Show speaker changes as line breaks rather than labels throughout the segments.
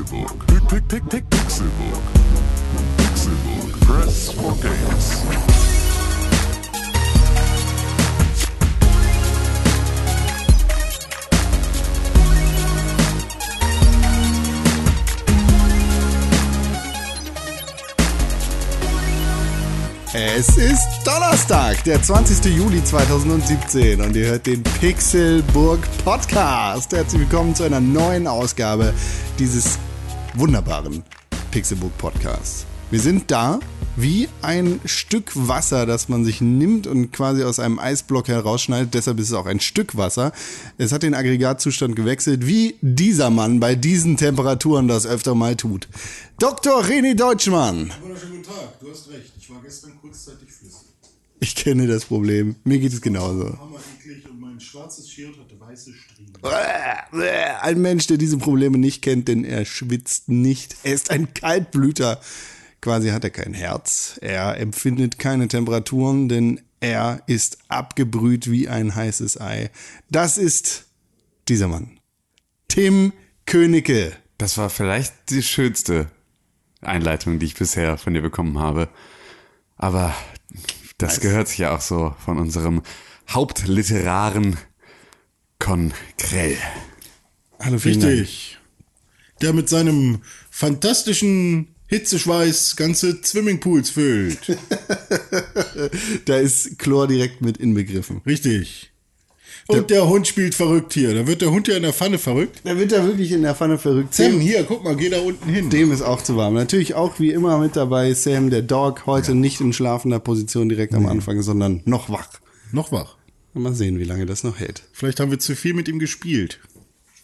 Pixelbook. Pick, pick, pick, Pixelbook. Pixelbook. Press for games.
Es ist Donnerstag, der 20. Juli 2017 und ihr hört den Pixelburg Podcast. Herzlich willkommen zu einer neuen Ausgabe dieses wunderbaren Pixelburg Podcasts. Wir sind da wie ein Stück Wasser, das man sich nimmt und quasi aus einem Eisblock herausschneidet. Deshalb ist es auch ein Stück Wasser. Es hat den Aggregatzustand gewechselt, wie dieser Mann bei diesen Temperaturen das öfter mal tut. Dr. René Deutschmann.
Wunderschönen guten Tag, du hast recht. Ich war gestern kurzzeitig flüssig.
Ich kenne das Problem. Mir geht es genauso.
Eklig und mein schwarzes Shirt hatte weiße Striemen.
Ein Mensch, der diese Probleme nicht kennt, denn er schwitzt nicht. Er ist ein Kaltblüter. Quasi hat er kein Herz. Er empfindet keine Temperaturen, denn er ist abgebrüht wie ein heißes Ei. Das ist dieser Mann. Tim Königke.
Das war vielleicht die schönste Einleitung, die ich bisher von dir bekommen habe. Aber das
Nice.
gehört sich ja auch so von unserem Hauptliteraren Con Krell.
Hallo, vielen Dank.
Richtig. Der mit seinem fantastischen Hitzeschweiß ganze Swimmingpools füllt.
Da ist Chlor direkt mit inbegriffen.
Richtig. Und der Hund spielt verrückt hier. Da wird der Hund ja in der Pfanne verrückt.
Da wird er wirklich in der Pfanne verrückt.
Sam, hier, guck mal, geh da unten hin.
Dem ist auch zu warm. Natürlich auch wie immer mit dabei Sam, der Dog, heute nicht in schlafender Position direkt am Anfang, sondern noch wach.
Noch wach.
Mal sehen, wie lange das noch hält.
Vielleicht haben wir zu viel mit ihm gespielt.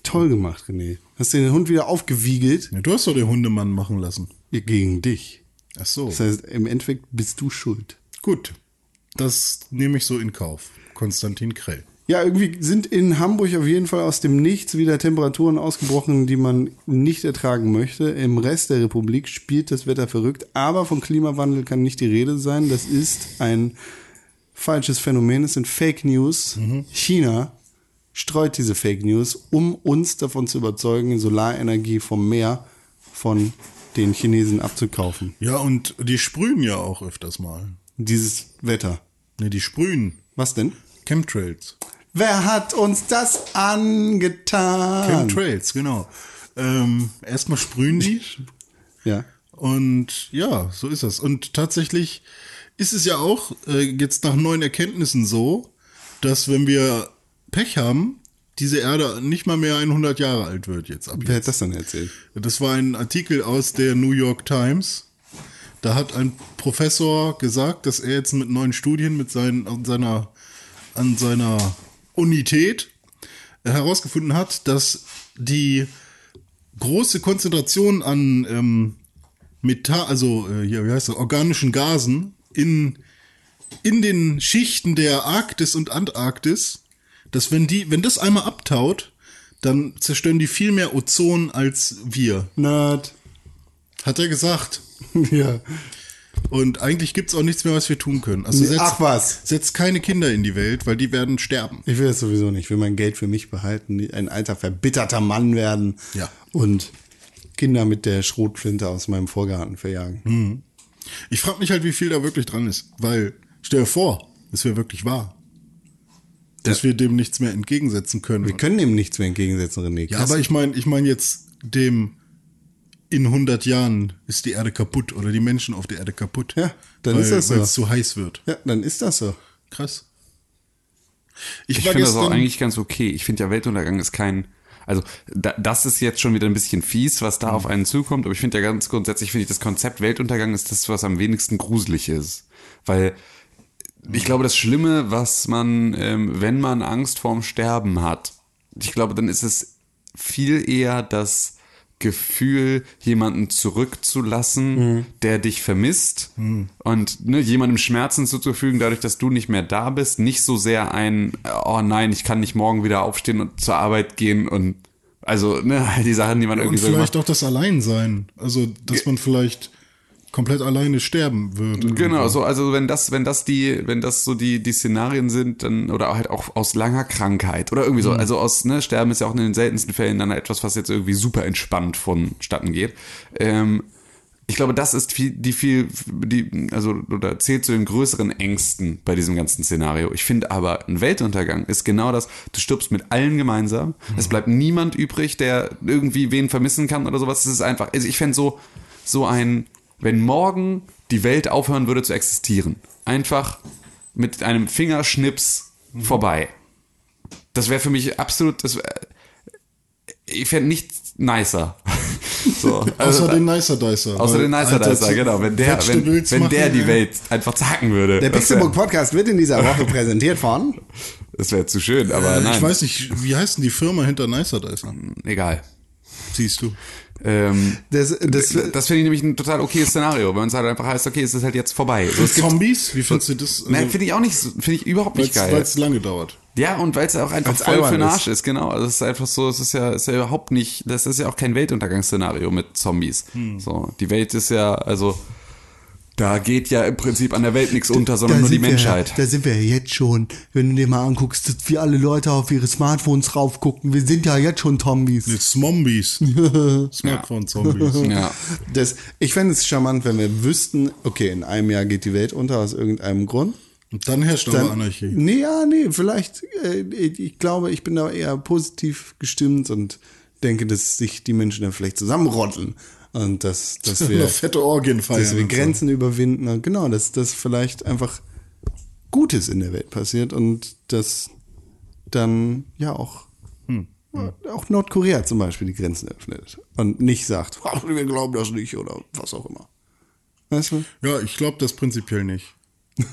Toll gemacht, René. Hast du den Hund wieder aufgewiegelt?
Ja, du hast doch den Hundemann machen lassen.
Gegen dich.
Ach so.
Das heißt, im Endeffekt bist du schuld.
Gut. Das nehme ich so in Kauf. Konstantin Krell.
Ja, irgendwie sind in Hamburg auf jeden Fall aus dem Nichts wieder Temperaturen ausgebrochen, die man nicht ertragen möchte. Im Rest der Republik spielt das Wetter verrückt, aber vom Klimawandel kann nicht die Rede sein. Das ist ein falsches Phänomen. Es sind Fake News. China streut diese Fake News, um uns davon zu überzeugen, Solarenergie vom Meer von den Chinesen abzukaufen.
Ja, und die sprühen ja auch öfters mal.
Dieses Wetter.
Ne, die sprühen.
Was denn?
Chemtrails.
Wer hat uns das angetan?
Chemtrails, genau. Ähm, erstmal sprühen die.
Ja.
Und ja, so ist das. Und tatsächlich ist es ja auch äh, jetzt nach neuen Erkenntnissen so, dass wenn wir Pech haben, diese Erde nicht mal mehr 100 Jahre alt wird jetzt ab
Wer
jetzt.
hat das denn erzählt?
Das war ein Artikel aus der New York Times. Da hat ein Professor gesagt, dass er jetzt mit neuen Studien mit seinen, an seiner, an seiner Unität herausgefunden hat, dass die große Konzentration an ähm, Metall, also äh, hier, wie heißt das, organischen Gasen in, in den Schichten der Arktis und Antarktis, dass wenn die, wenn das einmal abtaut, dann zerstören die viel mehr Ozon als wir.
Nerd.
Hat er gesagt.
ja.
Und eigentlich gibt's auch nichts mehr, was wir tun können. Also
Nee,
setzt,
ach was.
setzt keine Kinder in die Welt, weil die werden sterben.
Ich will das sowieso nicht. Ich will mein Geld für mich behalten, ein alter verbitterter Mann werden
Ja.
und Kinder mit der Schrotflinte aus meinem Vorgarten verjagen.
Ich frage mich halt, wie viel da wirklich dran ist. Weil, stell dir vor, es wäre wirklich wahr. Dass wir dem nichts mehr entgegensetzen können.
Wir können dem nichts mehr entgegensetzen, René.
ja, aber ich meine, ich meine jetzt dem in 100 Jahren ist die Erde kaputt oder die Menschen auf der Erde kaputt.
Ja, dann
weil,
ist das so.
Weil es zu heiß wird.
ja, dann ist das so.
Krass. Ich,
Ich finde das auch eigentlich ganz okay. Ich finde ja Weltuntergang ist kein, also da, das ist jetzt schon wieder ein bisschen fies, was da auf einen zukommt, aber ich finde ja ganz grundsätzlich, finde ich das Konzept Weltuntergang ist das, was am wenigsten gruselig ist. Weil ich glaube, das Schlimme, was man, ähm, wenn man Angst vorm Sterben hat, ich glaube, dann ist es viel eher das Gefühl, jemanden zurückzulassen, der dich vermisst und ne, jemandem Schmerzen zuzufügen, dadurch, dass du nicht mehr da bist, nicht so sehr ein, oh nein, ich kann nicht morgen wieder aufstehen und zur Arbeit gehen und also ne, die Sachen, die man
und
irgendwie so
vielleicht
macht.
auch das Alleinsein. Also, dass man vielleicht komplett alleine sterben würde.
Genau, so, also wenn das, wenn das die, wenn das so die, die Szenarien sind, dann, oder halt auch aus langer Krankheit oder irgendwie so, also aus, ne, Sterben ist ja auch in den seltensten Fällen dann etwas, was jetzt irgendwie super entspannt vonstatten geht. Ähm, ich glaube, das ist viel, die viel, die, also, oder zählt zu den größeren Ängsten bei diesem ganzen Szenario. Ich finde aber, ein Weltuntergang ist genau das, du stirbst mit allen gemeinsam, es bleibt niemand übrig, der irgendwie wen vermissen kann oder sowas. Es ist einfach, also ich fände so, so ein, wenn morgen die Welt aufhören würde zu existieren, einfach mit einem Fingerschnips vorbei. Das wäre für mich absolut, das wär, ich fände nichts nicer. So, also,
Außer den Nicer Dicer.
Außer den Nicer
Alter,
Dicer, genau. Wenn der, wenn, wenn der
machen,
die
ja.
Welt einfach zacken würde.
Der
das
Pixelbook
wäre
Podcast wird in dieser Woche präsentiert von.
wär zu schön, aber
Äh,
nein.
Ich weiß nicht, wie heißt denn die Firma hinter Nicer Dicer?
Egal.
Siehst du.
Ähm,
Das, das,
das finde ich nämlich ein total okayes Szenario, wenn es halt einfach heißt, okay, es ist halt jetzt vorbei. So, es gibt,
Zombies? Wie findest du das? Also,
nein, finde ich auch nicht, finde ich überhaupt nicht
Weil
geil.
es lange dauert.
Ja, und weil es auch einfach
Weil's
voll für den
ist.
Arsch ist, genau. Also es ist einfach so, es ist ja, ist ja überhaupt nicht, das ist ja auch kein Weltuntergangsszenario mit Zombies.
Hm.
So, die Welt ist ja, also da geht ja im Prinzip an der Welt nichts unter, sondern nur die Menschheit.
da sind wir ja jetzt schon, wenn du dir mal anguckst, wie alle Leute auf ihre Smartphones raufgucken. Wir sind ja jetzt schon Zombies.
Mit Zombies. Smartphone-Zombies.
ja.
Das, ich fände es charmant, wenn wir wüssten, okay, in einem Jahr geht die Welt unter aus irgendeinem Grund.
Und dann herrscht aber Anarchie.
Nee, ja, nee, vielleicht, äh, ich ich glaube, ich bin da eher positiv gestimmt und denke, dass sich die Menschen dann vielleicht zusammenrotteln und dass, dass wir,
fette Orgien feiern.
dass wir
und so.
Grenzen überwinden und genau, dass das vielleicht einfach Gutes in der Welt passiert und dass dann ja auch
Hm.
auch Nordkorea zum Beispiel die Grenzen öffnet und nicht sagt, "Ach, wir glauben das nicht oder was auch immer. Weißt du?
Ja, ich glaube das prinzipiell nicht.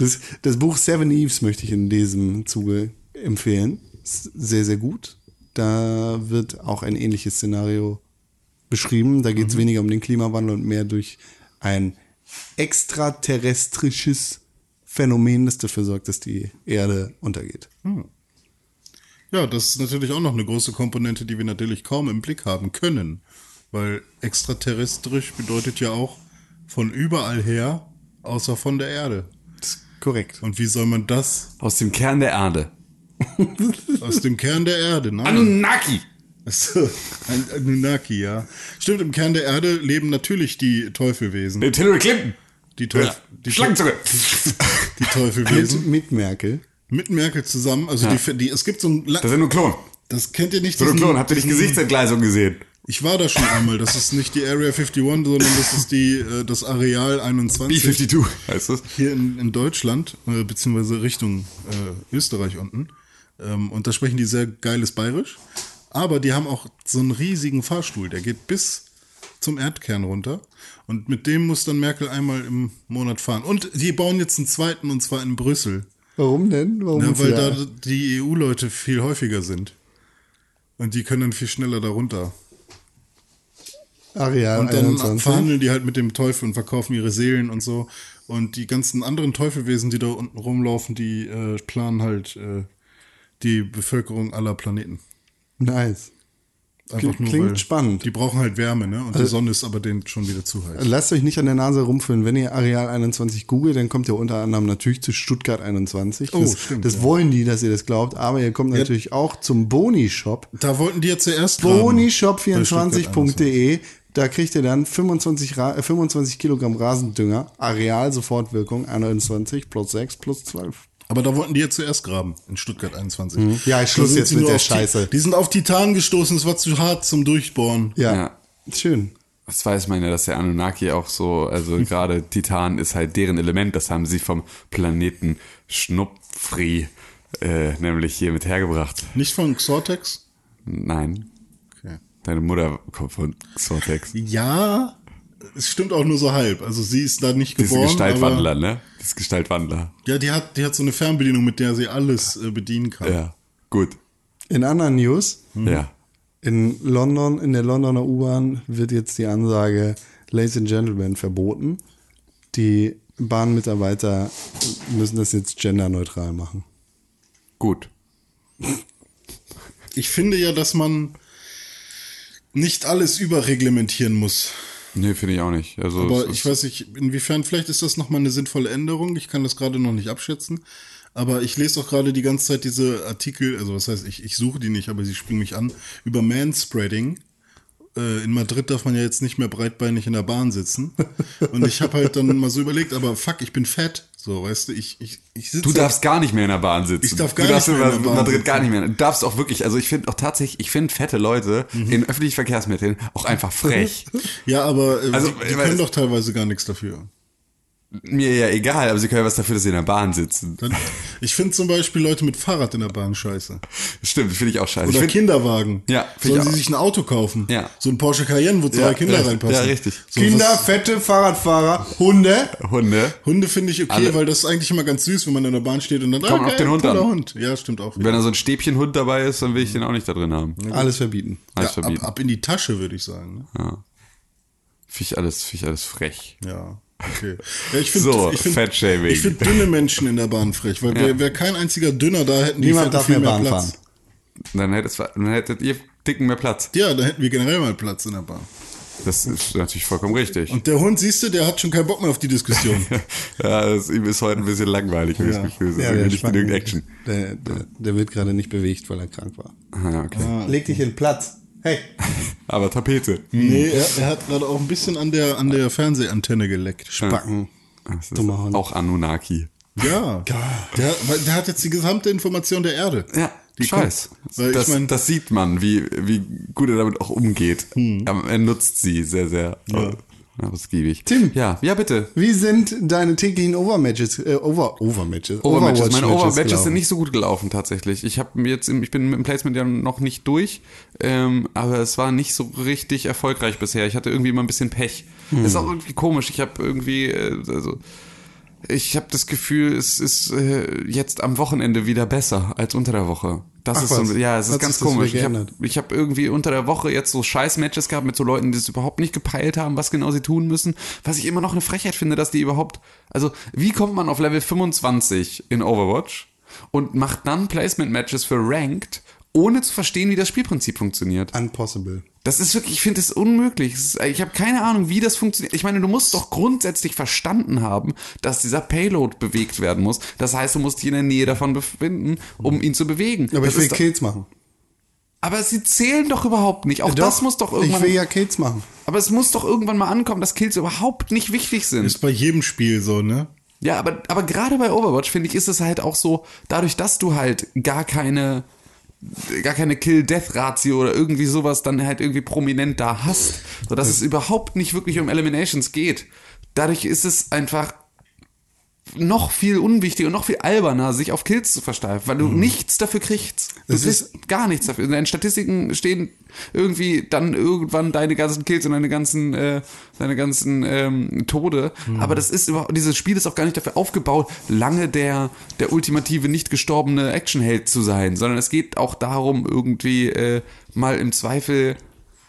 Das, das Buch Seven Eves möchte ich in diesem Zuge empfehlen. Ist sehr, sehr gut. Da wird auch ein ähnliches Szenario beschrieben. Da geht es weniger um den Klimawandel und mehr durch ein extraterrestrisches Phänomen, das dafür sorgt, dass die Erde untergeht.
Ja, das ist natürlich auch noch eine große Komponente, die wir natürlich kaum im Blick haben können. Weil extraterrestrisch bedeutet ja auch von überall her, außer von der Erde.
Korrekt.
Und wie soll man das
Aus dem Kern der Erde.
aus dem Kern der Erde? Nein.
Anunnaki!
Achso, ein Anunnaki, ja. Stimmt, im Kern der Erde leben natürlich die Teufelwesen.
Mit Hillary Clinton!
Die, Teuf die, Teu-
Schlangenzunge!
die Teufelwesen.
Mit, mit Merkel.
Mit Merkel zusammen. Also die, die, es gibt so ein. La-
Das sind nur Klon.
Das kennt ihr nicht.
So nur
diesen-
Klon. Habt ihr nicht Gesichtsentgleisung gesehen?
Ich war da schon einmal. Das ist nicht die Area 51, sondern das ist die, äh, das Areal 21.
B-52 heißt das.
Hier in, in Deutschland, äh, beziehungsweise Richtung äh, Österreich unten. Ähm, und da sprechen die sehr geiles Bayerisch. Aber die haben auch so einen riesigen Fahrstuhl, der geht bis zum Erdkern runter. Und mit dem muss dann Merkel einmal im Monat fahren. Und die bauen jetzt einen zweiten, und zwar in Brüssel.
Warum denn? Warum
Ja, weil
ja.
da die EU-Leute viel häufiger sind. Und die können dann viel schneller da runter.
Areal
Und dann
21.
verhandeln die halt mit dem Teufel und verkaufen ihre Seelen und so. Und die ganzen anderen Teufelwesen, die da unten rumlaufen, die äh, planen halt äh, die Bevölkerung aller Planeten.
Nice.
Einfach
Klingt
weil
spannend.
Die brauchen halt Wärme, ne? Und die Sonne ist aber denen schon wieder zu heiß.
Lasst euch nicht an der Nase rumfüllen. Wenn ihr Areal 21 googelt, dann kommt ihr unter anderem natürlich zu Stuttgart 21.
Oh,
das
stimmt,
das
ja.
wollen die, dass ihr das glaubt. Aber ihr kommt natürlich auch zum Boni-Shop.
Da wollten die ja zuerst graben. Bei Stuttgart 21.
Bonishop24.de. Da kriegt ihr dann 25, Ra äh, 25 Kilogramm Rasendünger. Areal Sofortwirkung 21 plus 6 plus 12.
Aber da wollten die ja zuerst graben, in Stuttgart 21.
Ja, Schluss
Da sind
jetzt mit
nur
der Scheiße.
Die sind auf Titan gestoßen, es war zu hart zum Durchbohren.
Ja,
Ja.
schön.
Das weiß man ja, dass der Anunnaki auch so, also gerade Titan ist halt deren Element, das haben sie vom Planeten Schnupfri, äh, nämlich hier mit hergebracht.
Nicht von Xortex?
Nein,
Okay.
deine Mutter kommt von Xortex.
Ja, es stimmt auch nur so halb. Also sie ist da nicht
Die ist ein
geboren.
Gestaltwandler,
aber,
ne? Die ist Gestaltwandler.
ja, die hat, die hat so eine Fernbedienung, mit der sie alles äh, bedienen kann.
Ja, gut.
In anderen News,
Ja.
in London, in der Londoner U-Bahn wird jetzt die Ansage Ladies and Gentlemen verboten. Die Bahnmitarbeiter müssen das jetzt genderneutral machen.
Gut.
Ich finde ja, dass man nicht alles überreglementieren muss.
Nee, finde ich auch nicht. Also,
Aber ich weiß nicht, inwiefern, vielleicht ist das nochmal eine sinnvolle Änderung. Ich kann das gerade noch nicht abschätzen. Aber ich lese auch gerade die ganze Zeit diese Artikel, also was heißt, ich, ich suche die nicht, aber sie springen mich an, über Manspreading. Äh, in Madrid darf man ja jetzt nicht mehr breitbeinig in der Bahn sitzen. Und ich habe halt dann mal so überlegt, aber fuck, ich bin fett. So, weißt du, ich, ich, ich sitze.
Du darfst gar nicht mehr in der Bahn sitzen.
Ich darf gar
du darfst
nicht mehr in der Bahn
Madrid
sitzen.
gar nicht mehr. Du darfst auch wirklich, also ich finde auch tatsächlich, ich finde fette Leute
Mhm.
in öffentlichen Verkehrsmitteln auch einfach frech.
Ja, aber äh,
Also,
die, die können doch teilweise gar nichts dafür.
Mir ja egal, aber sie können ja was dafür, dass sie in der Bahn sitzen.
Ich finde zum Beispiel Leute mit Fahrrad in der Bahn scheiße.
Stimmt, finde ich auch scheiße. Ich
Oder
find,
Kinderwagen.
Ja,
Sollen
ich
sie
auch.
sich ein Auto kaufen?
Ja.
So ein Porsche Cayenne, wo zwei
Ja,
Kinder
ja,
reinpassen.
ja, richtig.
So,
Kinder,
was-
fette Fahrradfahrer, Hunde.
Hunde.
Hunde finde ich okay,
Alle-
weil das ist eigentlich immer ganz süß, wenn man in der Bahn steht und dann
Kommt auf den Hund an.
Hund. Ja, stimmt auch.
Wenn da so ein Stäbchenhund dabei ist, dann will ich den auch nicht da drin haben.
Alles verbieten.
Alles
ja, ab,
verbieten.
ab in die Tasche, würde ich sagen. Ne?
Finde ich alles, finde ich alles frech.
Ja. Okay. Ja, ich find,
So,
ich find,
Fettshaming.
Ich finde dünne Menschen in der Bahn frech, weil wäre wär kein einziger dünner da, hätten die
Niemand darf
viel
mehr Bahn
Platz.
fahren.
Dann, hättet, dann hättet ihr Dicken mehr Platz.
Ja, da hätten wir generell mal Platz in der Bahn.
Das ist natürlich vollkommen richtig.
Und der Hund, siehst du, der hat schon keinen Bock mehr auf die Diskussion.
ja, das, ihm ist heute ein bisschen langweilig, habe ich das Gefühl. Es ist irgendwie nicht genügend Action.
Der, der, der wird gerade nicht bewegt, weil er krank war.
Ah, ja, okay.
Leg dich in Platz. Hey.
Aber Tapete.
nee, er, er hat gerade auch ein bisschen an der, an der Fernsehantenne geleckt.
Backen.
Das ist
Dummer Hund.
auch Anunnaki.
Ja. Der, weil der hat jetzt die gesamte Information der Erde.
Ja,
Die
scheiß.
kommt. Weil
das,
ich mein,
das sieht man, wie, wie gut er damit auch umgeht. Aber Er nutzt sie sehr, sehr ja. Ausgiebig.
Tim.
Ja, ja, bitte.
Wie sind deine täglichen Overmatches, äh, Over, Overmatches?
Overmatches. Meine Overmatches sind nicht so gut gelaufen tatsächlich. Ich habe jetzt, im, ich bin mit dem Placement ja noch nicht durch, ähm, aber es war nicht so richtig erfolgreich bisher. Ich hatte irgendwie immer ein bisschen Pech.
Hm.
Ist auch irgendwie komisch. Ich habe irgendwie, äh, also ich habe das Gefühl, es ist äh, jetzt am Wochenende wieder besser als unter der Woche. Das
Ach
ist so, ja, es ist ganz komisch. Ich habe hab irgendwie unter der Woche jetzt so Scheiß-Matches gehabt mit so Leuten, die es überhaupt nicht gepeilt haben, was genau sie tun müssen. Was ich immer noch eine Frechheit finde, dass die überhaupt, also wie kommt man auf Level 25 in Overwatch und macht dann Placement-Matches für Ranked, ohne zu verstehen, wie das Spielprinzip funktioniert?
Unpossible.
Das ist wirklich, ich finde es unmöglich. Ist, ich habe keine Ahnung, wie das funktioniert. Ich meine, du musst doch grundsätzlich verstanden haben, dass dieser Payload bewegt werden muss. Das heißt, du musst dich in der Nähe davon befinden, um ihn zu bewegen.
Aber
das
ich will Kills machen.
aber sie zählen doch überhaupt nicht. Auch das muss doch irgendwann.
Ich will ja Kills machen.
aber es muss doch irgendwann mal ankommen, dass Kills überhaupt nicht wichtig sind.
ist bei jedem Spiel so, ne?
Ja, aber, aber gerade bei Overwatch, finde ich, ist es halt auch so, dadurch, dass du halt gar keine, gar keine Kill-Death-Ratio oder irgendwie sowas dann halt irgendwie prominent da hast, sodass es überhaupt nicht wirklich um Eliminations geht. Dadurch ist es einfach noch viel unwichtiger und noch viel alberner, sich auf Kills zu versteifen, weil du nichts dafür kriegst. Du
Es ist-
kriegst gar nichts dafür. In deinen Statistiken stehen irgendwie dann irgendwann deine ganzen Kills und deine ganzen, äh, deine ganzen ähm, Tode. Aber das ist überhaupt, dieses Spiel ist auch gar nicht dafür aufgebaut, lange der, der ultimative, nicht gestorbene Actionheld zu sein, sondern es geht auch darum, irgendwie äh, mal im Zweifel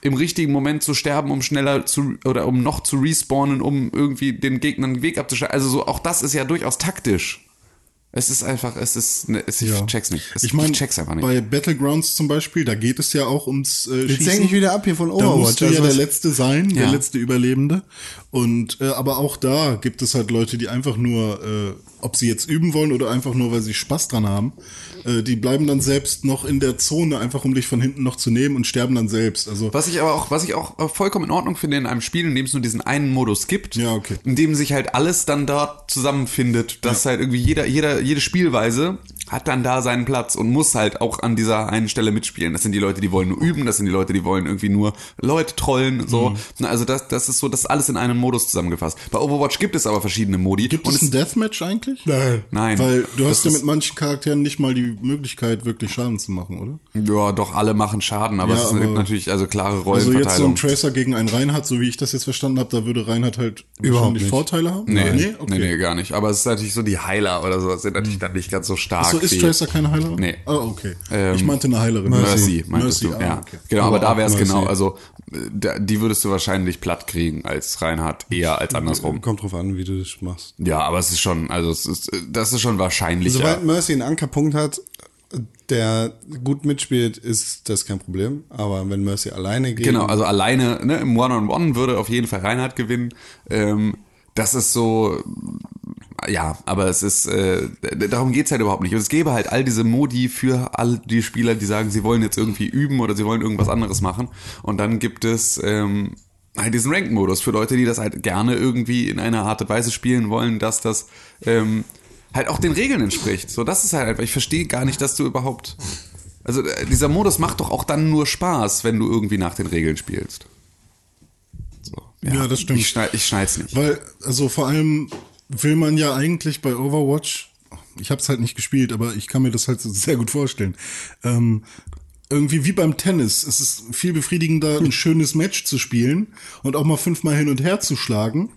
im richtigen Moment zu sterben, um schneller zu oder um noch zu respawnen, um irgendwie den Gegnern den Weg abzuschneiden. Also so auch das ist ja durchaus taktisch. Es ist einfach, es ist, ne, es, ich
Ja.
check's nicht. Es,
Ich meine,
check's einfach nicht.
bei Battlegrounds zum Beispiel, da geht es ja auch ums äh,
Jetzt
Schießen.
denke ich wieder ab hier von
Da
Overwatch.
musst du ja
Also
der Letzte sein, der
Ja.
letzte Überlebende. Und äh, aber auch da gibt es halt Leute, die einfach nur, äh, ob sie jetzt üben wollen oder einfach nur, weil sie Spaß dran haben, äh, die bleiben dann selbst noch in der Zone, einfach um dich von hinten noch zu nehmen und sterben dann selbst. Also
Was ich aber auch, was ich auch vollkommen in Ordnung finde in einem Spiel, in dem es nur diesen einen Modus gibt,
Ja, okay.
in dem sich halt alles dann dort zusammenfindet, dass halt irgendwie jeder, jeder, jede Spielweise hat dann da seinen Platz und muss halt auch an dieser einen Stelle mitspielen. Das sind die Leute, die wollen nur üben, das sind die Leute, die wollen irgendwie nur Leute trollen, so.
Mhm.
Also das, das ist so, das ist alles in einem Modus zusammengefasst. Bei Overwatch gibt es aber verschiedene Modi.
gibt
und
es ein Deathmatch eigentlich?
Nein.
Nein.
Weil du
Das
hast ja mit manchen Charakteren nicht mal die Möglichkeit, wirklich Schaden zu machen, oder?
Ja, doch, alle machen Schaden, aber
Ja,
es
aber-
gibt natürlich also klare
Also jetzt so
Rollenverteilung.
ein Tracer gegen einen Reinhardt, so wie ich das jetzt verstanden habe, da würde Reinhardt halt
Überhaupt
wahrscheinlich
nicht.
Vorteile haben?
Nee, nee,
okay.
nee, gar nicht. Aber es ist natürlich so, die Heiler oder so sind natürlich dann nicht ganz so stark.
So ist Tracer keine Heilerin?
Nee.
Ah, okay.
Ähm,
ich meinte eine Heilerin.
Mercy, meintest
Mercy,
du.
ah,
ja,
okay.
genau, aber,
Aber
da wäre es
Mercy.
genau, also äh, da, die würdest du wahrscheinlich platt kriegen als Reinhard, eher als andersrum.
Kommt drauf an, wie du das machst.
Ja, aber es ist schon, also es ist, das ist schon wahrscheinlicher.
Sobald Mercy einen Ankerpunkt hat, der gut mitspielt, ist das kein Problem. Aber wenn Mercy alleine geht.
Genau, also alleine ne, im One-on-One würde auf jeden Fall Reinhardt gewinnen. Ähm, das ist so, ja, aber es ist, äh, darum geht's halt überhaupt nicht. Und es gäbe halt all diese Modi für all die Spieler, die sagen, sie wollen jetzt irgendwie üben oder sie wollen irgendwas anderes machen. Und dann gibt es ähm, halt diesen Ranked-Modus für Leute, die das halt gerne irgendwie in einer Art und Weise spielen wollen, dass das ähm, halt auch den Regeln entspricht. So, das ist halt einfach, ich verstehe gar nicht, dass du überhaupt. Also äh, dieser Modus macht doch auch dann nur Spaß, wenn du irgendwie nach den Regeln spielst. So,
Ja, das stimmt.
Ich, schneid, ich schneid's nicht.
Weil, also vor allem will man ja eigentlich bei Overwatch, ich habe es halt nicht gespielt, aber ich kann mir das halt so sehr gut vorstellen. Ähm, irgendwie wie beim Tennis. Es ist viel befriedigender, ein schönes Match zu spielen und auch mal fünfmal hin und her zu schlagen,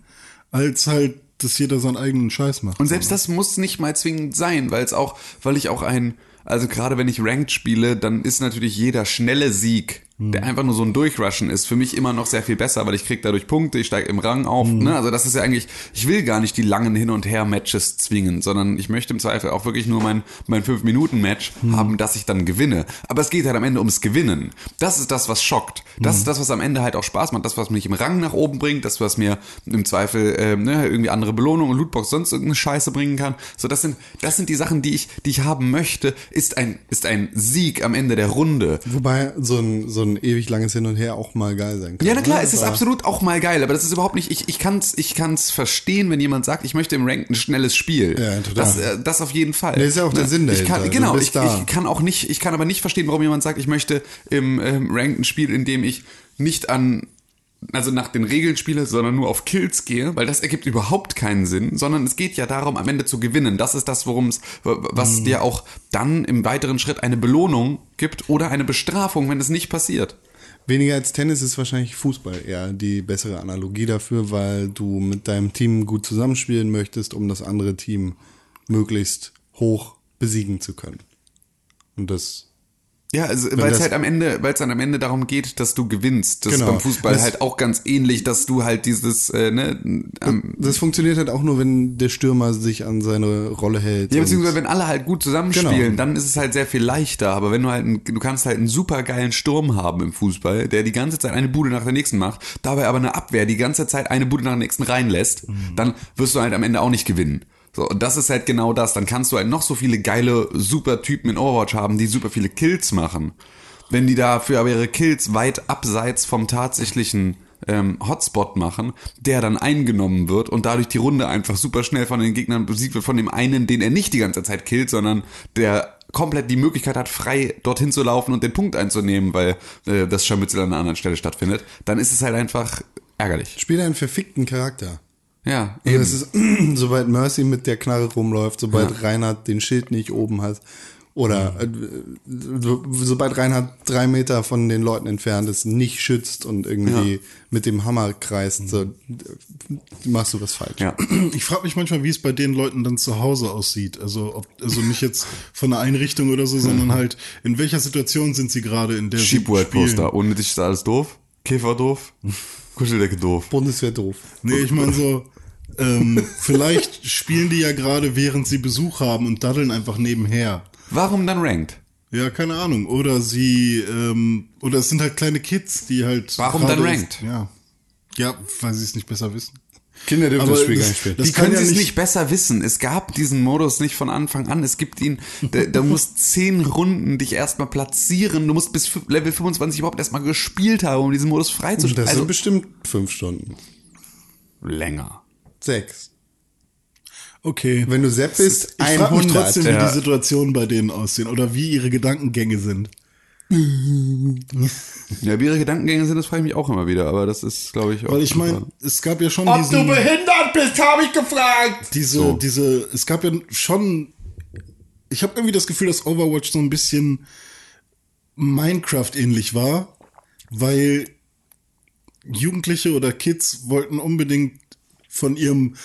als halt, dass jeder seinen eigenen Scheiß macht.
Und selbst das muss nicht mal zwingend sein, weil es auch, weil ich auch ein, also gerade wenn ich Ranked spiele, dann ist natürlich jeder schnelle Sieg, der einfach nur so ein Durchrushen ist, für mich immer noch sehr viel besser, weil ich krieg dadurch Punkte, ich steige im Rang auf. Ne? Also das ist ja eigentlich, ich will gar nicht die langen Hin- und Her-Matches zwingen, sondern ich möchte im Zweifel auch wirklich nur mein, mein 5-Minuten-Match haben, dass ich dann gewinne. Aber es geht halt am Ende ums Gewinnen. Das ist das, was schockt. Das ist das, was am Ende halt auch Spaß macht. Das, was mich im Rang nach oben bringt, das, was mir im Zweifel ähm, ne, irgendwie andere Belohnungen, Lootbox, sonst irgendeine Scheiße bringen kann. So, das sind, das sind die Sachen, die ich, die ich haben möchte, ist ein, ist ein Sieg am Ende der Runde.
Wobei so ein, so ein ewig langes Hin und Her auch mal geil sein kann.
Ja, na klar,
ne?
es ist absolut auch mal geil, aber das ist überhaupt nicht, ich, ich kann's, ich kann's verstehen, wenn jemand sagt, ich möchte im Rank ein schnelles Spiel.
Ja, total.
Das, äh, das auf jeden Fall.
Nee, ist ja auch der Sinn
ich kann, Genau, ich,
da.
ich kann auch nicht, ich kann aber nicht verstehen, warum jemand sagt, ich möchte im ähm, Rank ein Spiel, in dem ich nicht an also nach den Regeln spiele, sondern nur auf Kills gehe, weil das ergibt überhaupt keinen Sinn, sondern es geht ja darum, am Ende zu gewinnen. Das ist das, worum es, was dir auch dann im weiteren Schritt eine Belohnung gibt oder eine Bestrafung, wenn es nicht passiert.
Weniger als Tennis ist wahrscheinlich Fußball eher die bessere Analogie dafür, weil du mit deinem Team gut zusammenspielen möchtest, um das andere Team möglichst hoch besiegen zu können. Und das
Ja, also, weil es halt am Ende, weil es dann am Ende darum geht, dass du gewinnst. Das
Genau.
ist beim Fußball
Das-
halt auch ganz ähnlich, dass du halt dieses, äh, ne, ähm,
Das funktioniert halt auch nur, wenn der Stürmer sich an seine Rolle hält.
ja, beziehungsweise wenn alle halt gut zusammenspielen,
Genau.
dann ist es halt sehr viel leichter. Aber wenn du halt, einen, du kannst halt einen super geilen Sturm haben im Fußball, der die ganze Zeit eine Bude nach der nächsten macht, dabei aber eine Abwehr die ganze Zeit eine Bude nach der nächsten reinlässt, dann wirst du halt am Ende auch nicht gewinnen. So, und das ist halt genau das. Dann kannst du halt noch so viele geile, super Typen in Overwatch haben, die super viele Kills machen. Wenn die dafür aber ihre Kills weit abseits vom tatsächlichen ähm, Hotspot machen, der dann eingenommen wird und dadurch die Runde einfach super schnell von den Gegnern besiegt wird, von dem einen, den er nicht die ganze Zeit killt, sondern der komplett die Möglichkeit hat, frei dorthin zu laufen und den Punkt einzunehmen, weil äh, das Scharmützel an einer anderen Stelle stattfindet, dann ist es halt einfach ärgerlich.
Spiel einen verfickten Charakter.
Ja,
Also
eben.
es ist, sobald Mercy mit der Knarre rumläuft, sobald Reinhard den Schild nicht oben hat, oder so- sobald Reinhard drei Meter von den Leuten entfernt ist, nicht schützt und irgendwie
Ja.
mit dem Hammer kreist, so, äh, machst du was falsch.
ja.
Ich frage mich manchmal, wie es bei den Leuten dann zu Hause aussieht. Also, ob, also nicht jetzt von einer Einrichtung oder so, sondern halt, in welcher Situation sind sie gerade, in der sie
Sheepworld-Poster. Ohne dich ist alles doof. Käfer doof. Kuscheldecke doof.
Bundeswehr doof.
Nee, ich meine so, ähm, vielleicht spielen die ja gerade, während sie Besuch haben und daddeln einfach nebenher.
Warum dann ranked?
Ja, keine Ahnung. Oder sie, ähm, oder es sind halt kleine Kids, die halt.
Warum dann ranked?
Ja. Ja, weil sie es nicht besser wissen.
Kinder dürfen das Spiel
das-
gar nicht spielen.
das
Die können
ja
es
nicht-
nicht besser wissen. Es gab diesen Modus nicht von Anfang an. Es gibt ihn, da, da musst zehn Runden dich erstmal platzieren. Du musst bis Level 25 überhaupt erstmal gespielt haben, um diesen Modus
das
freizuschalten.
sind
Also
bestimmt fünf Stunden.
länger.
Sechs.
Okay.
Wenn du Sepp bist,
ich frage mich
100.
trotzdem, wie
Ja.
die Situationen bei denen aussehen oder wie ihre Gedankengänge sind.
Ja, wie ihre Gedankengänge sind, das frage ich mich auch immer wieder. Aber das ist, glaube ich, auch.
Weil ich meine, es gab ja schon
Ob
diesen,
du behindert bist, habe ich gefragt.
diese,
So.
diese, es gab ja schon, ich habe irgendwie das Gefühl, dass Overwatch so ein bisschen Minecraft ähnlich war, weil Jugendliche oder Kids wollten unbedingt von ihrem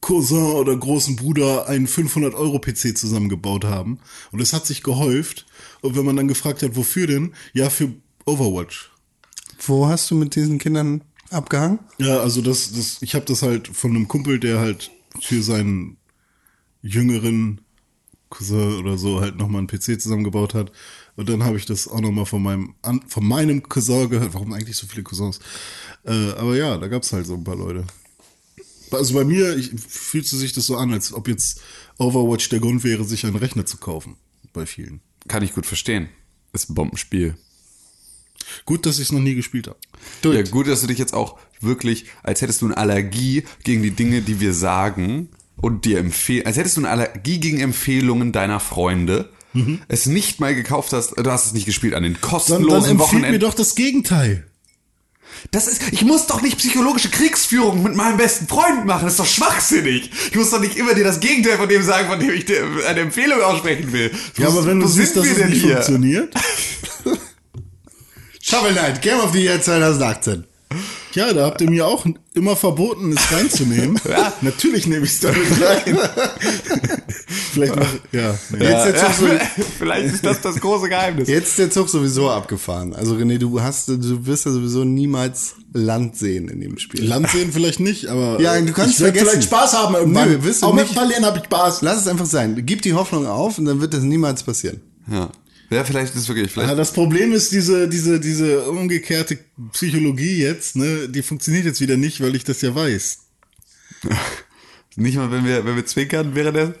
Cousin oder großen Bruder einen 500-Euro-PC zusammengebaut haben. Und es hat sich gehäuft. Und wenn man dann gefragt hat, wofür denn? Ja, für Overwatch.
Wo hast du mit diesen Kindern abgehangen?
Ja, also das, das, ich habe das halt von einem Kumpel, der halt für seinen jüngeren Cousin oder so halt nochmal einen PC zusammengebaut hat. Und dann habe ich das auch nochmal von meinem, von meinem Cousin gehört. Warum eigentlich so viele Cousins? Äh, aber ja, da gab's halt so ein paar Leute. Also bei mir ich, fühlte sich das so an, als ob jetzt Overwatch der Grund wäre, sich einen Rechner zu kaufen. Bei vielen.
Kann ich gut verstehen. Ist ein Bombenspiel.
Gut, dass ich es noch nie gespielt habe.
Ja, gut, dass du dich jetzt auch wirklich, als hättest du eine Allergie gegen die Dinge, die wir sagen und dir empfehlen, als hättest du eine Allergie gegen Empfehlungen deiner Freunde, es nicht mal gekauft hast, du hast es nicht gespielt an den
Dann, dann
kostenlosen
empfiehlt mir
Wochenenden.
doch das Gegenteil.
Das ist, ich muss doch nicht psychologische Kriegsführung mit meinem besten Freund machen. Das ist doch schwachsinnig. Ich muss doch nicht immer dir das Gegenteil von dem sagen, von dem ich dir eine Empfehlung aussprechen will.
Ja, aber wenn du siehst, dass es nicht
hier?
funktioniert.
Shovel Knight, Game of the Year 2018.
Ja, da habt ihr mir auch immer verboten, es reinzunehmen. ja. Natürlich nehme ich es damit rein. Vielleicht noch, ja. Nee.
Jetzt der
Ja,
Zug so,
vielleicht ist das das große Geheimnis.
jetzt ist der Zug sowieso abgefahren. Also René, du hast, du wirst ja sowieso niemals Land sehen in dem Spiel.
Land sehen vielleicht nicht, aber
Ja, du kannst
ich
vergessen.
vielleicht Spaß haben irgendwann.
Nö, wirst du
Auch mit
nicht.
Verlieren habe ich Spaß.
Lass es einfach sein. Gib die Hoffnung auf und dann wird das niemals passieren.
Ja. Ja, vielleicht ist es wirklich, vielleicht.
Ja, das Problem ist diese, diese, diese umgekehrte Psychologie jetzt, ne, die funktioniert jetzt wieder nicht, weil ich das ja weiß.
Nicht mal, wenn wir, wenn wir zwinkern, wäre der.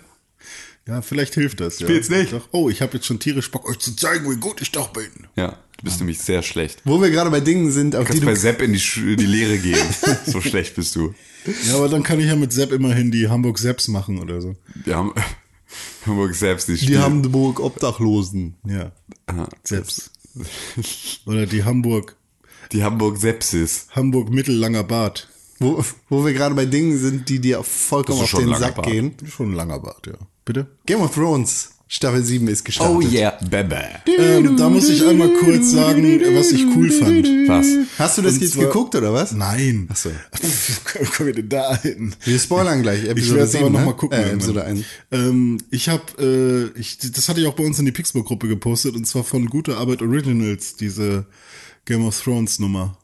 Ja, vielleicht hilft das. Ja.
Spiel's nicht.
Ich sag, oh, ich habe jetzt schon tierisch Bock, euch zu zeigen, wie gut ich doch bin.
Ja, du bist nämlich sehr schlecht.
Wo wir gerade bei Dingen sind, auf
Du
die
kannst
du
bei Sepp in die, in die Lehre gehen. so schlecht bist du.
Ja, aber dann kann ich ja mit Sepp immerhin die Hamburg Sepps machen oder so.
Haben Hamburg selbst nicht.
die Hamburg Obdachlosen.
Ja,
Aha.
Sepps. Oder die Hamburg,
Die Hamburg Sepsis.
Hamburg Mittellanger Bart.
Wo, wo wir gerade bei Dingen sind, die dir vollkommen auf den Sack
Bart.
gehen.
Schon ein langer Bart, ja. Bitte?
Game of Thrones, Staffel 7 ist gestartet.
Oh yeah, Bebe.
Ähm, da muss ich einmal kurz sagen, was ich cool fand.
Was?
Hast du das
Und
jetzt
zwar-
geguckt oder was?
Nein.
Ach so.
Wo kommen wir denn da hin?
Wir spoilern gleich.
Ich
Episode
werde es
7,
aber
ne?
noch mal gucken.
Äh. Episode 1.
Ähm, ich habe, äh, ich, das hatte ich auch bei uns in die Pixburg-Gruppe gepostet und zwar von Gute Arbeit Originals, diese Game of Thrones Nummer.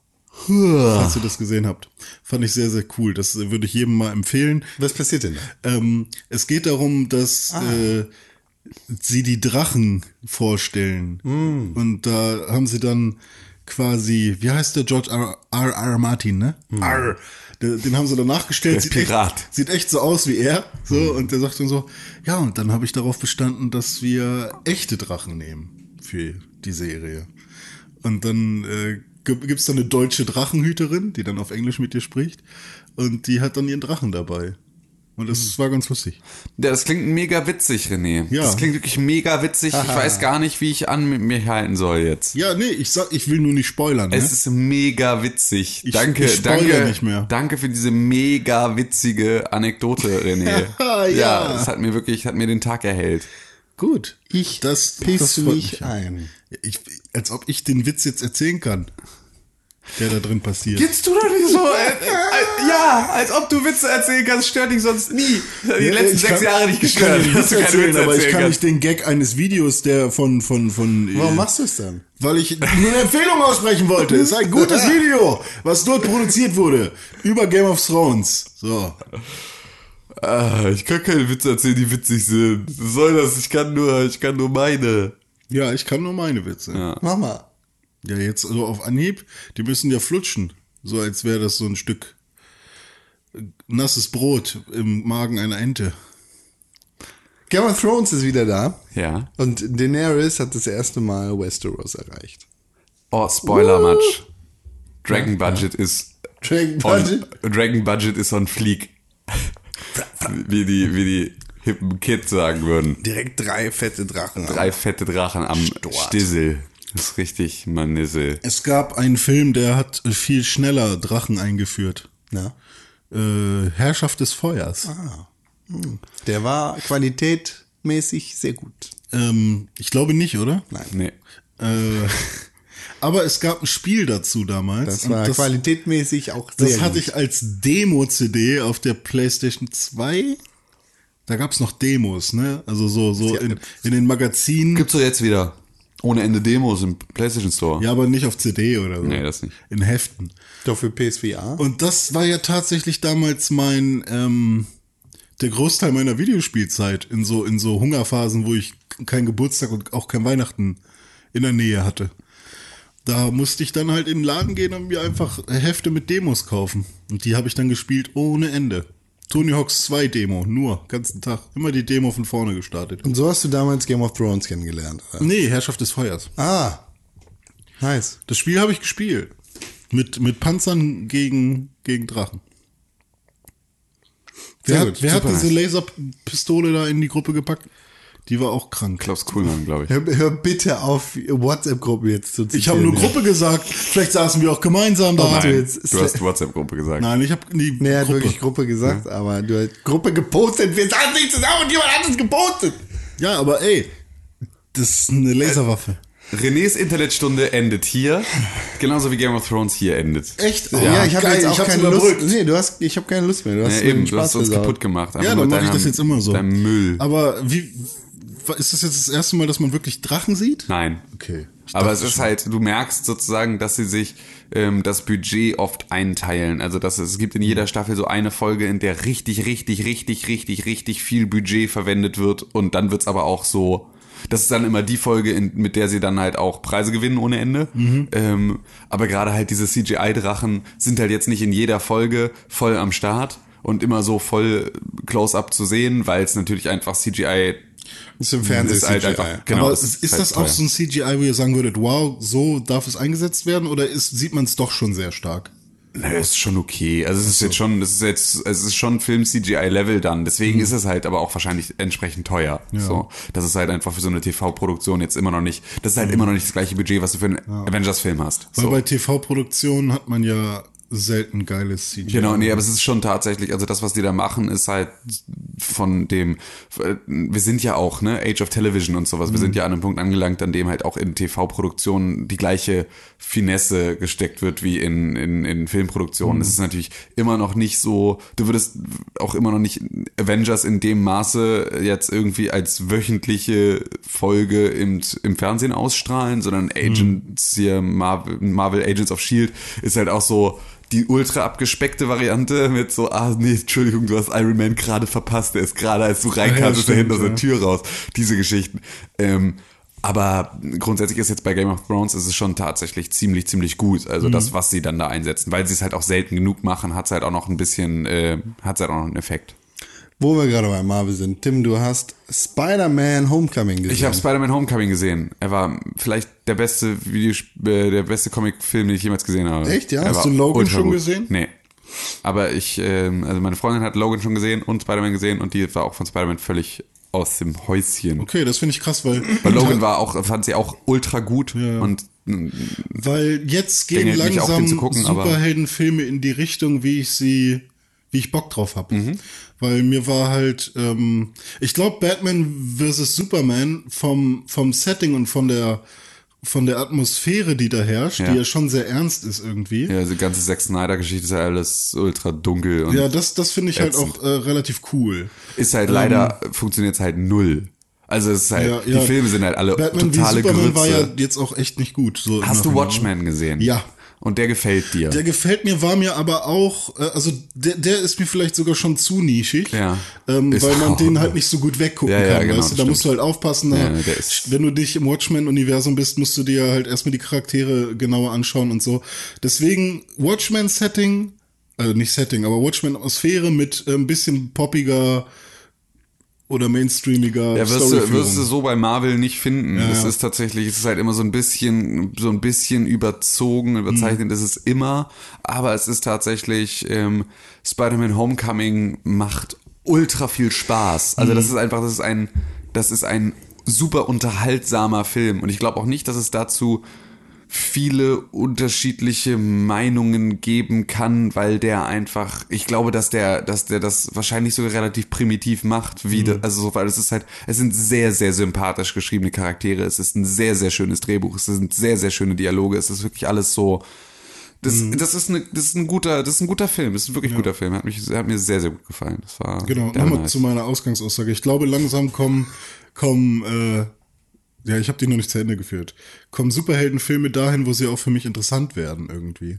Falls ihr das gesehen habt. Fand ich sehr, sehr cool. Das würde ich jedem mal empfehlen.
Was passiert denn da?
Ähm, es geht darum, dass äh, sie die Drachen vorstellen. Und da haben sie dann quasi, wie heißt der George R. R. R. Martin, ne? R. Den, haben sie dann nachgestellt. Sieht
Pirat.
Echt, sieht echt so aus wie er. So, und der sagt dann so, ja, und dann habe ich darauf bestanden, dass wir echte Drachen nehmen für die Serie. Und dann äh, gibt es dann eine deutsche Drachenhüterin, die dann auf Englisch mit dir spricht. Und die hat dann ihren Drachen dabei. Und das war ganz lustig.
Ja, das klingt mega witzig, René.
Ja.
Das klingt wirklich mega witzig. Ich weiß gar nicht, wie ich an mit mir halten soll jetzt.
Ja, nee, ich sag, ich will nur nicht spoilern. Ne?
Es ist mega witzig.
Ich-
danke,
ich spoilere
danke,
nicht mehr.
danke für diese mega witzige Anekdote, René.
Ja.
es hat mir wirklich, hat mir den Tag erhellt.
gut.
Ich
das,
piss
das
mich. ein.
Ich, als ob ich den Witz jetzt erzählen kann, der da drin passiert.
Jetzt tu doch nicht so. Äh, äh, ja, als ob du Witze erzählen kannst, stört dich sonst nie. Die
Ja,
letzten
ich
sechs
kann-
Jahre nicht
Ich kann
gestört.
den
dass
Witz
du
erzählen,
Witze
aber ich kann nicht den Gag eines Videos, der von, von, von,
Warum
äh,
machst du es dann?
weil ich nur eine Empfehlung aussprechen wollte. Es ist ein gutes Video, was dort produziert wurde. Über Game of Thrones. So.
Ah, ich kann keine Witze erzählen, die witzig sind. Was soll das? Ich kann nur, ich kann nur meine.
Ja, ich kann nur meine Witze. Ja,
Mach mal.
Jetzt also auf Anhieb, die müssen ja flutschen. So als wäre das so ein Stück nasses Brot im Magen einer Ente.
Game of Thrones ist wieder da.
Ja.
Und Daenerys hat das erste Mal Westeros erreicht.
Oh, Spoiler much. Dragon Budget ist
Dragon
on,
Budget?
Dragon Budget ist on fleek. wie die, wie die hippen Kids sagen würden.
Direkt drei fette Drachen.
Drei fette Drachen am Stissel. Das ist richtig Manissel.
Es gab einen Film, der hat viel schneller Drachen eingeführt.
Na?
Äh, Herrschaft des Feuers.
Der war qualitätmäßig sehr gut.
Ähm, ich glaube nicht, oder?
Nein.
Nee.
Äh, aber es gab ein Spiel dazu damals.
Das war
das,
qualitätmäßig auch sehr
das hatte
gut.
ich als Demo-CD auf der PlayStation 2. Da gab's noch Demos, ne? Also so, so in, in den Magazinen.
Gibt's doch jetzt wieder. Ohne Ende Demos im PlayStation Store.
Ja, aber nicht auf CD oder so.
Nee, das nicht.
In Heften.
Doch für PSVR.
Und das war ja tatsächlich damals mein ähm, der Großteil meiner Videospielzeit in so, in so Hungerphasen, wo ich keinen Geburtstag und auch kein Weihnachten in der Nähe hatte. Da musste ich dann halt in den Laden gehen und mir einfach Hefte mit Demos kaufen. Und die habe ich dann gespielt ohne Ende. Tony Hawks 2 Demo, nur, ganzen Tag. Immer die Demo von vorne gestartet.
Und so hast du damals Game of Thrones kennengelernt. Oder?
Nee, Herrschaft des Feuers.
Ah, nice.
Das Spiel habe ich gespielt. Mit, mit Panzern gegen, gegen Drachen.
Sehr
Wer,
gut,
hat, wer hat diese. Laserpistole da in die Gruppe gepackt? Die war auch krank.
Klaus Kuhlmann, glaube ich.
Hör, hör bitte auf, WhatsApp-Gruppe jetzt zu zitieren.
Ich habe nur
ja.
Gruppe gesagt. Vielleicht saßen wir auch gemeinsam da.
Nein.
Nein,
jetzt-
du hast WhatsApp-Gruppe gesagt.
Nein, ich habe die
Nee,
Gruppe.
wirklich Gruppe gesagt, aber du hast Gruppe gepostet. Wir saßen nicht zusammen und jemand hat es gepostet.
Ja, aber ey, das ist eine Laserwaffe.
Renés Internetstunde endet hier, genauso wie Game of Thrones hier endet.
Echt?
Ja, ich habe jetzt auch
ich
keine Lust. Nee, du hast, ich habe keine Lust mehr. Du hast
Ja, eben, du hast
Spaß
uns kaputt gemacht. Einfach
Ja, dann mache ich das jetzt immer so.
Dein Müll.
Aber wie ist das jetzt das erste Mal, dass man wirklich Drachen sieht?
Nein.
Okay. Ich
Aber es ist
schon.
halt, du merkst sozusagen, dass sie sich ähm, das Budget oft einteilen. Also dass es, es gibt in jeder Staffel so eine Folge, in der richtig, richtig, richtig, richtig, richtig viel Budget verwendet wird und dann wird's aber auch so. Das ist dann immer die Folge, in, mit der sie dann halt auch Preise gewinnen ohne Ende. Ähm, aber gerade halt diese CGI-Drachen sind halt jetzt nicht in jeder Folge voll am Start und immer so voll close-up zu sehen, weil es natürlich einfach CGI
ist im Fernsehen
ist halt einfach, genau.
Aber ist, ist
halt
das auch so ein CGI, wo ihr sagen würdet, wow, so darf es eingesetzt werden? Oder ist, sieht man es doch schon sehr stark?
Naja, ist schon okay. Also es ist jetzt schon, es ist jetzt, es ist schon Film CGI Level dann. Deswegen
Mhm.
ist es halt aber auch wahrscheinlich entsprechend teuer. So, das ist halt einfach für so eine TV-Produktion jetzt immer noch nicht. Das ist halt immer noch nicht das gleiche Budget, was du für einen Avengers-Film hast.
Mhm. Weil
So.
bei TV-Produktionen hat man ja selten geiles CGI.
Genau, nee, aber es ist schon tatsächlich, also das, was die da machen, ist halt von dem, wir sind ja auch, ne, Age of Television und sowas, wir sind ja an einem Punkt angelangt, an dem halt auch in TV-Produktionen die gleiche Finesse gesteckt wird wie in, in, in Filmproduktionen. Es ist natürlich immer noch nicht so, du würdest auch immer noch nicht Avengers in dem Maße jetzt irgendwie als wöchentliche Folge im, im Fernsehen ausstrahlen, sondern Agents hier, Marvel, Marvel Agents of Shield ist halt auch so, die ultra abgespeckte Variante mit so, ah nee, Entschuldigung, du hast Iron Man gerade verpasst, der ist gerade, als du reinkamst, ist er hinter aus der
ja.
Tür raus. Diese Geschichten. Ähm, aber grundsätzlich ist jetzt bei Game of Thrones ist es schon tatsächlich ziemlich, ziemlich gut. Also
Mhm.
das, was sie dann da einsetzen. Weil sie es halt auch selten genug machen, hat es halt auch noch ein bisschen, äh, hat halt auch noch einen Effekt.
Wo wir gerade bei Marvel sind. Tim, du hast Spider-Man Homecoming gesehen.
Ich habe Spider-Man Homecoming gesehen. Er war vielleicht der beste Videosp äh, der beste Comicfilm, den ich jemals gesehen habe.
Echt, ja?
Er
Hast du Logan schon
gut.
gesehen?
Nee. Aber ich, ähm, also meine Freundin hat Logan schon gesehen und Spider-Man gesehen und die war auch von Spider-Man völlig aus dem Häuschen.
Okay, das finde ich krass, weil,
Weil Logan war auch, fand sie auch ultra gut und
weil jetzt gehen langsam
gucken,
Superheldenfilme in die Richtung, wie ich sie, wie ich Bock drauf habe.
Mhm.
Weil mir war halt, ähm, ich glaube, Batman vs. Superman vom, vom Setting und von der, von der Atmosphäre, die da herrscht,
Ja.
die ja schon sehr ernst ist irgendwie.
ja, die ganze Zack Snyder-Geschichte ist ja alles ultra dunkel und
Ja, das, das finde ich halt
Ätzend.
auch äh, relativ cool.
ist halt leider, funktioniert es halt null. Also es ist halt,
Ja, ja.
die Filme sind halt alle
Batman
totale
wie Superman war ja jetzt auch echt nicht gut. So
Hast du. Watchmen gesehen?
Ja.
Und der gefällt dir?
Der gefällt mir, war mir aber auch, äh, also der, der ist mir vielleicht sogar schon zu nischig,
Ja.
ähm, weil man den halt nicht so gut weggucken
Ja, ja,
kann,
genau,
weißt du, da musst du halt aufpassen, da,
Ja, ist-
wenn du dich im Watchmen-Universum bist, musst du dir halt erstmal die Charaktere genauer anschauen und so. Deswegen Watchmen-Setting, also nicht Setting, aber Watchmen-Atmosphäre mit äh, ein bisschen poppiger oder mainstreamiger
Ja, wirst du, wirst du so bei Marvel nicht finden.
Ja,
es
ja.
ist tatsächlich, es ist halt immer so ein bisschen, so ein bisschen überzogen, überzeichnet
Mhm.
ist es immer, aber es ist tatsächlich, ähm, Spider-Man Homecoming macht ultra viel Spaß. Also
Mhm.
das ist einfach, das ist ein, das ist ein super unterhaltsamer Film und ich glaube auch nicht, dass es dazu viele unterschiedliche Meinungen geben kann, weil der einfach, ich glaube, dass der, dass der das wahrscheinlich sogar relativ primitiv macht, wie, das, also so, weil es ist halt, es sind sehr, sehr sympathisch geschriebene Charaktere, es ist ein sehr, sehr schönes Drehbuch, es sind sehr, sehr schöne Dialoge, es ist wirklich alles so, das, das ist eine, das ist ein guter, das ist ein guter Film, das ist ein wirklich guter Film, hat mich, hat mir sehr, sehr gut gefallen, das war,
Genau, nochmal
nice.
zu meiner Ausgangsaussage. Ich glaube, langsam kommen, kommen, äh, ja, ich habe die noch nicht zu Ende geführt, kommen Superheldenfilme dahin, wo sie auch für mich interessant werden irgendwie.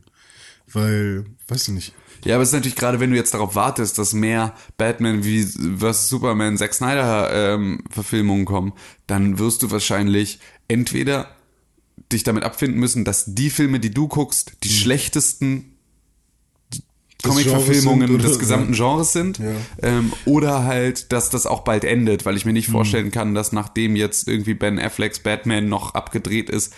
Weil, weiß ich nicht.
Ja, aber es ist natürlich gerade, wenn du jetzt darauf wartest, dass mehr Batman wie vs. Superman, Zack Snyder ähm, Verfilmungen kommen, dann wirst du wahrscheinlich entweder dich damit abfinden müssen, dass die Filme, die du guckst, die schlechtesten Comic-Verfilmungen des gesamten Genres sind.
Ja.
Ähm, oder halt, dass das auch bald endet, weil ich mir nicht vorstellen kann, dass nachdem jetzt irgendwie Ben Afflecks Batman noch abgedreht ist,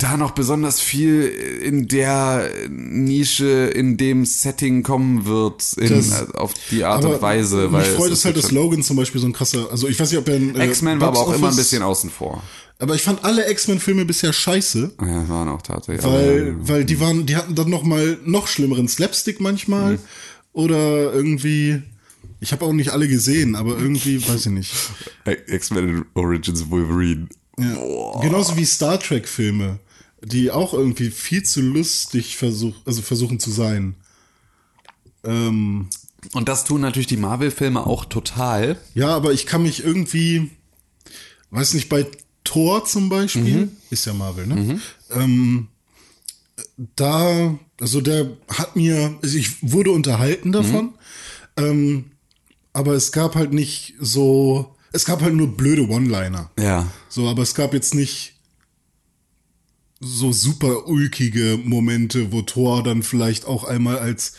da noch besonders viel in der Nische, in dem Setting kommen wird, in,
Das-
auf die Art und Weise. Weil
mich freut es halt, dass Logan zum Beispiel so ein krasser, also ich weiß nicht, ob er ein äh,
X-Men war aber auch immer ein bisschen außen vor.
Aber ich fand alle X-Men-Filme bisher scheiße.
Ja, waren auch tatsächlich.
Weil,
aber,
weil die waren, die hatten dann noch mal noch schlimmeren Slapstick manchmal
Mhm.
oder irgendwie. Ich habe auch nicht alle gesehen, aber irgendwie weiß ich nicht.
X-Men Origins Wolverine.
Ja. Genauso wie Star Trek Filme, die auch irgendwie viel zu lustig versuch, also versuchen zu sein. Ähm,
Und das tun natürlich die Marvel-Filme auch total.
ja, aber ich kann mich irgendwie, weiß nicht, bei Thor zum Beispiel,
Mhm.
ist ja Marvel, ne? Ähm, da, also der hat mir, also ich wurde unterhalten davon,
Mhm.
ähm, aber es gab halt nicht so, es gab halt nur blöde One-Liner.
Ja.
So, aber es gab jetzt nicht so super ulkige Momente, wo Thor dann vielleicht auch einmal als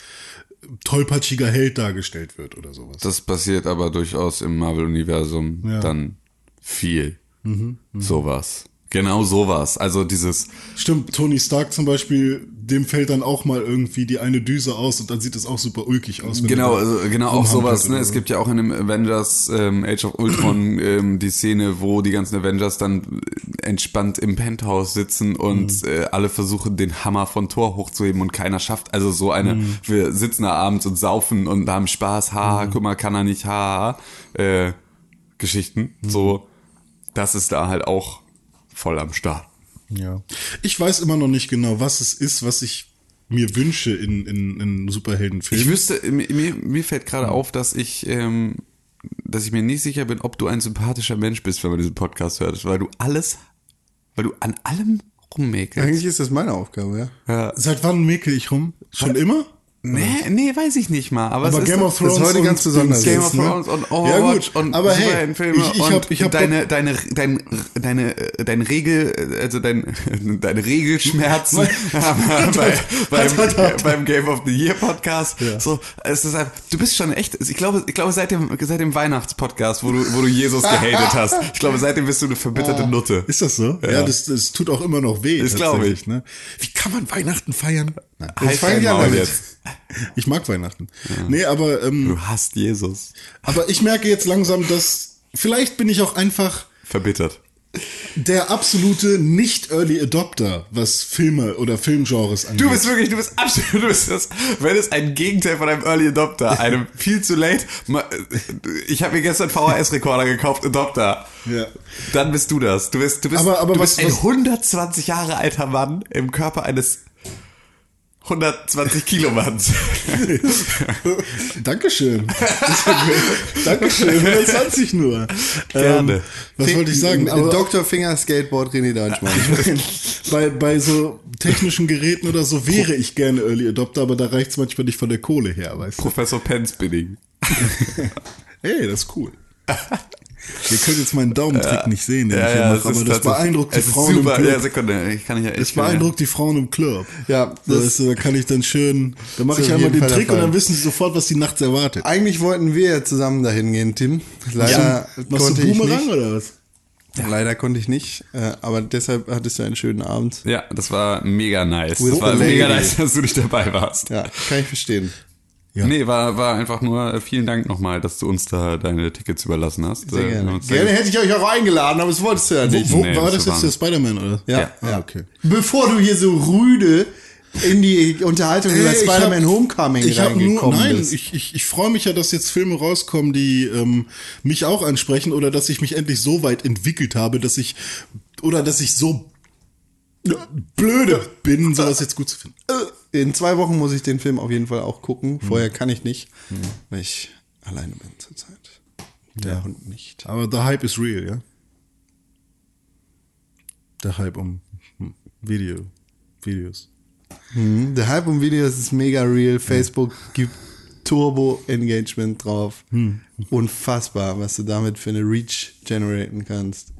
tollpatschiger Held dargestellt wird oder sowas.
Das passiert aber durchaus im Marvel-Universum
Ja.
dann viel. Sowas. Genau sowas. Also dieses,
Stimmt, Tony Stark zum Beispiel, dem fällt dann auch mal irgendwie die eine Düse aus und dann sieht es auch super ulkig aus.
genau, also genau auch sowas. Ne?
oder
Es
so.
gibt ja auch in dem Avengers ähm, Age of Ultron ähm, die Szene, wo die ganzen Avengers dann entspannt im Penthouse sitzen und äh, alle versuchen, den Hammer von Thor hochzuheben und keiner schafft. Also so eine, wir sitzen da abends und saufen und haben Spaß, ha, guck mal, kann er nicht, ha, äh, Geschichten. So, das ist da halt auch voll am Start.
Ja. Ich weiß immer noch nicht genau, was es ist, was ich mir wünsche in, in, in Superheldenfilmen.
Ich wüsste, mir, mir- mir fällt gerade auf, dass ich, ähm, dass ich mir nicht sicher bin, ob du ein sympathischer Mensch bist, wenn man diesen Podcast hört, weil du alles, weil du an allem rummäkelst.
Eigentlich ist das meine Aufgabe, ja.
Seit wann mäkel ich rum? Schon immer?
Nee, nee, weiß ich nicht mal. Aber,
Aber
es
Game
ist
of Thrones
ist heute
und
ganz besonders.
Game of
ne?
Thrones und
Ja,
Overwatch
gut.
und
aber hey,
Superheldenfilme
ich, ich
und
hab, ich hab
deine, deine, dein, deine, deine Regel, also dein, deine Regelschmerzen bei, beim, beim Game of the Year Podcast. So, es ist einfach, du bist schon echt, ich glaube, ich glaube seit dem, seit dem Weihnachtspodcast, wo du, wo du Jesus gehatet hast, ich glaube, seitdem bist du eine verbitterte Nutte.
Ist das so? Ja, das, das tut auch immer noch weh.
Das glaub
tatsächlich,
ich.
Ne? Wie kann man Weihnachten feiern? Nein.
Halt
fangen
dein
die an damit.
jetzt.
Ich mag Weihnachten. Nee, aber, ähm,
Du hasst Jesus.
aber ich merke jetzt langsam, dass vielleicht bin ich auch einfach
Verbittert.
der absolute Nicht-Early Adopter, was Filme oder Filmgenres angeht.
Du bist wirklich, du bist absolut, du bist das, wenn es ein Gegenteil von einem Early Adopter, einem viel zu late, ma- ich habe mir gestern VHS-Rekorder gekauft, Adopter.
Ja.
Dann bist du das. Du bist, du bist,
Aber- aber
du
was-
bist ein
was-
120 Jahre alter Mann im Körper eines 120 Kilo Manns.
Dankeschön. Dankeschön. 120 nur.
Gerne.
Ähm, was wollte ich sagen?
Dr. Finger Skateboard René Deutschmann.
bei, bei so technischen Geräten oder so wäre ich gerne Early Adopter, aber da reicht's manchmal nicht von der Kohle her, weißt du?
Professor Penspinning.
Hey, das ist cool. Ihr könnt jetzt meinen Daumentrick nicht sehen, den ich hier
es
mache,
ist
aber das beeindruckt die Frauen
super.
im Club.
Ja, Sekunde. Ich kann ja, ich
Das
kann ja-
beeindruckt die Frauen im Club.
Ja,
So,
das-
weißt du, da kann ich dann schön, da mache ich einmal den
Fall
Trick und dann wissen sie sofort, was sie nachts erwartet.
Eigentlich wollten wir ja zusammen dahin gehen, Tim. Leider
du
konnte ich
Boomerang
nicht.
oder was?
Leider konnte ich nicht, äh, aber deshalb hattest du einen schönen Abend.
Ja, das war mega nice.
With
Das war mega nice, dass du nicht dabei warst.
Ja, kann ich verstehen.
Ja.
Nee, war, war einfach nur äh, vielen Dank nochmal, dass du uns da deine Tickets überlassen hast.
Sehr
Äh,
gerne.
sehr
Gerne hätte ich euch auch eingeladen, aber das wolltest du ja nicht.
Wo
Nee,
war
das
jetzt der Spider-Man, oder?
Ja,
Ah,
ja.
okay.
Bevor du hier so rüde in die Unterhaltung über
ich
Spider-Man Homecoming
ich hab nur, nein,
bist.
ich, ich, ich freue mich ja, dass jetzt Filme rauskommen, die ähm, mich auch ansprechen oder dass ich mich endlich so weit entwickelt habe, dass ich oder dass ich so blöde bin, sowas jetzt gut zu finden.
In zwei Wochen muss ich den Film auf jeden Fall auch gucken. Vorher kann ich nicht, weil ich alleine bin zurzeit. Der Hund nicht.
Aber der Hype ist real, ja? Der Hype um Video, Videos.
Mhm. Der Hype um Videos ist mega real. Facebook gibt Turbo-Engagement drauf. Unfassbar, was du damit für eine Reach generieren kannst.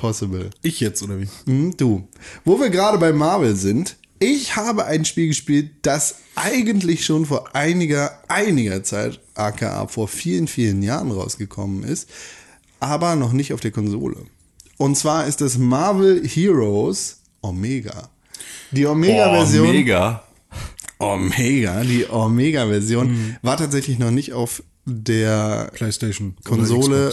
Unpossible.
Ich jetzt, oder wie?
Mhm, du. Wo wir gerade bei Marvel sind, ich habe ein Spiel gespielt, das eigentlich schon vor einiger, einiger Zeit, aka vor vielen, vielen Jahren rausgekommen ist, aber noch nicht auf der Konsole. Und zwar ist das Marvel Heroes Omega. Die Omega-Version.
mega.
Omega, die Omega-Version war tatsächlich noch nicht auf der
PlayStation.
Konsole.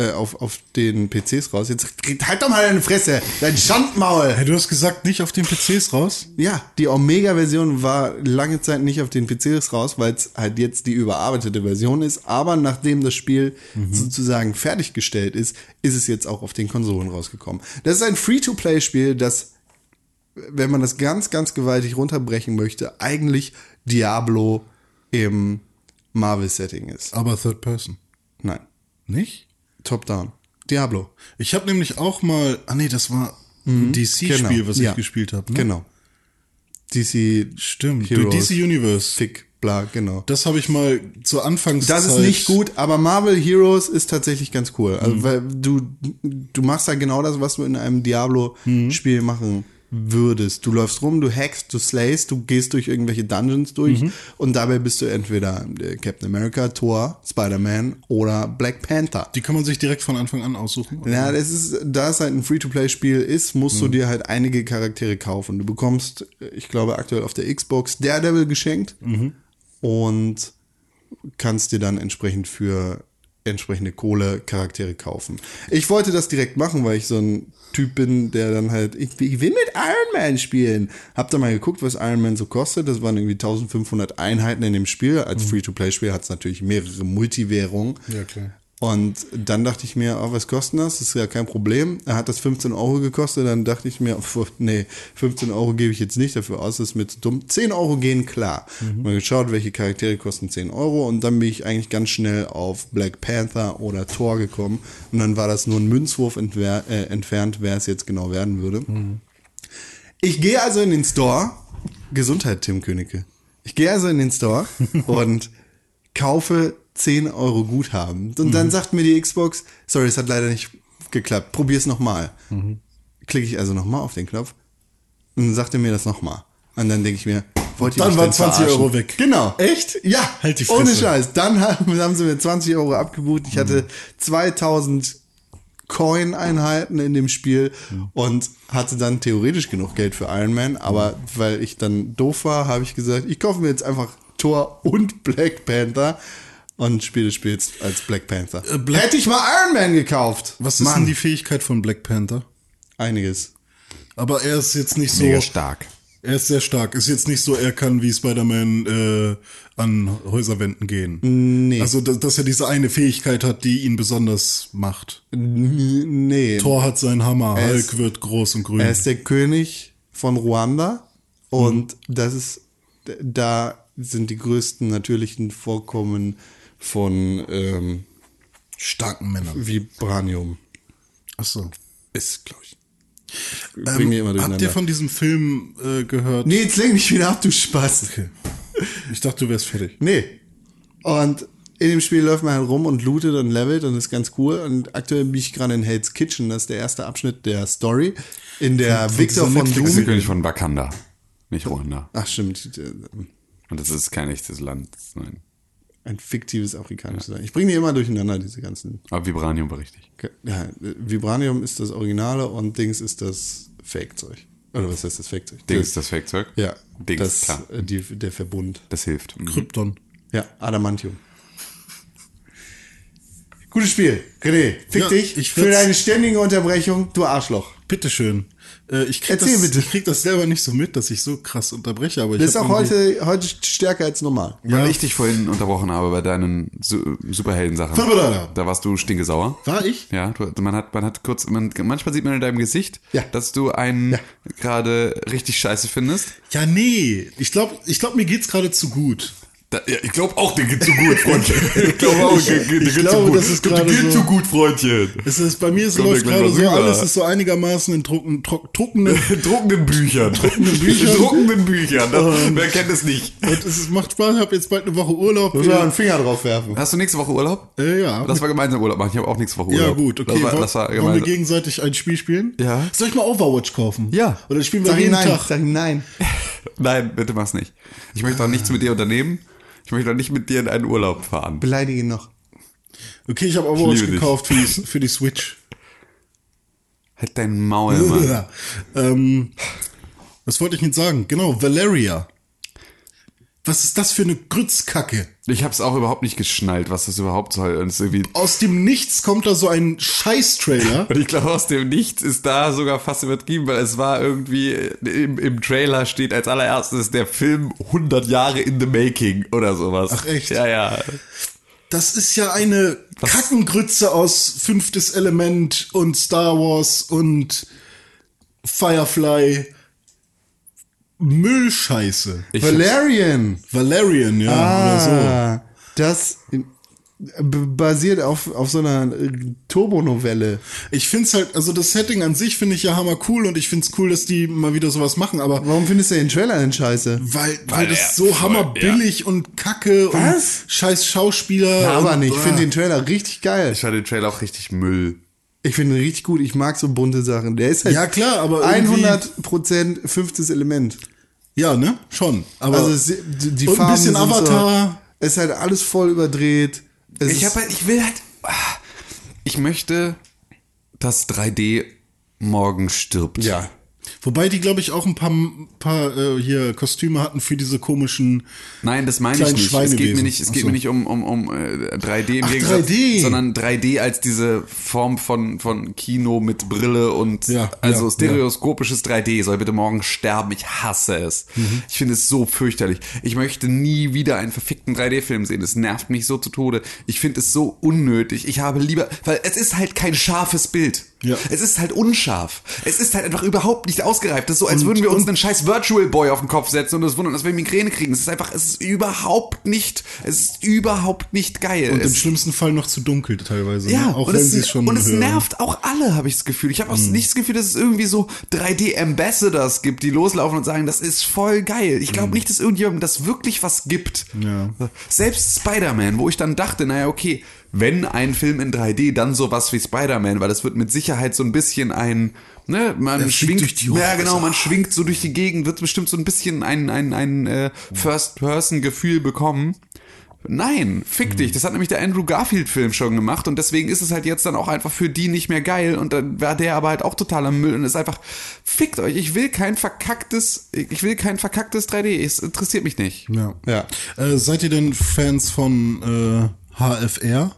Äh, auf, auf den PCs raus. Jetzt halt doch mal deine Fresse, dein Schandmaul.
Hey, du hast gesagt, nicht auf den PCs raus?
Ja, die Omega-Version war lange Zeit nicht auf den PCs raus, weil es halt jetzt die überarbeitete Version ist. Aber nachdem das Spiel sozusagen fertiggestellt ist, ist es jetzt auch auf den Konsolen rausgekommen. Das ist ein Free-to-Play-Spiel, das, wenn man das ganz, ganz gewaltig runterbrechen möchte, eigentlich Diablo im Marvel-Setting ist.
Aber Third Person.
Nein,
Nicht?
Top-Down. Diablo.
Ich habe nämlich auch mal, ah nee, das war ein DC-Spiel,
Genau,
was
ja.
ich gespielt habe. Ne?
Genau. DC
Stimmt,
Heroes.
DC Universe.
Fick, bla, genau.
Das habe ich mal zur Anfangszeit.
Das ist nicht gut, aber Marvel Heroes ist tatsächlich ganz cool. Also, weil du, du machst da genau das, was du in einem Diablo-Spiel machen würdest. Du läufst rum, du hackst, du slayst, du gehst durch irgendwelche Dungeons durch und dabei bist du entweder äh, Captain America, Thor, Spider-Man oder Black Panther.
Die kann man sich direkt von Anfang an aussuchen.
Ja, das ist, da es halt ein Free-to-Play-Spiel ist, musst du dir halt einige Charaktere kaufen. Du bekommst, ich glaube, aktuell auf der Xbox Daredevil geschenkt und kannst dir dann entsprechend für entsprechende Kohle Charaktere kaufen. Ich wollte das direkt machen, weil ich so ein Typ bin, der dann halt, ich, ich will mit Iron Man spielen. Hab da mal geguckt, was Iron Man so kostet. Das waren irgendwie 1500 Einheiten in dem Spiel. Als Free-to-Play-Spiel hat es natürlich mehrere Multiwährungen.
Ja, klar.
Und dann dachte ich mir, oh, was kostet das? Das ist ja kein Problem. Er hat das 15 Euro gekostet. Dann dachte ich mir, pf, nee, 15 Euro gebe ich jetzt nicht dafür aus. Das ist mir zu dumm. 10 Euro gehen klar. Mal geschaut, welche Charaktere kosten 10 Euro. Und dann bin ich eigentlich ganz schnell auf Black Panther oder Thor gekommen. Und dann war das nur ein Münzwurf entwer äh, entfernt, wer es jetzt genau werden würde. Ich gehe also in den Store. Gesundheit, Tim Königke. Ich gehe also in den Store und kaufe 10 Euro Guthaben. Und dann sagt mir die Xbox, sorry, es hat leider nicht geklappt, probier's nochmal. Klicke ich also nochmal auf den Knopf und dann sagt er mir das nochmal. Und dann denke ich mir, wollt ihr
Dann waren
denn
20
verarschen?
Euro weg.
Genau. Echt? Ja.
Halt die
Ohne
Fresse.
Scheiß. Dann haben, haben sie mir 20 Euro abgebucht. Ich hatte 2000 Coin-Einheiten in dem Spiel und hatte dann theoretisch genug Geld für Iron Man, aber weil ich dann doof war, habe ich gesagt, ich kaufe mir jetzt einfach Thor und Black Panther und spiele das Spiel jetzt als Black Panther.
Äh, Black-
Hätte ich mal Iron Man gekauft.
Was ist denn die Fähigkeit von Black Panther?
Einiges.
Aber er ist jetzt nicht so.
Mega stark.
Er ist sehr stark. Ist jetzt nicht so, er kann wie Spider-Man äh, an Häuserwänden gehen. Nee. Also, dass, dass er diese eine Fähigkeit hat, die ihn besonders macht.
Nee.
Thor hat seinen Hammer,
Er
Hulk
ist-
wird groß und grün.
Er ist der König von Ruanda und das ist, da sind die größten natürlichen Vorkommen von ähm,
Starken Männern.
Vibranium.
Achso.
Ist, glaube ich. Bring die immer
Ähm, habt ihr von diesem Film äh, gehört?
nee, jetzt lenk mich wieder ab, du Spaß.
Ich dachte, du wärst fertig.
Nee. Und in dem Spiel läuft man halt rum und lootet und levelt und ist ganz cool. Und aktuell bin ich gerade in Hell's Kitchen. Das ist der erste Abschnitt der Story. In der
von
Victor von
Netflix-
Das ist der
Doom.
König von Wakanda, nicht Ruanda.
Ach, stimmt.
Und das ist kein echtes Land. Nein.
Ein fiktives afrikanisches Land. Ich bringe die immer durcheinander, diese ganzen.
Aber Vibranium war richtig.
Ja, Vibranium ist das Originale und Dings ist das Fake-Zeug. Oder was heißt das Fake-Zeug?
Dings ist das Fake-Zeug?
Ja,
Dings,
das,
klar.
äh, Die, der Verbund.
Das hilft. Mhm.
Krypton.
Ja, Adamantium. Gutes Spiel. René, fick
Ja,
dich
ich
für deine ständige Unterbrechung, du Arschloch.
Bitteschön. Äh, ich krieg
Erzähl
das,
bitte.
Ich krieg das selber nicht so mit, dass ich so krass unterbreche, aber ich
Das ist auch heute, heute stärker als normal.
Weil ich dich vorhin unterbrochen habe bei deinen Su Superhelden-Sachen.
Superhelden.
Da warst du stinkesauer.
War ich?
Ja, du, man hat, man hat kurz, man, manchmal sieht man in deinem Gesicht,
Ja.
dass du einen
Ja.
gerade richtig scheiße findest.
Ja, nee. Ich glaube, ich glaub, mir geht's gerade zu gut.
Da, ja, ich glaube auch, der geht zu gut, Freundchen. Ich glaube auch, der, der geht
glaube,
zu gut.
das ist
der
gerade
geht
so-
zu gut, Freundchen.
Es ist, bei mir ist, läuft gerade so, alles ist so einigermaßen in drucken, trock, druckenden.
In druckenden Büchern.
Druckenden Büchern.
In druckenden Büchern. Das, wer kennt es nicht?
Und es ist- macht Spaß, ich habe jetzt bald eine Woche Urlaub.
Muss man einen Finger drauf werfen.
Hast du nächste Woche Urlaub?
Äh, ja.
Lass mal gemeinsam Urlaub machen. Ich habe auch nächste Woche Urlaub.
ja, gut, okay.
Das war, das war
Wollen wir
gemeinsam.
gegenseitig ein Spiel spielen?
Ja.
Soll ich mal Overwatch kaufen?
Ja.
Oder spielen wir
Sag
jeden
nein,
Tag?
sag ihm nein.
Nein, bitte mach's nicht. Ich möchte auch nichts mit dir unternehmen. Ich möchte auch nicht mit dir in einen Urlaub fahren.
Beleidige ihn noch.
Okay, ich habe Overwatch gekauft für die, für die Switch.
Halt dein Maul, Mann.
Ähm, was wollte ich jetzt sagen? Genau, Valeria. Was ist das für eine Grützkacke?
Ich hab's auch überhaupt nicht geschnallt, was das überhaupt soll. Und, irgendwie
Aus dem Nichts kommt da so ein Scheiß-Trailer.
und ich glaube, aus dem Nichts ist da sogar fast übertrieben, weil es war irgendwie, im, im Trailer steht als allererstes der Film 100 Jahre in the making oder sowas.
Ach, echt?
Ja, ja.
Das ist ja eine Kackengrütze aus Fünftes Element und Star Wars und Firefly. Müllscheiße.
Ich
Valerian.
Valerian, ja, oder so.
Ah, das äh, basiert auf, auf so einer äh, Turbonovelle.
Ich find's halt, also das Setting an sich finde ich ja hammer cool und ich find's cool, dass die mal wieder sowas machen, aber
Warum findest du den Trailer denn scheiße?
weil, weil,
Weil
das so
voll-
hammerbillig und kacke
Was?
und scheiß Schauspieler.
Ja, aber
und,
nicht. Ich
ah.
finde den Trailer richtig geil.
Ich fand den Trailer auch richtig Müll.
Ich finde ihn richtig gut. Ich mag so bunte Sachen. Der ist halt
Ja, klar, aber irgendwie-
100% fünftes Element.
Ja, ne? Schon. Aber
Also die, die
und ein
Farben
bisschen
sind
Avatar.
So, es ist halt alles voll überdreht. Es
Ich hab halt, ich will halt, ah, ich möchte, dass 3D morgen stirbt.
ja.
Wobei die, glaube ich, auch ein paar, paar äh, hier Kostüme hatten für diese komischen.
Nein, das meine ich nicht. Es geht mir nicht, es
Ach
geht mir nicht um, um, um äh, 3D im
Ach,
Gegensatz,
3D.
sondern 3D als diese Form von, von Kino mit Brille und
Ja,
also
ja,
stereoskopisches 3D soll bitte morgen sterben. Ich hasse es.
Mhm.
Ich finde es so fürchterlich. Ich möchte nie wieder einen verfickten 3D-Film sehen. Es nervt mich so zu Tode. Ich finde es so unnötig. Ich habe lieber, weil es ist halt kein scharfes Bild.
Ja.
Es ist halt unscharf. Es ist halt einfach überhaupt nicht ausgereift. Das ist so, als würden wir uns einen scheiß Virtual Boy auf den Kopf setzen und uns wundern, dass wir Migräne kriegen. Es ist einfach, es ist überhaupt nicht, es ist überhaupt nicht geil.
Und im
es,
schlimmsten Fall noch zu dunkel teilweise.
ja,
ne? Auch
und
wenn
es,
sie es schon
und es
hören. Mhm.
nervt auch alle, habe ich das Gefühl. Ich habe auch nicht das Gefühl, dass es irgendwie so 3D-Ambassadors gibt, die loslaufen und sagen, das ist voll geil. Ich glaube nicht, dass irgendjemandem das wirklich was gibt.
Mhm. Ja.
Selbst Spider-Man, wo ich dann dachte, naja, okay, wenn ein Film in 3D, dann sowas wie Spider-Man, weil das wird mit Sicherheit so ein bisschen ein, ne, man
fliegt
schwingt,
durch die
ja genau, man schwingt so durch die Gegend, wird bestimmt so ein bisschen ein, ein, ein äh, First-Person-Gefühl bekommen. Nein, fick dich. Das hat nämlich der Andrew Garfield-Film schon gemacht und deswegen ist es halt jetzt dann auch einfach für die nicht mehr geil und dann war der aber halt auch totaler Müll und ist einfach, fickt euch, ich will kein verkacktes, ich will kein verkacktes 3D, es interessiert mich nicht.
Ja.
Ja.
Äh, seid ihr denn Fans von äh, HFR?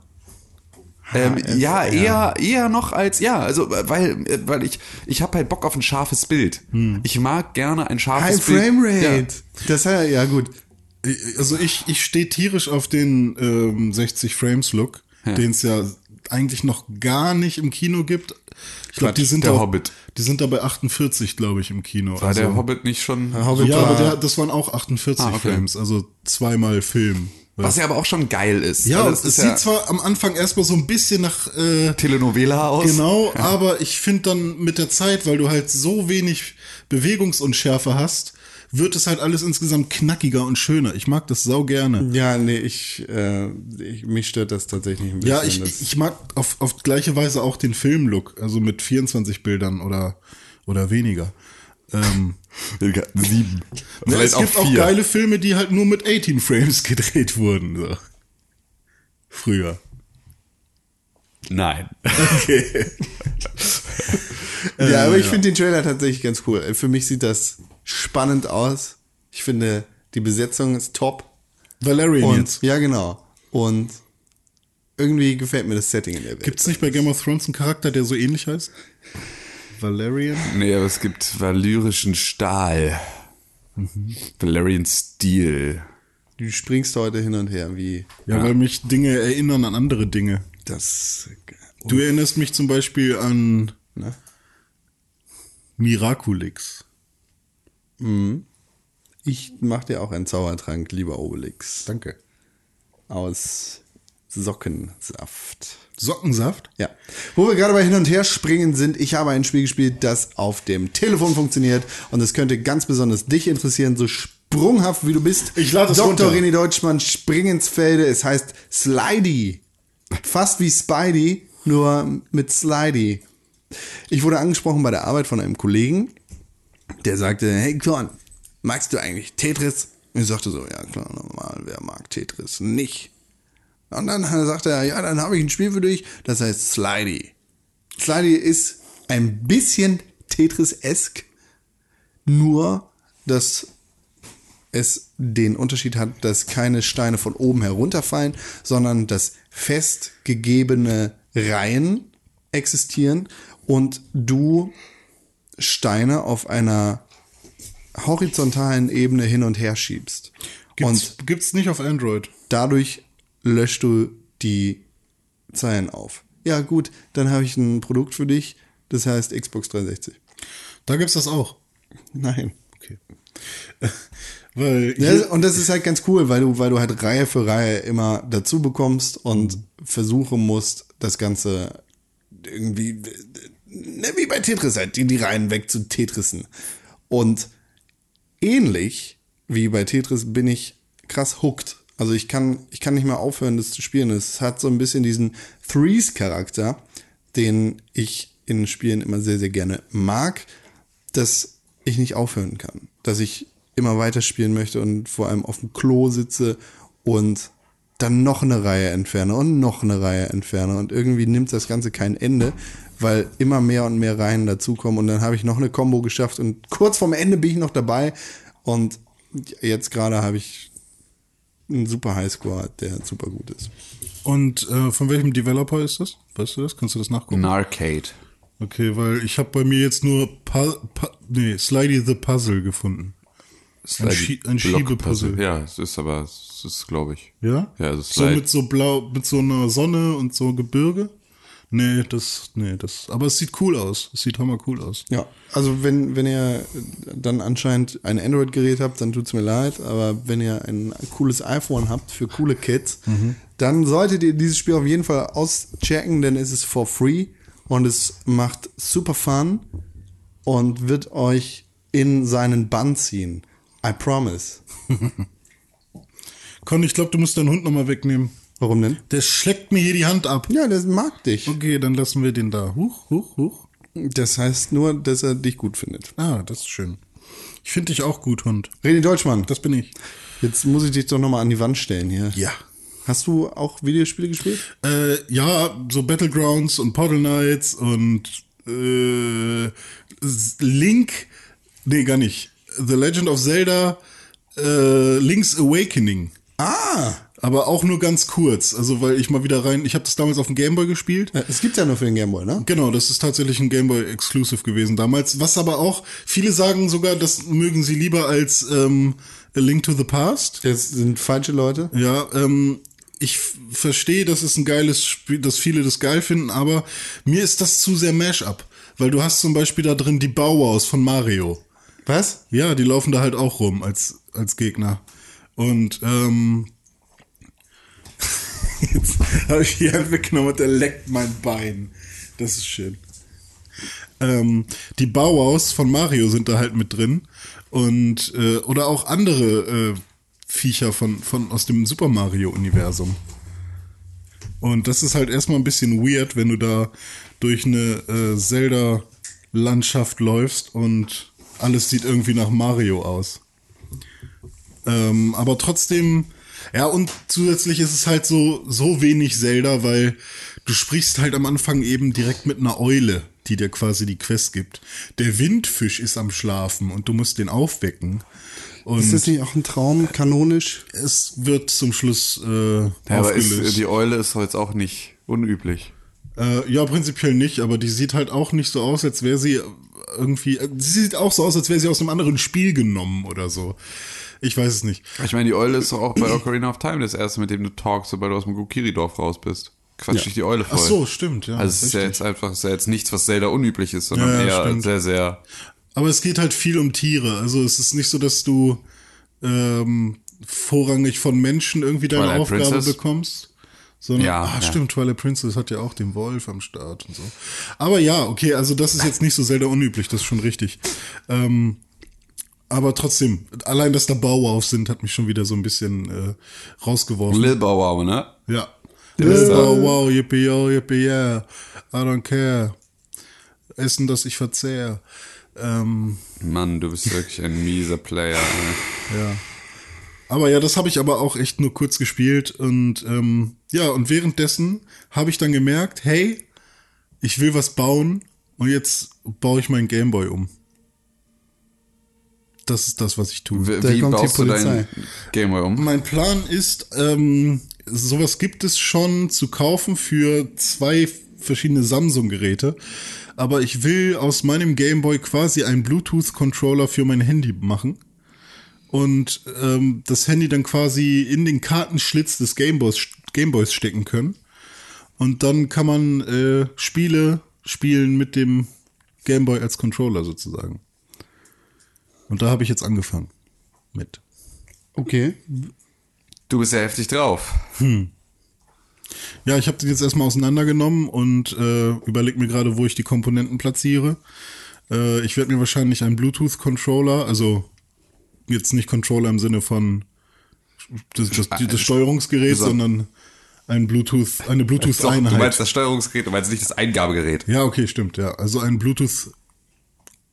Ähm,
HFR.
ja, eher, eher noch als, ja, also, äh, weil, äh, weil ich, ich habe halt Bock auf ein scharfes Bild. Ich mag gerne ein scharfes
High
Bild.
Framerate. Das hat ja gut.
Also ich, ich stehe tierisch auf den ähm, 60 Frames Look, den es ja eigentlich noch gar nicht im Kino gibt. Ich glaube, die sind
der
da,
Hobbit.
Die sind da bei 48, glaube ich, im Kino.
Ja. War der Hobbit nicht schon,
Hobbit
ja,
war-
aber der, das waren auch 48
Ah, okay.
Frames, also zweimal Film.
Was ja aber auch schon geil ist.
Ja, es sieht zwar am Anfang erstmal so ein bisschen nach äh,
Telenovela aus.
Genau, aber ich finde dann mit der Zeit, weil du halt so wenig Bewegungsunschärfe hast, wird es halt alles insgesamt knackiger und schöner. Ich mag das sau gerne.
Ja, nee, ich, äh, ich mich stört das tatsächlich ein bisschen.
Ja, ich, ich mag auf, auf gleiche Weise auch den Filmlook, also mit 24 Bildern oder, oder weniger. Ähm,
Sieben.
ne,
Vielleicht
es gibt
auch
auch geile Filme, die halt nur mit 18 Frames gedreht wurden. So. Früher.
Nein.
ja, aber ich finde den Trailer tatsächlich ganz cool. Für mich sieht das spannend aus. Ich finde, die Besetzung ist top.
Valerian
Und,
jetzt.
ja, genau. Und irgendwie gefällt mir das Setting in der Welt.
Gibt's nicht bei Game of Thrones einen Charakter, der so ähnlich heißt? Valerian?
Nee, aber es gibt valyrischen Stahl. Valerian Steel.
Du springst heute hin und her, wie
Ja, weil mich Dinge erinnern an andere Dinge.
das.
Du erinnerst mich zum Beispiel an
Ne?
Miraculix.
Ich mache dir auch einen Zaubertrank, lieber Obelix.
Danke.
Aus Sockensaft.
Sockensaft?
Ja. Wo wir gerade bei Hin und Her springen sind, ich habe ein Spiel gespielt, das auf dem Telefon funktioniert und es könnte ganz besonders dich interessieren, so sprunghaft wie du bist.
Ich lade es
Dr.
runter.
René Deutschmann, spring ins Felde. Es heißt Slidey. Fast wie Spidey, nur mit Slidey. Ich wurde angesprochen bei der Arbeit von einem Kollegen, der sagte, hey Korn, magst du eigentlich Tetris? Ich sagte so, ja klar, normal, wer mag Tetris nicht? Und dann sagte er, ja, dann habe ich ein Spiel für dich, das heißt Slidey. Slidey ist ein bisschen Tetris-esk, nur dass es den Unterschied hat, dass keine Steine von oben herunterfallen, sondern dass festgegebene Reihen existieren und du Steine auf einer horizontalen Ebene hin und her schiebst.
Gibt's, gibt's nicht auf Android.
dadurch löschst du die Zeilen auf. Ja, gut, dann habe ich ein Produkt für dich, das heißt Xbox 360.
Da gibt's das auch.
Nein.
Okay. Weil
Ja, und das ist halt ganz cool, weil du, weil du halt Reihe für Reihe immer dazu bekommst und versuchen musst, das Ganze irgendwie, ne, wie bei Tetris halt, die, die Reihen weg zu Tetrissen. Und ähnlich wie bei Tetris bin ich krass hooked. Also ich kann, ich kann nicht mehr aufhören, das zu spielen. Es hat so ein bisschen diesen Threes-Charakter, den ich in Spielen immer sehr, sehr gerne mag, dass ich nicht aufhören kann. Dass ich immer weiterspielen möchte und vor allem auf dem Klo sitze und dann noch eine Reihe entferne und noch eine Reihe entferne und irgendwie nimmt das Ganze kein Ende, weil immer mehr und mehr Reihen dazukommen und dann habe ich noch eine Combo geschafft und kurz vorm Ende bin ich noch dabei und jetzt gerade habe ich einen super Highscore, der super gut ist.
und äh, von welchem Developer ist das? Weißt du das? Kannst du das nachgucken?
Ein Arcade.
Okay, weil ich habe bei mir jetzt nur Pu Pu nee, Slidey the Puzzle gefunden. Ein, Schie ein Schiebepuzzle.
Ja, es ist aber, es ist, glaube ich.
Ja?
Ja, es ist
so mit so blau, mit so einer Sonne und so Gebirge. Nee, das, nee, das, aber es sieht cool aus. Es sieht hammer cool aus.
Ja, also wenn, wenn ihr dann anscheinend ein Android-Gerät habt, dann tut's mir leid, aber wenn ihr ein cooles iPhone habt für coole Kids, dann solltet ihr dieses Spiel auf jeden Fall auschecken, denn es ist for free und es macht super Fun und wird euch in seinen Bann ziehen. I promise.
Con, ich glaube, du musst deinen Hund nochmal wegnehmen.
Warum denn?
Der schlägt mir hier die Hand ab.
Ja, der mag dich.
Okay, dann lassen wir den da. Huch, huch, huch.
Das heißt nur, dass er dich gut findet.
Ah, das ist schön. Ich finde dich auch gut, Hund.
René Deutschmann,
Das bin ich.
jetzt muss ich dich doch nochmal an die Wand stellen hier.
Ja.
Hast du auch Videospiele gespielt?
Äh, ja, so Battlegrounds und Portal Knights und äh, Link, nee, gar nicht. The Legend of Zelda, äh, Link's Awakening.
Ah!
Aber auch nur ganz kurz, also weil ich mal wieder rein, ich habe das damals auf dem Gameboy gespielt.
Es gibt's ja nur für den Gameboy, ne?
Genau, das ist tatsächlich ein Gameboy Exclusive gewesen damals. Was aber auch, viele sagen sogar, das mögen sie lieber als ähm, A Link to the Past.
Das sind falsche Leute.
Ja, ähm, ich verstehe, dass es ein geiles Spiel, dass viele das geil finden, aber mir ist das zu sehr Mashup. Weil du hast zum Beispiel da drin die Bauwaus von Mario.
Was?
Ja, die laufen da halt auch rum als, als Gegner. Und ähm, jetzt habe ich die Hand weggenommen und der leckt mein Bein. Das ist schön. Ähm, die Bauhaus von Mario sind da halt mit drin. Und äh, oder auch andere äh, Viecher von, von aus dem Super Mario-Universum. Und das ist halt erstmal ein bisschen weird, wenn du da durch eine äh, Zelda-Landschaft läufst und alles sieht irgendwie nach Mario aus. Ähm, aber trotzdem, ja, und zusätzlich ist es halt so, so wenig Zelda, weil du sprichst halt am Anfang eben direkt mit einer Eule, die dir quasi die Quest gibt. Der Windfisch ist am Schlafen und du musst den aufwecken. Und
Ist das nicht auch ein Traum, kanonisch?
es wird zum Schluss äh,
Ja, aber ist, die Eule ist jetzt auch nicht unüblich.
Äh, ja, prinzipiell nicht, aber die sieht halt auch nicht so aus, als wäre sie irgendwie. äh, Sie sieht auch so aus, als wäre sie aus einem anderen Spiel genommen oder so. Ich weiß es nicht.
Ich meine, die Eule ist doch auch bei Ocarina of Time das erste, mit dem du talkst, sobald du aus dem Gokiri-Dorf raus bist. Quatsch dich die Eule voll.
Ach so, stimmt, ja.
Also es ist ja jetzt einfach, ist ja jetzt nichts, was Zelda unüblich ist, sondern
Ja, ja,
eher
stimmt.
sehr, sehr.
Aber es geht halt viel um Tiere. Also es ist nicht so, dass du ähm, vorrangig von Menschen irgendwie deine
Twilight
Aufgabe
Princess?
bekommst. Sondern,
Ja,
ah,
ja.
stimmt, Twilight Princess hat ja auch den Wolf am Start und so. Aber ja, okay, also das ist jetzt nicht so selten unüblich, das ist schon richtig. Ähm, aber trotzdem, allein, dass da Bauwauf sind, hat mich schon wieder so ein bisschen äh, rausgeworfen.
Lil Bow Wow, ne?
Ja. Oh, wow, yippie, yo, yippie, yeah. I don't care. Essen, das ich verzehr. Ähm,
Mann, du bist wirklich ein mieser Player. ey.
ja. Aber ja, das habe ich aber auch echt nur kurz gespielt. Und ähm, ja, und währenddessen habe ich dann gemerkt, hey, ich will was bauen und jetzt baue ich meinen Gameboy um. Das ist das, was ich tue.
Wie,
Da
wie
kommt die
baust du dein
Polizei.
Gameboy um?
Mein Plan ist, ähm, sowas gibt es schon zu kaufen für zwei verschiedene Samsung-Geräte. Aber ich will aus meinem Gameboy quasi einen Bluetooth-Controller für mein Handy machen. Und ähm, das Handy dann quasi in den Kartenschlitz des Gameboys, Gameboys stecken können. Und dann kann man äh, Spiele spielen mit dem Gameboy als Controller sozusagen. Und da habe ich jetzt angefangen mit.
Okay.
Du bist ja heftig drauf.
Ja, ich habe den jetzt erstmal auseinandergenommen und äh, überlege mir gerade, wo ich die Komponenten platziere. Äh, ich werde mir wahrscheinlich einen Bluetooth-Controller, also jetzt nicht Controller im Sinne von das, das, das Steuerungsgerät,
So.
sondern ein Bluetooth, eine
Doch, du meinst
Bluetooth-Einheit.
das Steuerungsgerät, du meinst nicht das Eingabegerät.
Ja, okay, stimmt, ja. Also ein Bluetooth,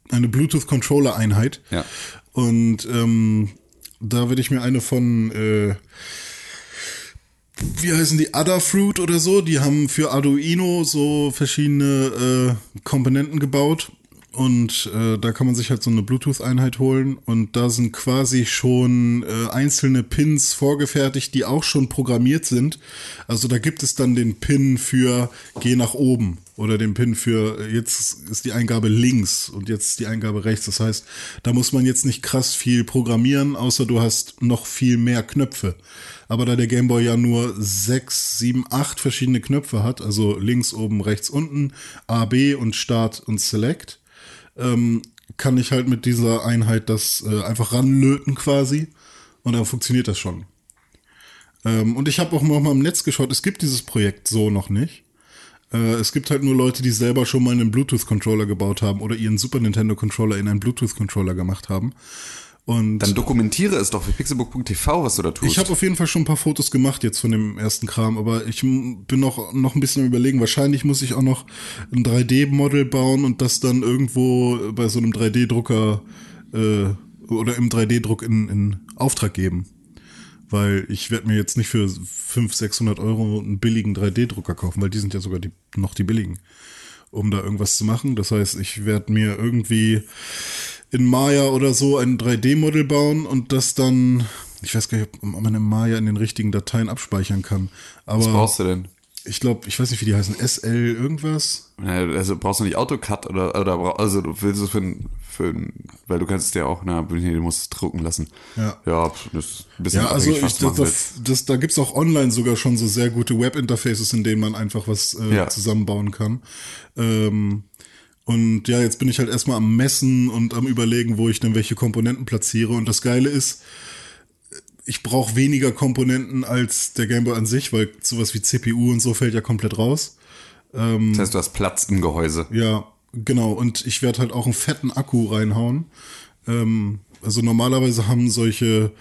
eine Bluetooth-Controller-Einheit.
Ja.
Und ähm, da werde ich mir eine von, äh, wie heißen die, Adafruit oder so, die haben für Arduino so verschiedene äh, Komponenten gebaut. Und äh, da kann man sich halt so eine Bluetooth-Einheit holen. Und da sind quasi schon äh, einzelne Pins vorgefertigt, die auch schon programmiert sind. Also da gibt es dann den Pin für geh nach oben oder den Pin für äh, jetzt ist die Eingabe links und jetzt ist die Eingabe rechts. Das heißt, da muss man jetzt nicht krass viel programmieren, außer du hast noch viel mehr Knöpfe. Aber da der Gameboy ja nur sechs, sieben, acht verschiedene Knöpfe hat, also links, oben, rechts, unten, A, B und Start und Select, ähm, kann ich halt mit dieser Einheit das äh, einfach ranlöten quasi und dann funktioniert das schon. Ähm, und ich habe auch noch mal im Netz geschaut, es gibt dieses Projekt so noch nicht. Äh, es gibt halt nur Leute, die selber schon mal einen Bluetooth-Controller gebaut haben oder ihren Super Nintendo-Controller in einen Bluetooth-Controller gemacht haben. Und
Dann dokumentiere es doch für pixelbook.tv, was du da tust.
ich habe auf jeden Fall schon ein paar Fotos gemacht jetzt von dem ersten Kram, aber ich bin noch, noch ein bisschen am überlegen. Wahrscheinlich muss ich auch noch ein 3D-Model bauen und das dann irgendwo bei so einem 3D-Drucker äh, oder im 3D-Druck in, in Auftrag geben. Weil ich werde mir jetzt nicht für 500, 600 Euro einen billigen 3D-Drucker kaufen, weil die sind ja sogar die, noch die billigen, um da irgendwas zu machen. Das heißt, ich werde mir irgendwie in Maya oder so ein 3D-Model bauen und das dann, ich weiß gar nicht, ob man in Maya in den richtigen Dateien abspeichern kann.
was
Aber
brauchst du denn?
ich glaube, ich weiß nicht, wie die heißen, SL irgendwas.
Also brauchst du nicht AutoCAD oder, oder also du willst es für ein, für ein, weil du kannst es ja auch, na, du musst es drucken lassen.
Ja.
Ja, das ist ein bisschen
Ja, also
was
ich, das, das, das, da gibt's auch online sogar schon so sehr gute Web-Interfaces, in denen man einfach was äh,
Ja.
zusammenbauen kann. Ähm, und ja, jetzt bin ich halt erstmal am Messen und am überlegen, wo ich denn welche Komponenten platziere. Und das Geile ist, ich brauche weniger Komponenten als der Gameboy an sich, weil sowas wie CPU und so fällt ja komplett raus.
Das heißt, du hast Platz im Gehäuse.
Ja, genau. Und ich werde halt auch einen fetten Akku reinhauen. Ähm, also normalerweise haben solche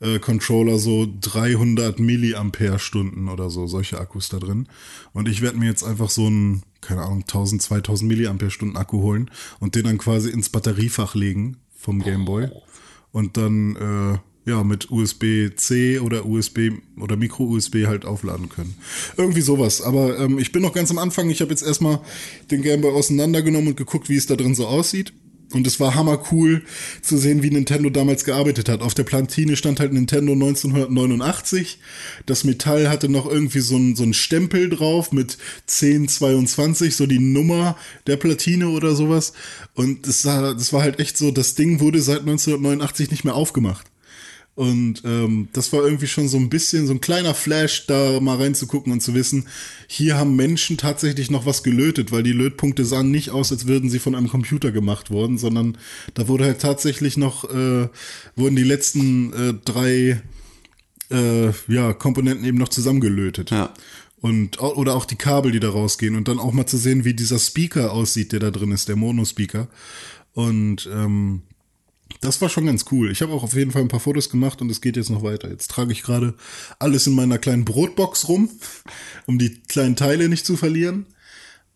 äh, Controller so 300 Milliampere-Stunden oder so, solche Akkus da drin. Und ich werde mir jetzt einfach so einen, keine Ahnung, 1000, 2000 Milliampere-Stunden Akku holen und den dann quasi ins Batteriefach legen vom Gameboy. Und dann, äh, ja, mit USB-C oder USB oder Micro-USB halt aufladen können. Irgendwie sowas. Aber ähm, ich bin noch ganz am Anfang. Ich habe jetzt erstmal den Gameboy auseinandergenommen und geguckt, wie es da drin so aussieht. Und es war hammer cool zu sehen, wie Nintendo damals gearbeitet hat. Auf der Plantine stand halt Nintendo 1989. Das Metall hatte noch irgendwie so ein, so Stempel drauf mit 1022, so die Nummer der Platine oder sowas. Und das, sah, das war halt echt so, das Ding wurde seit 1989 nicht mehr aufgemacht. Und ähm, das war irgendwie schon so ein bisschen so ein kleiner Flash, da mal reinzugucken und zu wissen, hier haben Menschen tatsächlich noch was gelötet, weil die Lötpunkte sahen nicht aus, als würden sie von einem Computer gemacht worden, sondern da wurde halt tatsächlich noch, äh, wurden die letzten äh, drei äh, ja, Komponenten eben noch zusammengelötet.
Ja.
Und, oder auch die Kabel, die da rausgehen. Und dann auch mal zu sehen, wie dieser Speaker aussieht, der da drin ist, der Mono-Speaker. Und ähm, das war schon ganz cool. Ich habe auch auf jeden Fall ein paar Fotos gemacht und es geht jetzt noch weiter. Jetzt trage ich gerade alles in meiner kleinen Brotbox rum, um die kleinen Teile nicht zu verlieren.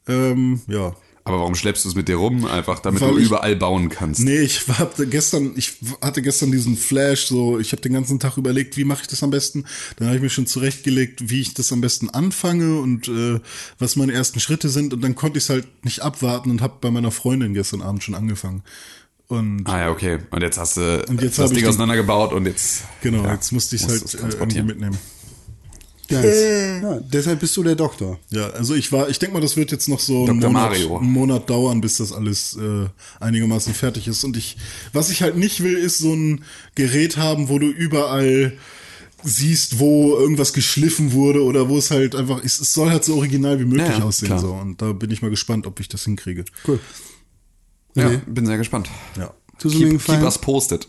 Ähm, ja.
Aber warum schleppst du es mit dir rum? Einfach, damit
Weil
du
ich-
überall bauen kannst.
Nee, ich hab gestern, ich hatte gestern diesen Flash, so, ich habe den ganzen Tag überlegt, wie mache ich das am besten. Dann habe ich mir schon zurechtgelegt, wie ich das am besten anfange und äh, was meine ersten Schritte sind. Und dann konnte ich es halt nicht abwarten und habe bei meiner Freundin gestern Abend schon angefangen. Und
Ah ja, okay. Und jetzt hast du
Und jetzt
das Ding auseinandergebaut und jetzt.
genau,
ja,
jetzt musste ich es halt äh, irgendwie
transportieren.
mitnehmen.
Nice. Ja, deshalb bist du der Doktor.
Ja, also ich war, ich denke mal, das wird jetzt noch so einen. Monat,
Mario.
einen Monat dauern, bis das alles äh, einigermaßen fertig ist. Und ich, was ich halt nicht will, ist so ein Gerät haben, wo du überall siehst, wo irgendwas geschliffen wurde oder wo es halt einfach ist. Es soll halt so original wie möglich
Ja, ja,
aussehen.
klar.
So. Und da bin ich mal gespannt, ob ich das hinkriege.
Cool.
Ja,
Nee.
bin sehr gespannt.
Ja.
Tust du mir einen
Keep, keep
Gefallen?
us posted.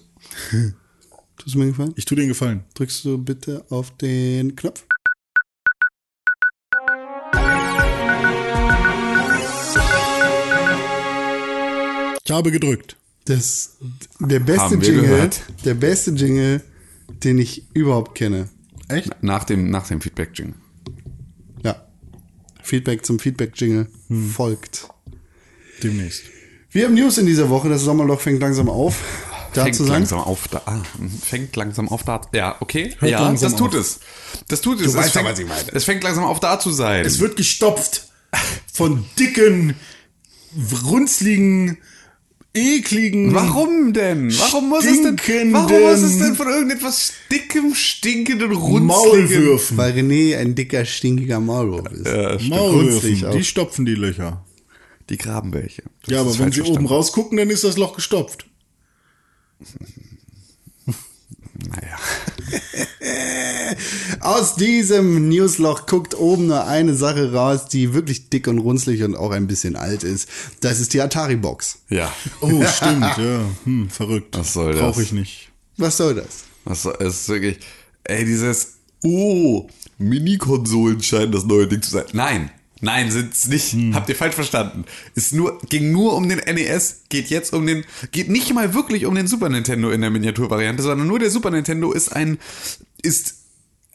Tust du mir einen Gefallen?
Ich tue dir einen Gefallen.
Drückst du bitte auf den Knopf?
Ich habe gedrückt.
Das der beste Jingle,
gehört.
der beste Jingle, den ich überhaupt kenne.
Echt?
Nach dem, nach dem Feedback-Jingle.
Ja. Feedback zum Feedback-Jingle folgt.
Demnächst.
Wir haben News in dieser Woche. Das Sommerloch fängt langsam auf. Da
Fängt
zu sein.
langsam auf da. Ah, fängt langsam auf da. Ja, okay.
Hört
ja, das tut
auf.
es. Das tut es. es
weißt
fängt,
was ich meine.
Es fängt langsam auf da zu sein.
Es wird gestopft von dicken, runzligen, ekligen.
Warum denn? Warum muss es denn? Warum muss es denn von irgendetwas dickem, stinkenden, runzligen?
Maulwürfen.
Weil René ein dicker, stinkiger Maulwurf ist. Runzlig
Maulwürfen, die stopfen die Löcher.
Die graben welche. Das
Ja, aber wenn
falsch
sie oben
verstanden.
rausgucken, dann ist das Loch gestopft.
Naja.
Aus diesem Newsloch guckt oben nur eine Sache raus, die wirklich dick und runzlig und auch ein bisschen alt ist. Das ist die Atari-Box.
Ja.
Oh, stimmt, ja. Hm, verrückt.
Was soll das?
Brauche ich nicht.
Was soll das?
Das ist wirklich, ey, dieses, oh, Mini-Konsolen scheinen das neue Ding zu sein. Nein, nein, sind's nicht.
Hm.
Habt ihr falsch verstanden. Ist nur, ging nur um den NES, geht jetzt um den, geht nicht mal wirklich um den Super Nintendo in der Miniaturvariante, sondern nur der Super Nintendo ist ein, ist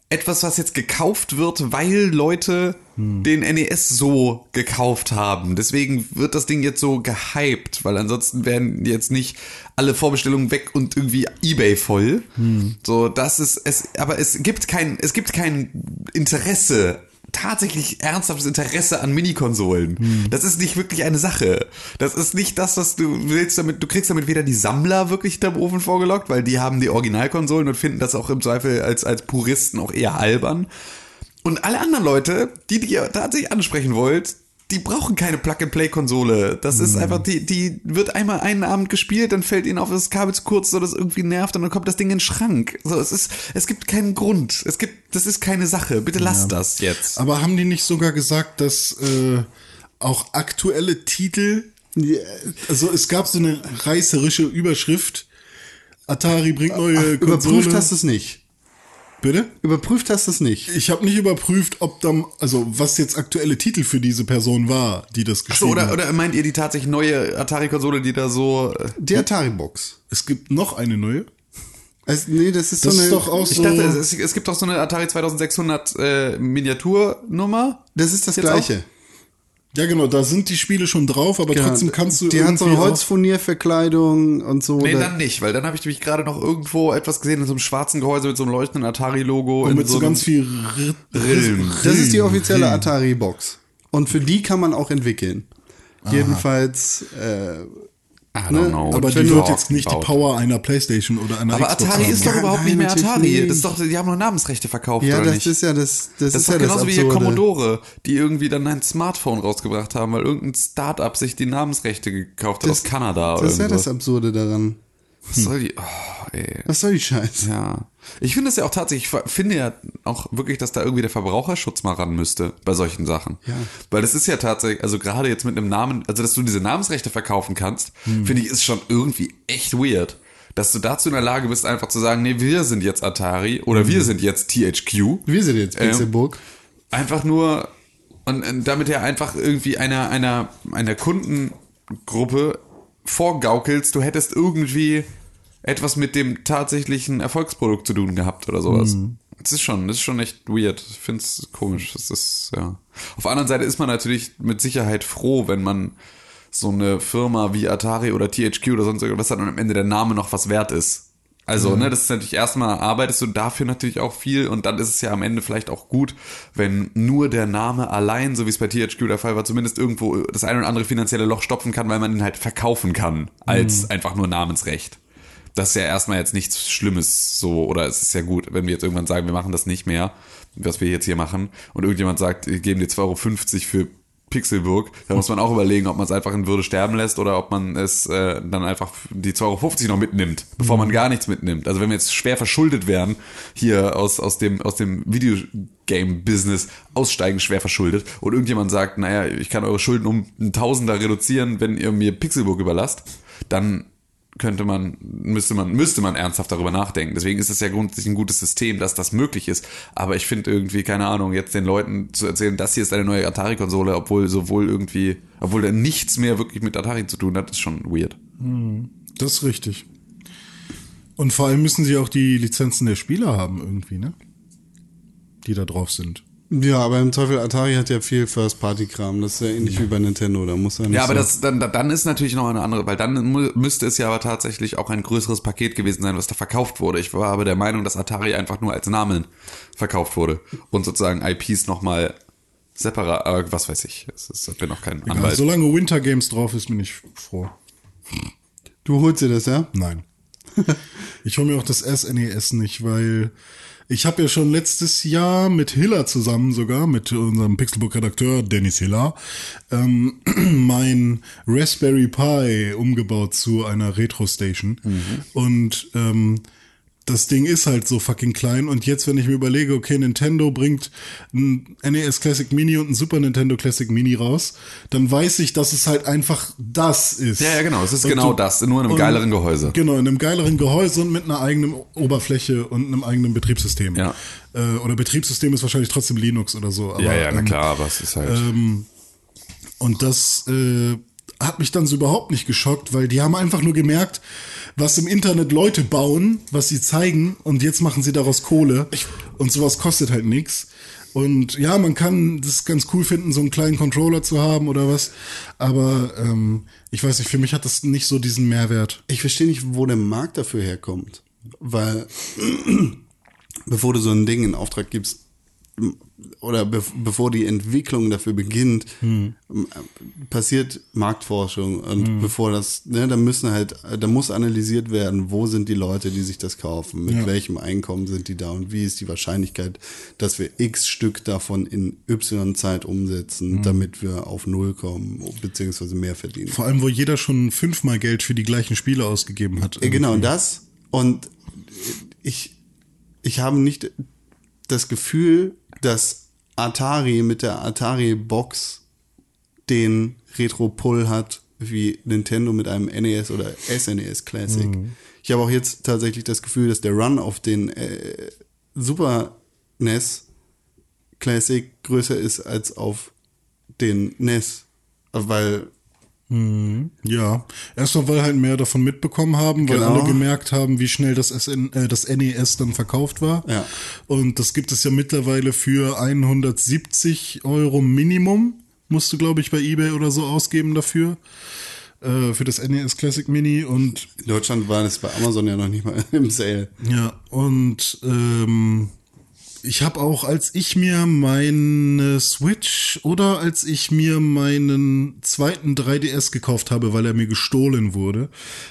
etwas, was jetzt gekauft wird, weil Leute
Hm.
den NES so gekauft haben. Deswegen wird das Ding jetzt so gehypt, weil ansonsten werden jetzt nicht alle Vorbestellungen weg und irgendwie eBay voll.
Hm.
So, das ist es, aber es gibt kein, es gibt kein Interesse tatsächlich ernsthaftes Interesse an Minikonsolen.
Hm.
Das ist nicht wirklich eine Sache. Das ist nicht das, was du willst damit. Du kriegst damit weder die Sammler wirklich da oben vorgelockt, weil die haben die Originalkonsolen und finden das auch im Zweifel als, als Puristen auch eher albern. Und alle anderen Leute, die, die ihr tatsächlich ansprechen wollt, die brauchen keine Plug-and-Play-Konsole. Das ist
Mhm.
einfach, die, die wird einmal einen Abend gespielt, dann fällt ihnen auf, das Kabel zu kurz oder das irgendwie nervt und dann kommt das Ding in den Schrank. So, es ist, es gibt keinen Grund. Es gibt, das ist keine Sache. Bitte lass das jetzt.
Aber haben die nicht sogar gesagt, dass äh, auch aktuelle Titel, also es gab so eine reißerische Überschrift, Atari bringt neue Konsole.
Überprüft hast du es nicht.
Bitte?
Überprüft hast du es nicht.
Ich habe nicht überprüft, ob dann, also was jetzt aktuelle Titel für diese Person war, die das
So,
geschrieben
oder,
hat.
oder meint ihr die tatsächlich neue Atari-Konsole, die da so. äh,
Die Atari-Box.
Es gibt noch eine neue.
Also, nee, das ist
Das
so eine.
ist doch auch
Ich
so.
dachte, es, es gibt doch so eine Atari 2600 äh, Miniaturnummer.
das ist das
Jetzt
Gleiche.
Ja, genau, da sind die Spiele schon drauf, aber
Genau.
trotzdem kannst du
Die hat so eine Holzfurnierverkleidung und so.
Nee,
Da-
dann nicht, weil dann habe ich nämlich gerade noch irgendwo etwas gesehen in so einem schwarzen Gehäuse mit so einem leuchtenden Atari-Logo.
und
in
mit so
einem
ganz viel
Rillen.
das ist die offizielle Atari-Box. Und für die kann man auch entwickeln. Jedenfalls, äh, ne,
know.
Aber die wird jetzt nicht die
about.
Power einer Playstation oder einer
Aber
Xbox
Atari
haben.
ist doch überhaupt nicht mehr Atari.
nicht.
Das ist doch, die haben nur Namensrechte verkauft,
ja,
oder
das
nicht?
ist ja das, das,
das
ist
ist
ja
doch
das
genauso wie hier
Absurde.
Commodore, die irgendwie dann ein Smartphone rausgebracht haben, weil irgendein Start-up sich die Namensrechte gekauft hat aus Kanada oder
Das ist ja das. Absurde daran.
Was soll die? Oh, ey.
Was soll die Scheiße?
Ja. Ich finde es ja auch tatsächlich, ich finde ja auch wirklich, dass da irgendwie der Verbraucherschutz mal ran müsste bei solchen Sachen.
Ja.
Weil das ist ja tatsächlich, also gerade jetzt mit einem Namen, also dass du diese Namensrechte verkaufen kannst,
Hm.
finde ich, ist schon irgendwie echt weird. Dass du dazu in der Lage bist, einfach zu sagen, nee, wir sind jetzt Atari oder
Hm.
wir sind jetzt THQ.
Wir sind jetzt Pixelburg.
Einfach nur, und, und damit er einfach irgendwie einer, einer, einer Kundengruppe vorgaukelst, du hättest irgendwie etwas mit dem tatsächlichen Erfolgsprodukt zu tun gehabt oder sowas. Das ist schon, das ist schon echt weird. Ich finde es komisch. Das ist, ja. Auf der anderen Seite ist man natürlich mit Sicherheit froh, wenn man so eine Firma wie Atari oder THQ oder sonst irgendwas hat und am Ende der Name noch was wert ist. Also, ne, das ist natürlich erstmal arbeitest du dafür natürlich auch viel und dann ist es ja am Ende vielleicht auch gut, wenn nur der Name allein, so wie es bei THQ der Fall war, zumindest irgendwo das ein oder andere finanzielle Loch stopfen kann, weil man ihn halt verkaufen kann, als einfach nur Namensrecht. Das ist ja erstmal jetzt nichts Schlimmes so, oder es ist ja gut, wenn wir jetzt irgendwann sagen, wir machen das nicht mehr, was wir jetzt hier machen, und irgendjemand sagt, wir geben dir 2,50 Euro für Pixelburg, da muss man auch überlegen, ob man es einfach in Würde sterben lässt oder ob man es äh, dann einfach die 2,50 Euro noch mitnimmt, bevor man gar nichts mitnimmt. Also wenn wir jetzt schwer verschuldet wären, hier aus, aus dem, aus dem Videogame-Business aussteigen, schwer verschuldet, und irgendjemand sagt, naja, ich kann eure Schulden um einen Tausender reduzieren, wenn ihr mir Pixelburg überlasst, dann könnte man, müsste man, müsste man ernsthaft darüber nachdenken. Deswegen ist es ja grundsätzlich ein gutes System, dass das möglich ist. Aber ich finde irgendwie, keine Ahnung, jetzt den Leuten zu erzählen, das hier ist eine neue Atari-Konsole, obwohl sowohl irgendwie, obwohl da nichts mehr wirklich mit Atari zu tun hat, ist schon weird.
Das ist richtig. Und vor allem müssen sie auch die Lizenzen der Spieler haben irgendwie, ne? Die da drauf sind.
Ja, aber im Teufel Atari hat ja viel First-Party-Kram. Das ist ja ähnlich wie bei Nintendo. Da muss er nicht
Ja, aber
so
das, dann, dann ist natürlich noch eine andere, weil dann müsste es ja aber tatsächlich auch ein größeres Paket gewesen sein, was da verkauft wurde. Ich war aber der Meinung, dass Atari einfach nur als Namen verkauft wurde und sozusagen IPs nochmal separat, aber was weiß ich. Es ist, ich bin noch kein
Egal,
Anwalt.
solange Winter Games drauf ist, bin ich froh.
Du holst dir das, ja?
Nein. ich hole mir auch das SNES nicht, weil ich habe ja schon letztes Jahr mit Hiller zusammen sogar, mit unserem Pixelbook-Redakteur Dennis Hiller, ähm, mein Raspberry Pi umgebaut zu einer Retro-Station. Und ähm, das Ding ist halt so fucking klein. Und jetzt, wenn ich mir überlege, okay, Nintendo bringt ein NES Classic Mini und ein Super Nintendo Classic Mini raus, dann weiß ich, dass es halt einfach das ist.
Ja, ja, genau. Es ist
Und
genau
du-
das, nur in einem
und-
geileren Gehäuse.
Genau, in einem geileren Gehäuse und mit einer eigenen Oberfläche und einem eigenen Betriebssystem.
Ja.
Äh, oder Betriebssystem ist wahrscheinlich trotzdem Linux oder so. Aber,
ja, ja, na
ähm,
klar, aber es ist halt.
und das äh, hat mich dann so überhaupt nicht geschockt, weil die haben einfach nur gemerkt, was im Internet Leute bauen, was sie zeigen und jetzt machen sie daraus Kohle und sowas kostet halt nichts. Und ja, man kann das ganz cool finden, so einen kleinen Controller zu haben oder was, aber ähm, ich weiß nicht, für mich hat das nicht so diesen Mehrwert.
Ich verstehe nicht, wo der Markt dafür herkommt. Weil, bevor du so ein Ding in Auftrag gibst, oder be bevor die Entwicklung dafür beginnt,
Hm.
passiert Marktforschung und bevor das, ne, da müssen halt, da muss analysiert werden, wo sind die Leute, die sich das kaufen, mit
Ja.
welchem Einkommen sind die da und wie ist die Wahrscheinlichkeit, dass wir x Stück davon in y Zeit umsetzen,
Hm.
damit wir auf Null kommen, beziehungsweise mehr verdienen.
Vor allem, wo jeder schon fünfmal Geld für die gleichen Spiele ausgegeben hat.
Ja, genau,
irgendwie.
das. Und ich, ich habe nicht das Gefühl, dass Atari mit der Atari-Box den Retro-Pull hat, wie Nintendo mit einem NES oder SNES Classic. Ich habe auch jetzt tatsächlich das Gefühl, dass der Run auf den äh, Super NES Classic größer ist als auf den NES. Weil
Ja, erstmal, weil halt mehr davon mitbekommen haben, weil
Genau.
alle gemerkt haben, wie schnell das, SN, äh, das NES dann verkauft war.
Ja.
Und das gibt es ja mittlerweile für 170 Euro Minimum, musst du, glaube ich, bei Ebay oder so ausgeben dafür. Äh, für das NES Classic Mini und
in Deutschland war das bei Amazon ja noch nicht mal im Sale.
ja, und ähm, ich habe auch, als ich mir meine Switch oder als ich mir meinen zweiten 3DS gekauft habe, weil er mir gestohlen wurde,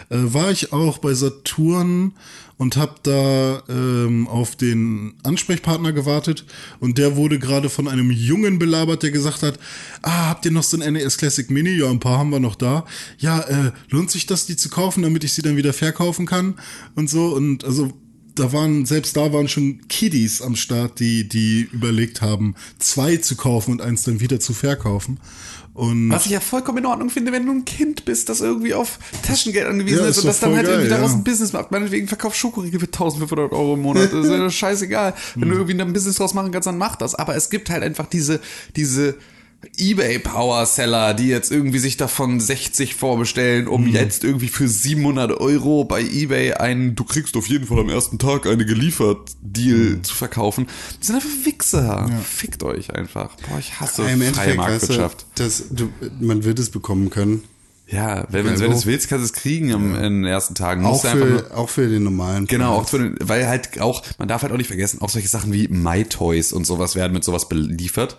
äh, war ich auch bei Saturn und habe da ähm, auf den Ansprechpartner gewartet und der wurde gerade von einem Jungen belabert, der gesagt hat, ah, habt ihr noch so ein NES Classic Mini? Ja, ein paar haben wir noch da. Ja, äh, lohnt sich das, die zu kaufen, damit ich sie dann wieder verkaufen kann und so und also da waren, selbst da waren schon Kiddies am Start, die, die überlegt haben, zwei zu kaufen und eins dann wieder zu verkaufen. Und
Was ich ja vollkommen in Ordnung finde, wenn du ein Kind bist, das irgendwie auf Taschengeld angewiesen
Ja,
ist
ist
und das dann halt irgendwie
geil,
daraus
ja.
ein Business macht. Meinetwegen verkauft Schokoriegel für 1500 Euro im Monat. Das ist ja scheißegal. Wenn du irgendwie ein Business draus machen kannst, dann mach das. Aber es gibt halt einfach diese, diese eBay Power Seller, die jetzt irgendwie sich davon 60 vorbestellen, um jetzt irgendwie für 700 Euro bei eBay einen, du kriegst auf jeden Fall am ersten Tag eine geliefert Deal zu verkaufen. Die sind einfach Wichser. Fickt euch einfach. Boah, ich hasse
Im
freie
Endeffekt, weißt du,
Marktwirtschaft.
das, du, man wird es bekommen können.
Ja, wenn, wenn,
Ja,
wenn du es willst, kannst du es kriegen im, in den ersten Tagen.
Auch
Musst du einfach nur,
für, auch für den normalen.
Genau, auch für den, weil halt auch, man darf halt auch nicht vergessen, auch solche Sachen wie My Toys und sowas werden mit sowas beliefert.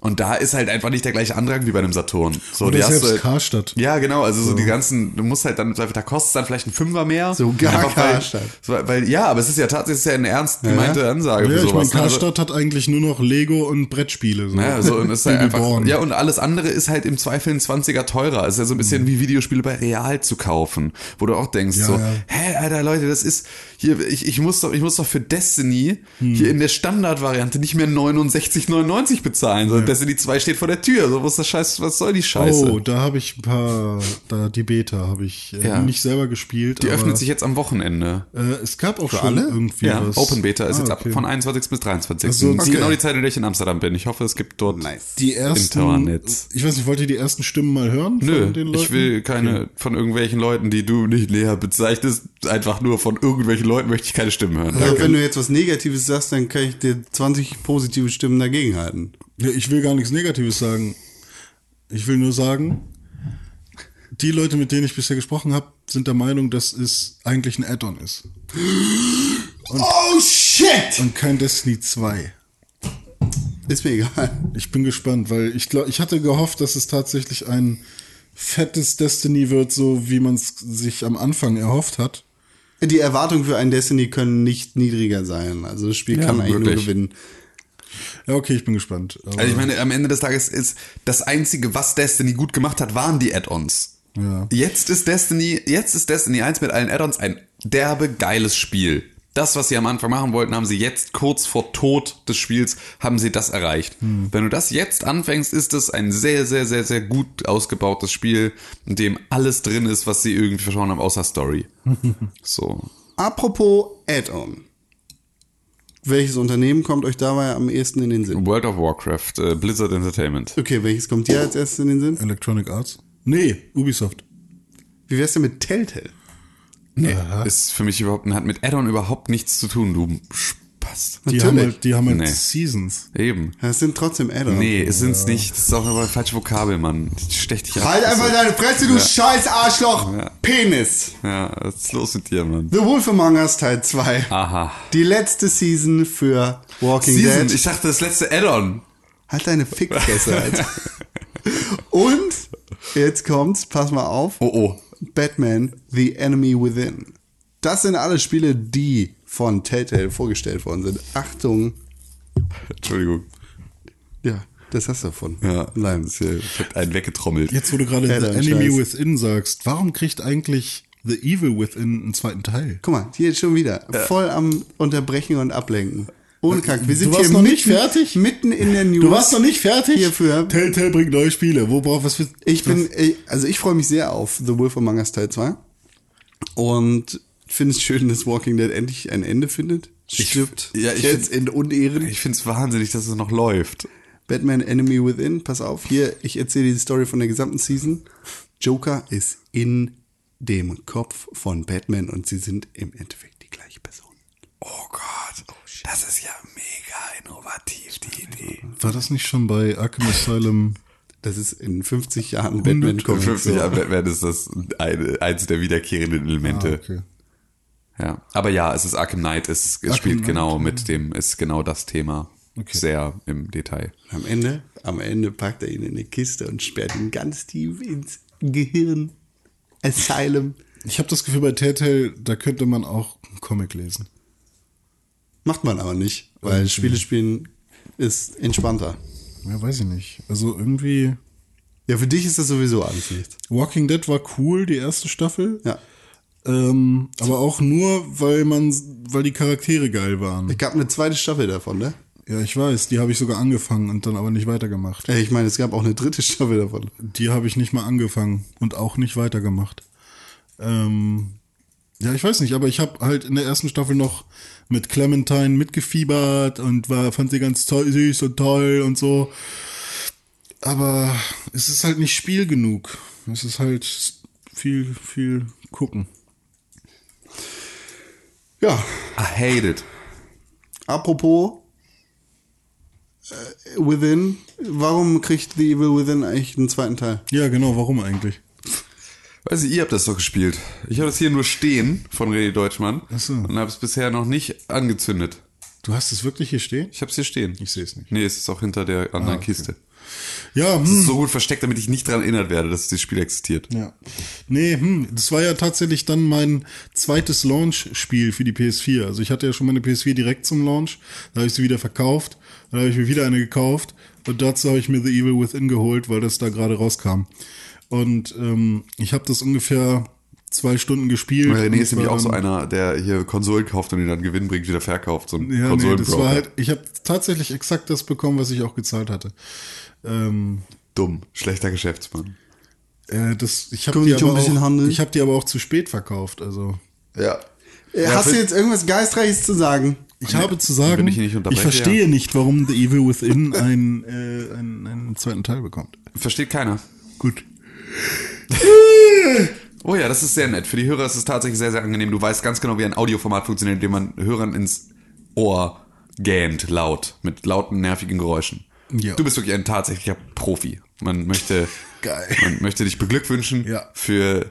Und da ist halt einfach nicht der gleiche Andrang wie bei einem Saturn. So,
Oder
die hast
selbst
du halt-
Karstadt.
Ja, genau, also so, die ganzen, du musst halt dann, da kostet es dann vielleicht ein Fünfer mehr. Einfach weil,
Karstadt.
weil, weil, ja, aber es ist ja tatsächlich ist ja eine ernst gemeinte Ansage
Ja,
für
ich meine,
sowas. ne? Also-
Karstadt hat eigentlich nur noch Lego und Brettspiele. So.
Ja, so, und ist halt einfach, ja, und alles andere ist halt im Zweifel ein 20er teurer. Es ist ja so ein bisschen wie Videospiele bei Real zu kaufen, wo du auch denkst,
Ja,
so,
ja.
hä, Alter, Leute, das ist hier, ich, ich muss doch, ich muss doch für Destiny
Hm.
hier in der Standardvariante nicht mehr 69,99 bezahlen, sondern Destiny 2 steht vor der Tür. So, was das Scheiß, was soll die Scheiße?
Oh, da habe ich ein paar, da die Beta habe ich äh,
Ja.
nicht selber gespielt.
die
aber,
öffnet sich jetzt am Wochenende.
Äh, es gab auch schon
alle?
irgendwie
Ja,
was.
Open Beta ist
Ah,
jetzt
okay.
ab von 21 bis 23.
Ach so,
Das ist
okay.
genau die Zeit, in der ich in Amsterdam bin. Ich hoffe, es gibt dort
Nice.
Die ersten,
Internets.
ich weiß nicht, wollt ihr die ersten Stimmen mal hören?
Nö,
von den Leuten?
ich will keine von irgendwelchen Leuten, die du nicht näher bezeichnest, einfach nur von irgendwelchen Leuten möchte ich keine Stimmen hören.
Also, wenn du jetzt was Negatives sagst, dann kann ich dir 20 positive Stimmen dagegen halten.
Ja, ich will gar nichts Negatives sagen. Ich will nur sagen, die Leute, mit denen ich bisher gesprochen habe, sind der Meinung, dass es eigentlich ein Add-on ist.
oh shit!
Und kein Destiny 2.
Ist mir egal.
Ich bin gespannt, weil ich glaube, ich hatte gehofft, dass es tatsächlich ein fettes Destiny wird, so wie man es sich am Anfang erhofft hat.
Die Erwartungen für ein Destiny können nicht niedriger sein. Also das Spiel kann eigentlich nur
wirklich.
gewinnen.
Ja, okay, ich bin gespannt. Aber
Also ich meine, am Ende des Tages ist das einzige, was Destiny gut gemacht hat, waren die Add-ons.
Ja.
Jetzt ist Destiny, jetzt ist Destiny 1 mit allen Add-ons ein derbe geiles Spiel. Das, was sie am Anfang machen wollten, haben sie jetzt kurz vor Tod des Spiels, haben sie das erreicht. Wenn du das jetzt anfängst, ist es ein sehr, sehr, sehr, sehr gut ausgebautes Spiel, in dem alles drin ist, was sie irgendwie verschauen haben, außer Story. so.
Apropos Add-on. Welches Unternehmen kommt euch dabei am ehesten in den Sinn?
World of Warcraft, äh, Blizzard Entertainment.
Okay, welches kommt dir als erstes in den Sinn?
Electronic Arts? Nee, Ubisoft.
Wie wär's denn mit Telltale?
Nee, ist für mich überhaupt, hat mit Add-on überhaupt nichts zu tun, du Spast.
Die
Natürlich.
haben halt, die haben halt
Nee.
Seasons.
Eben.
Das sind trotzdem Add-ons.
Nee, es sind's nicht. Das ist auch aber falsche Vokabel, Mann. Stech dich ab.
Halt einfach deine Fresse, du scheiß Arschloch!
Ja.
Penis!
Ja, was ist los mit dir, Mann?
The Wolf Among Us Teil 2.
Aha.
Die letzte Season für Walking
Season,
Dead.
ich dachte, das letzte Add-on.
Halt deine Fickfresse, Alter. Und jetzt kommt's, pass mal auf.
Oh, oh.
Batman The Enemy Within. Das sind alle Spiele, die von Telltale vorgestellt worden sind. Achtung.
Entschuldigung.
Ja, das hast du davon.
Ja,
Nein.
ich hab einen weggetrommelt.
Jetzt, wo du gerade
Ja,
The Enemy
Scheiß.
Within sagst, warum kriegt eigentlich The Evil Within einen zweiten Teil?
Guck mal, hier schon wieder. Voll am Unterbrechen und Ablenken. Ohne Kack. Wir sind
warst
hier
noch
mitten,
nicht fertig?
mitten in der News.
Du warst noch nicht fertig?
Hierfür.
Telltale bringt neue Spiele. Wo braucht was für.
Ich bin, also ich freue mich sehr auf The Wolf Among Us Teil 2. Und finde es schön, dass Walking Dead endlich ein Ende findet. Stirbt
ja, ich
jetzt in Unehren.
Ich find's wahnsinnig, dass es noch läuft.
Batman Enemy Within, pass auf, hier, ich erzähle die Story von der gesamten Season. Joker ist in dem Kopf von Batman und sie sind im Endeffekt die gleiche Person.
Oh Gott. Das ist ja mega innovativ, die Idee.
War das nicht schon bei Arkham Asylum?
Das ist in 50 Jahren Batman
In
Comics.
50
so.
Jahren Batman ist das eine, eins der wiederkehrenden Elemente.
Ah, okay.
Ja, aber ja, es ist Arkham Knight, es, es spielt
Knight,
genau mit dem, ist genau das Thema.
Okay.
Sehr im Detail.
Am Ende, am Ende packt er ihn in eine Kiste und sperrt ihn ganz tief ins Gehirn. Asylum.
Ich habe das Gefühl, bei Telltale, da könnte man auch einen Comic lesen.
Macht man aber nicht, weil Spiele spielen ist entspannter.
Ja, weiß ich nicht. Also irgendwie.
Ja, für dich ist das sowieso alles nichts.
Walking Dead war cool, die erste Staffel.
Ja.
Ähm, aber auch nur, weil man, weil die Charaktere geil waren.
Es gab eine zweite Staffel davon, ne?
Ja, ich weiß, die habe ich sogar angefangen und dann aber nicht weitergemacht.
Ja, Ich meine, es gab auch eine dritte Staffel davon.
Die habe ich nicht mal angefangen und auch nicht weitergemacht. Ähm, ja, ich weiß nicht, aber ich habe halt in der ersten Staffel noch mit Clementine mitgefiebert und war, fand sie ganz toll, süß und toll und so. Aber es ist halt nicht Spiel genug. Es ist halt viel, viel gucken.
Ja,
I hate it.
apropos äh, Within, warum kriegt The Evil Within eigentlich einen zweiten Teil?
Ja, genau, warum eigentlich?
Weiß ich, ihr habt das doch gespielt. Ich habe das hier nur stehen von René Deutschmann
Ach so.
und habe es bisher noch nicht angezündet.
Du hast es wirklich hier stehen?
Ich habe es hier stehen.
Ich sehe es nicht.
Nee, es ist auch hinter der anderen
Ah, okay.
Kiste.
Ja,
Es ist
hm.
so gut versteckt, damit ich nicht daran erinnert werde, dass dieses Spiel existiert.
Ja. Nee, hm, das war ja tatsächlich dann mein zweites Launch-Spiel für die PS4. Also ich hatte ja schon meine PS4 direkt zum Launch, da habe ich sie wieder verkauft, dann habe ich mir wieder eine gekauft und dazu habe ich mir The Evil Within geholt, weil das da gerade rauskam. Und ähm, ich habe das ungefähr zwei Stunden gespielt.
René
und
ist nämlich auch so einer, der hier Konsolen kauft und ihn dann Gewinn bringt, wieder verkauft. So ein
Ja, nee, das war halt, ich habe tatsächlich exakt das bekommen, was ich auch gezahlt hatte. Ähm,
Dumm, schlechter Geschäftsmann.
äh, das, ich habe die, hab die aber auch zu spät verkauft. Also
Ja.
Äh, Hast du jetzt irgendwas Geistreiches zu sagen?
Ich habe zu sagen,
ich
ich, verstehe nicht, warum The Evil Within einen, äh, einen, einen zweiten Teil bekommt.
Versteht keiner.
Gut.
Oh ja, das ist sehr nett. Für die Hörer ist es tatsächlich sehr, sehr angenehm. Du weißt ganz genau, wie ein Audioformat funktioniert, indem man Hörern ins Ohr gähnt, laut, mit lauten, nervigen Geräuschen.
Ja.
Du bist wirklich ein tatsächlicher Profi. Man möchte,
Geil.
man möchte dich beglückwünschen
Ja.
für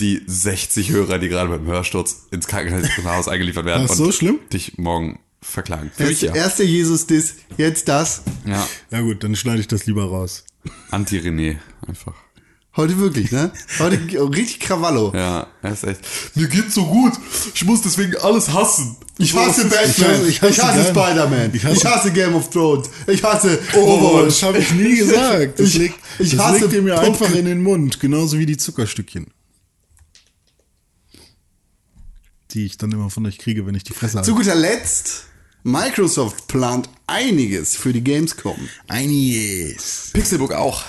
die 60 Hörer, die gerade beim Hörsturz ins Krankenhaus eingeliefert werden.
Es so schlimm?
Dich morgen verklagen. Für mich ja.
Erster Jesus-Diss, jetzt das.
Ja,
Ja gut, dann schneide ich das lieber raus.
Anti-René einfach.
Heute wirklich, ne? Heute richtig Krawallo.
Ja, er ist echt. Mir geht's so gut. Ich muss deswegen alles hassen.
Ich hasse Batman,
ich hasse-
hasse,
ich hasse
Spider-Man,
Ich
ich
hasse-
Game of Thrones, ich hasse
Oh,
Overwatch.
das habe ich nie gesagt. Das
Ich-
legt,
ich
das
hasse
legt ihr mir einfach in den Mund, genauso wie die Zuckerstückchen. Die ich dann immer von euch kriege, wenn ich die Fresse
Zu
habe.
guter Letzt, Microsoft plant einiges für die Gamescom.
Einiges.
Pixelbook auch.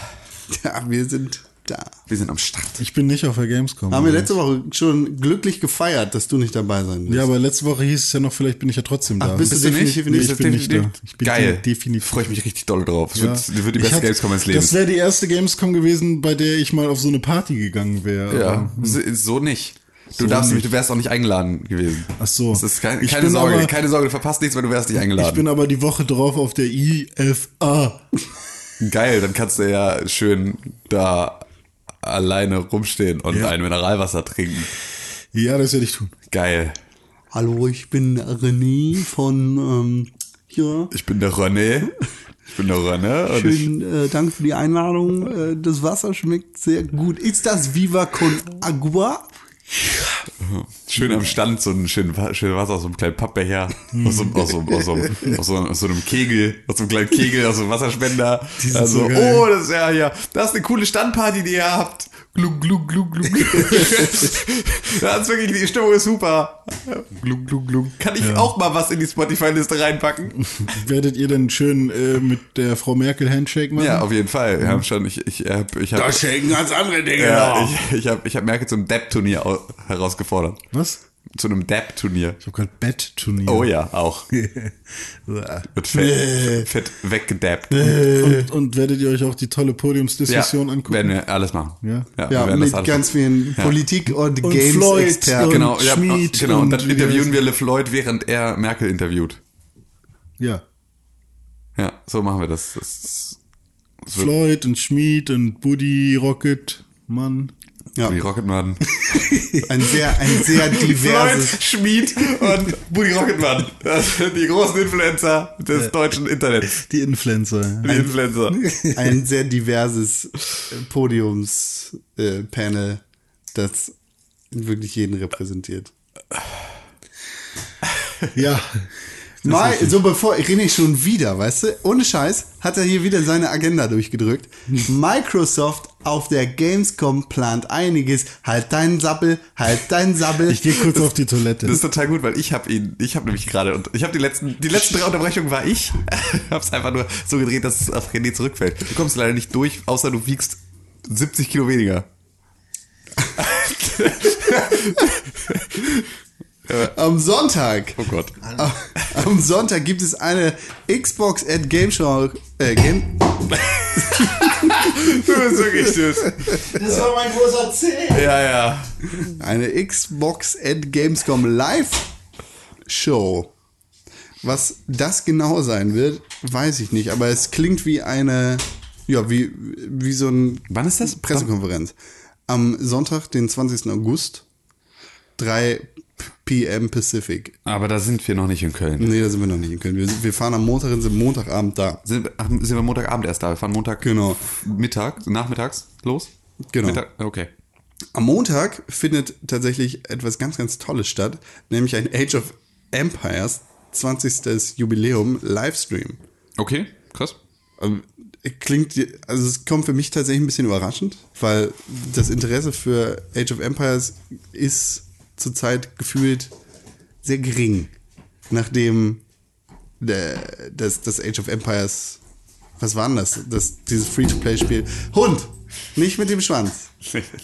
Ja, wir sind da.
Wir sind am Start.
Ich bin nicht auf der Gamescom.
Haben wir letzte Woche schon glücklich gefeiert, dass du nicht dabei sein wirst.
Ja, aber letzte Woche hieß es ja noch, vielleicht bin ich ja trotzdem da.
Ach, bist du definitiv
Nee,
nicht?
ich bin nicht da. Ich bin
Geil.
definitiv-
Freue ich mich richtig doll drauf. Es
Ja.
wird, wird die beste
hatte-
Gamescom meines
Das
Lebens.
wäre die erste Gamescom gewesen, bei der ich mal auf so eine Party gegangen wäre.
Ja,
Aber-
so- nicht. Du
So
darfst
nicht.
du wärst auch nicht eingeladen gewesen.
Ach so.
Das ist kein, keine Sorge,
aber-
keine Sorge, du verpasst nichts, weil du wärst nicht eingeladen.
Ich bin aber die Woche drauf auf der IFA.
Geil, dann kannst du ja schön da alleine rumstehen und
Ja.
ein Mineralwasser trinken.
Ja, das werde ich tun.
Geil.
Hallo, ich bin René von ähm, hier.
Ich bin der René. Ich bin der René. Und ich,
Schön, äh, danke für die Einladung. Äh, das Wasser schmeckt sehr gut. Ist das Viva con Agua?
Schön am Stand, so ein schön, schön Wasser aus so einem kleinen Pappbecher, aus so, aus, so, aus, so, aus, so, aus so einem Kegel, aus so einem kleinen Kegel, aus so einem Wasserspender.
Die sind
also,
so geil.
oh, das ist ja hier, das ist eine coole Standparty, die ihr habt. Glug, glug, glug, glug. das ist wirklich, die Stimmung ist super. Glug, glug, glug. Kann ich auch mal was in die Spotify-Liste reinpacken?
Werdet ihr denn schön äh, mit der Frau Merkel Handshake machen?
Ja, auf jeden Fall. Wir haben schon, ich, ich, hab, ich habe,
schenken ganz andere Dinge.
ja, ich, ich habe, ich habe Merkel zum Depp-Turnier au- herausgefordert.
Was?
Zu einem Depp-Turnier.
Ich habe gerade Bettturnier.
Oh ja, auch.
ja.
Wird fett, fett weggedappt.
und, und werdet ihr euch auch die tolle Podiumsdiskussion angucken?
werden wir alles machen.
Ja?
wir
Ja,
werden
mit
alles
ganz vielen Politik- und,
Und Floyd
Games-Experten.
und-
Genau, ja,
Schmied
genau. Und dann
und wie
interviewen wir LeFloid, während er Merkel interviewt.
Ja.
Ja, so machen wir das. das, das
Floyd und Schmied und Buddy Rocket, Mann.
Ja.
Buddy Rocketman.
Ein sehr, ein sehr diverses.
Floyd, Schmied und Buddy Rocketman. Das sind die großen Influencer des deutschen Internets.
Die Influencer.
Die Influencer.
ein sehr diverses Podiumspanel, das wirklich jeden repräsentiert.
Ja.
Mal, so bevor, ich rede nicht schon wieder, weißt du? Ohne Scheiß hat er hier wieder seine Agenda durchgedrückt. Microsoft auf der Gamescom plant einiges. Halt deinen Sappel, halt deinen Sabbel.
Ich gehe kurz auf die Toilette.
Das ist total gut, weil ich habe ihn, ich habe nämlich gerade und ich habe die letzten, die letzten drei Unterbrechungen war ich, hab's einfach nur so gedreht, dass es auf René zurückfällt. Du kommst leider nicht durch, außer du wiegst 70 Kilo weniger.
Am Sonntag.
Oh Gott.
Am Sonntag gibt es eine Xbox at Game Show. Äh, Game.
Du bist wirklich süß.
Das war mein großer C.
Ja, ja.
Eine Xbox at Gamescom Live Show. Was das genau sein wird, weiß ich nicht, aber es klingt wie eine, ja, wie, wie so ein
Wann ist das?
Pressekonferenz. Am Sonntag, den 20. August, 3 p.m. Pacific.
Aber da sind wir noch nicht in Köln.
Nee, da sind wir noch nicht in Köln. Wir, wir fahren am Montag und sind Montagabend da.
Sind, ach, sind wir Montagabend erst da? Wir fahren Montag
Genau.
Mittag, nachmittags los?
Genau.
Mittag, okay.
Am Montag findet tatsächlich etwas ganz, ganz Tolles statt, nämlich ein Age of Empires 20. Jubiläum Livestream.
Okay, krass.
Ähm, Klingt, also es kommt für mich tatsächlich ein bisschen überraschend, weil das Interesse für Age of Empires ist zurzeit gefühlt sehr gering, nachdem der, das, das Age of Empires, was war denn das? das dieses Free-to-Play-Spiel, Hund, nicht mit dem Schwanz.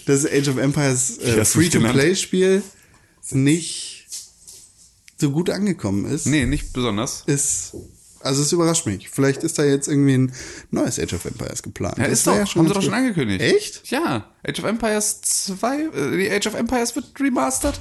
Das Age of Empires äh, Free-to-Play-Spiel nicht so gut angekommen ist,
Nee, nicht besonders.
ist, also es überrascht mich. Vielleicht ist da jetzt irgendwie ein neues Age of Empires geplant.
Ja,
Das
ist doch.
ja
haben sie doch schon angekündigt.
Echt?
Ja. Age of Empires 2, äh, die Age of Empires wird remastered.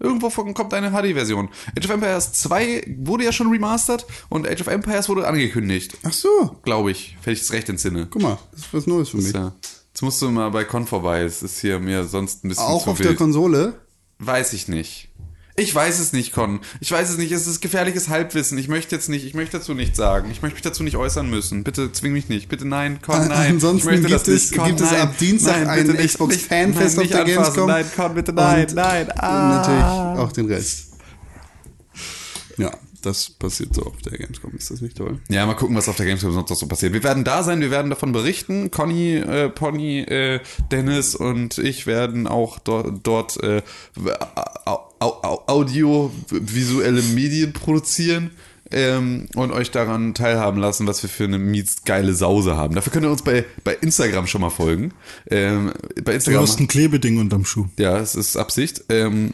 Irgendwo kommt eine HD-Version. Age of Empires 2 wurde ja schon remastert und Age of Empires wurde angekündigt.
Ach so,
Glaube ich, wenn ich es recht entsinne.
guck mal, das ist was Neues für mich.
Ja. Jetzt musst du mal bei Con vorbei. Es ist hier mir sonst ein bisschen
Auch auf
wild.
der Konsole?
Weiß ich nicht. Ich weiß es nicht, Con. Ich weiß es nicht. Es ist gefährliches Halbwissen. Ich möchte jetzt nicht, ich möchte dazu nichts sagen. Ich möchte mich dazu nicht äußern müssen. Bitte zwing mich nicht. Bitte nein, Con, nein.
ansonsten
ich möchte
gibt es-
Con,
gibt es
nein.
ab Dienstag
nein,
ein
nicht,
Xbox
nicht,
Fanfest auf der
nicht anfassen.
Gamescom.
Nein, Con, bitte nein,
Und
nein. Ah.
natürlich auch den Rest. Ja, das passiert so auf der Gamescom. Ist das nicht toll?
Ja, mal gucken, was auf der Gamescom sonst noch so passiert. Wir werden da sein, wir werden davon berichten. Conny, äh, Pony, äh, Dennis und ich werden auch dort, dort äh, au, au, au, audiovisuelle Medien produzieren. Ähm, und euch daran teilhaben lassen, was wir für eine mies geile Sause haben. Dafür könnt ihr uns bei, bei Instagram schon mal folgen. Ähm, bei
Du
Instagram.
hast ein Klebeding unterm Schuh.
Ja, es ist Absicht. Ähm,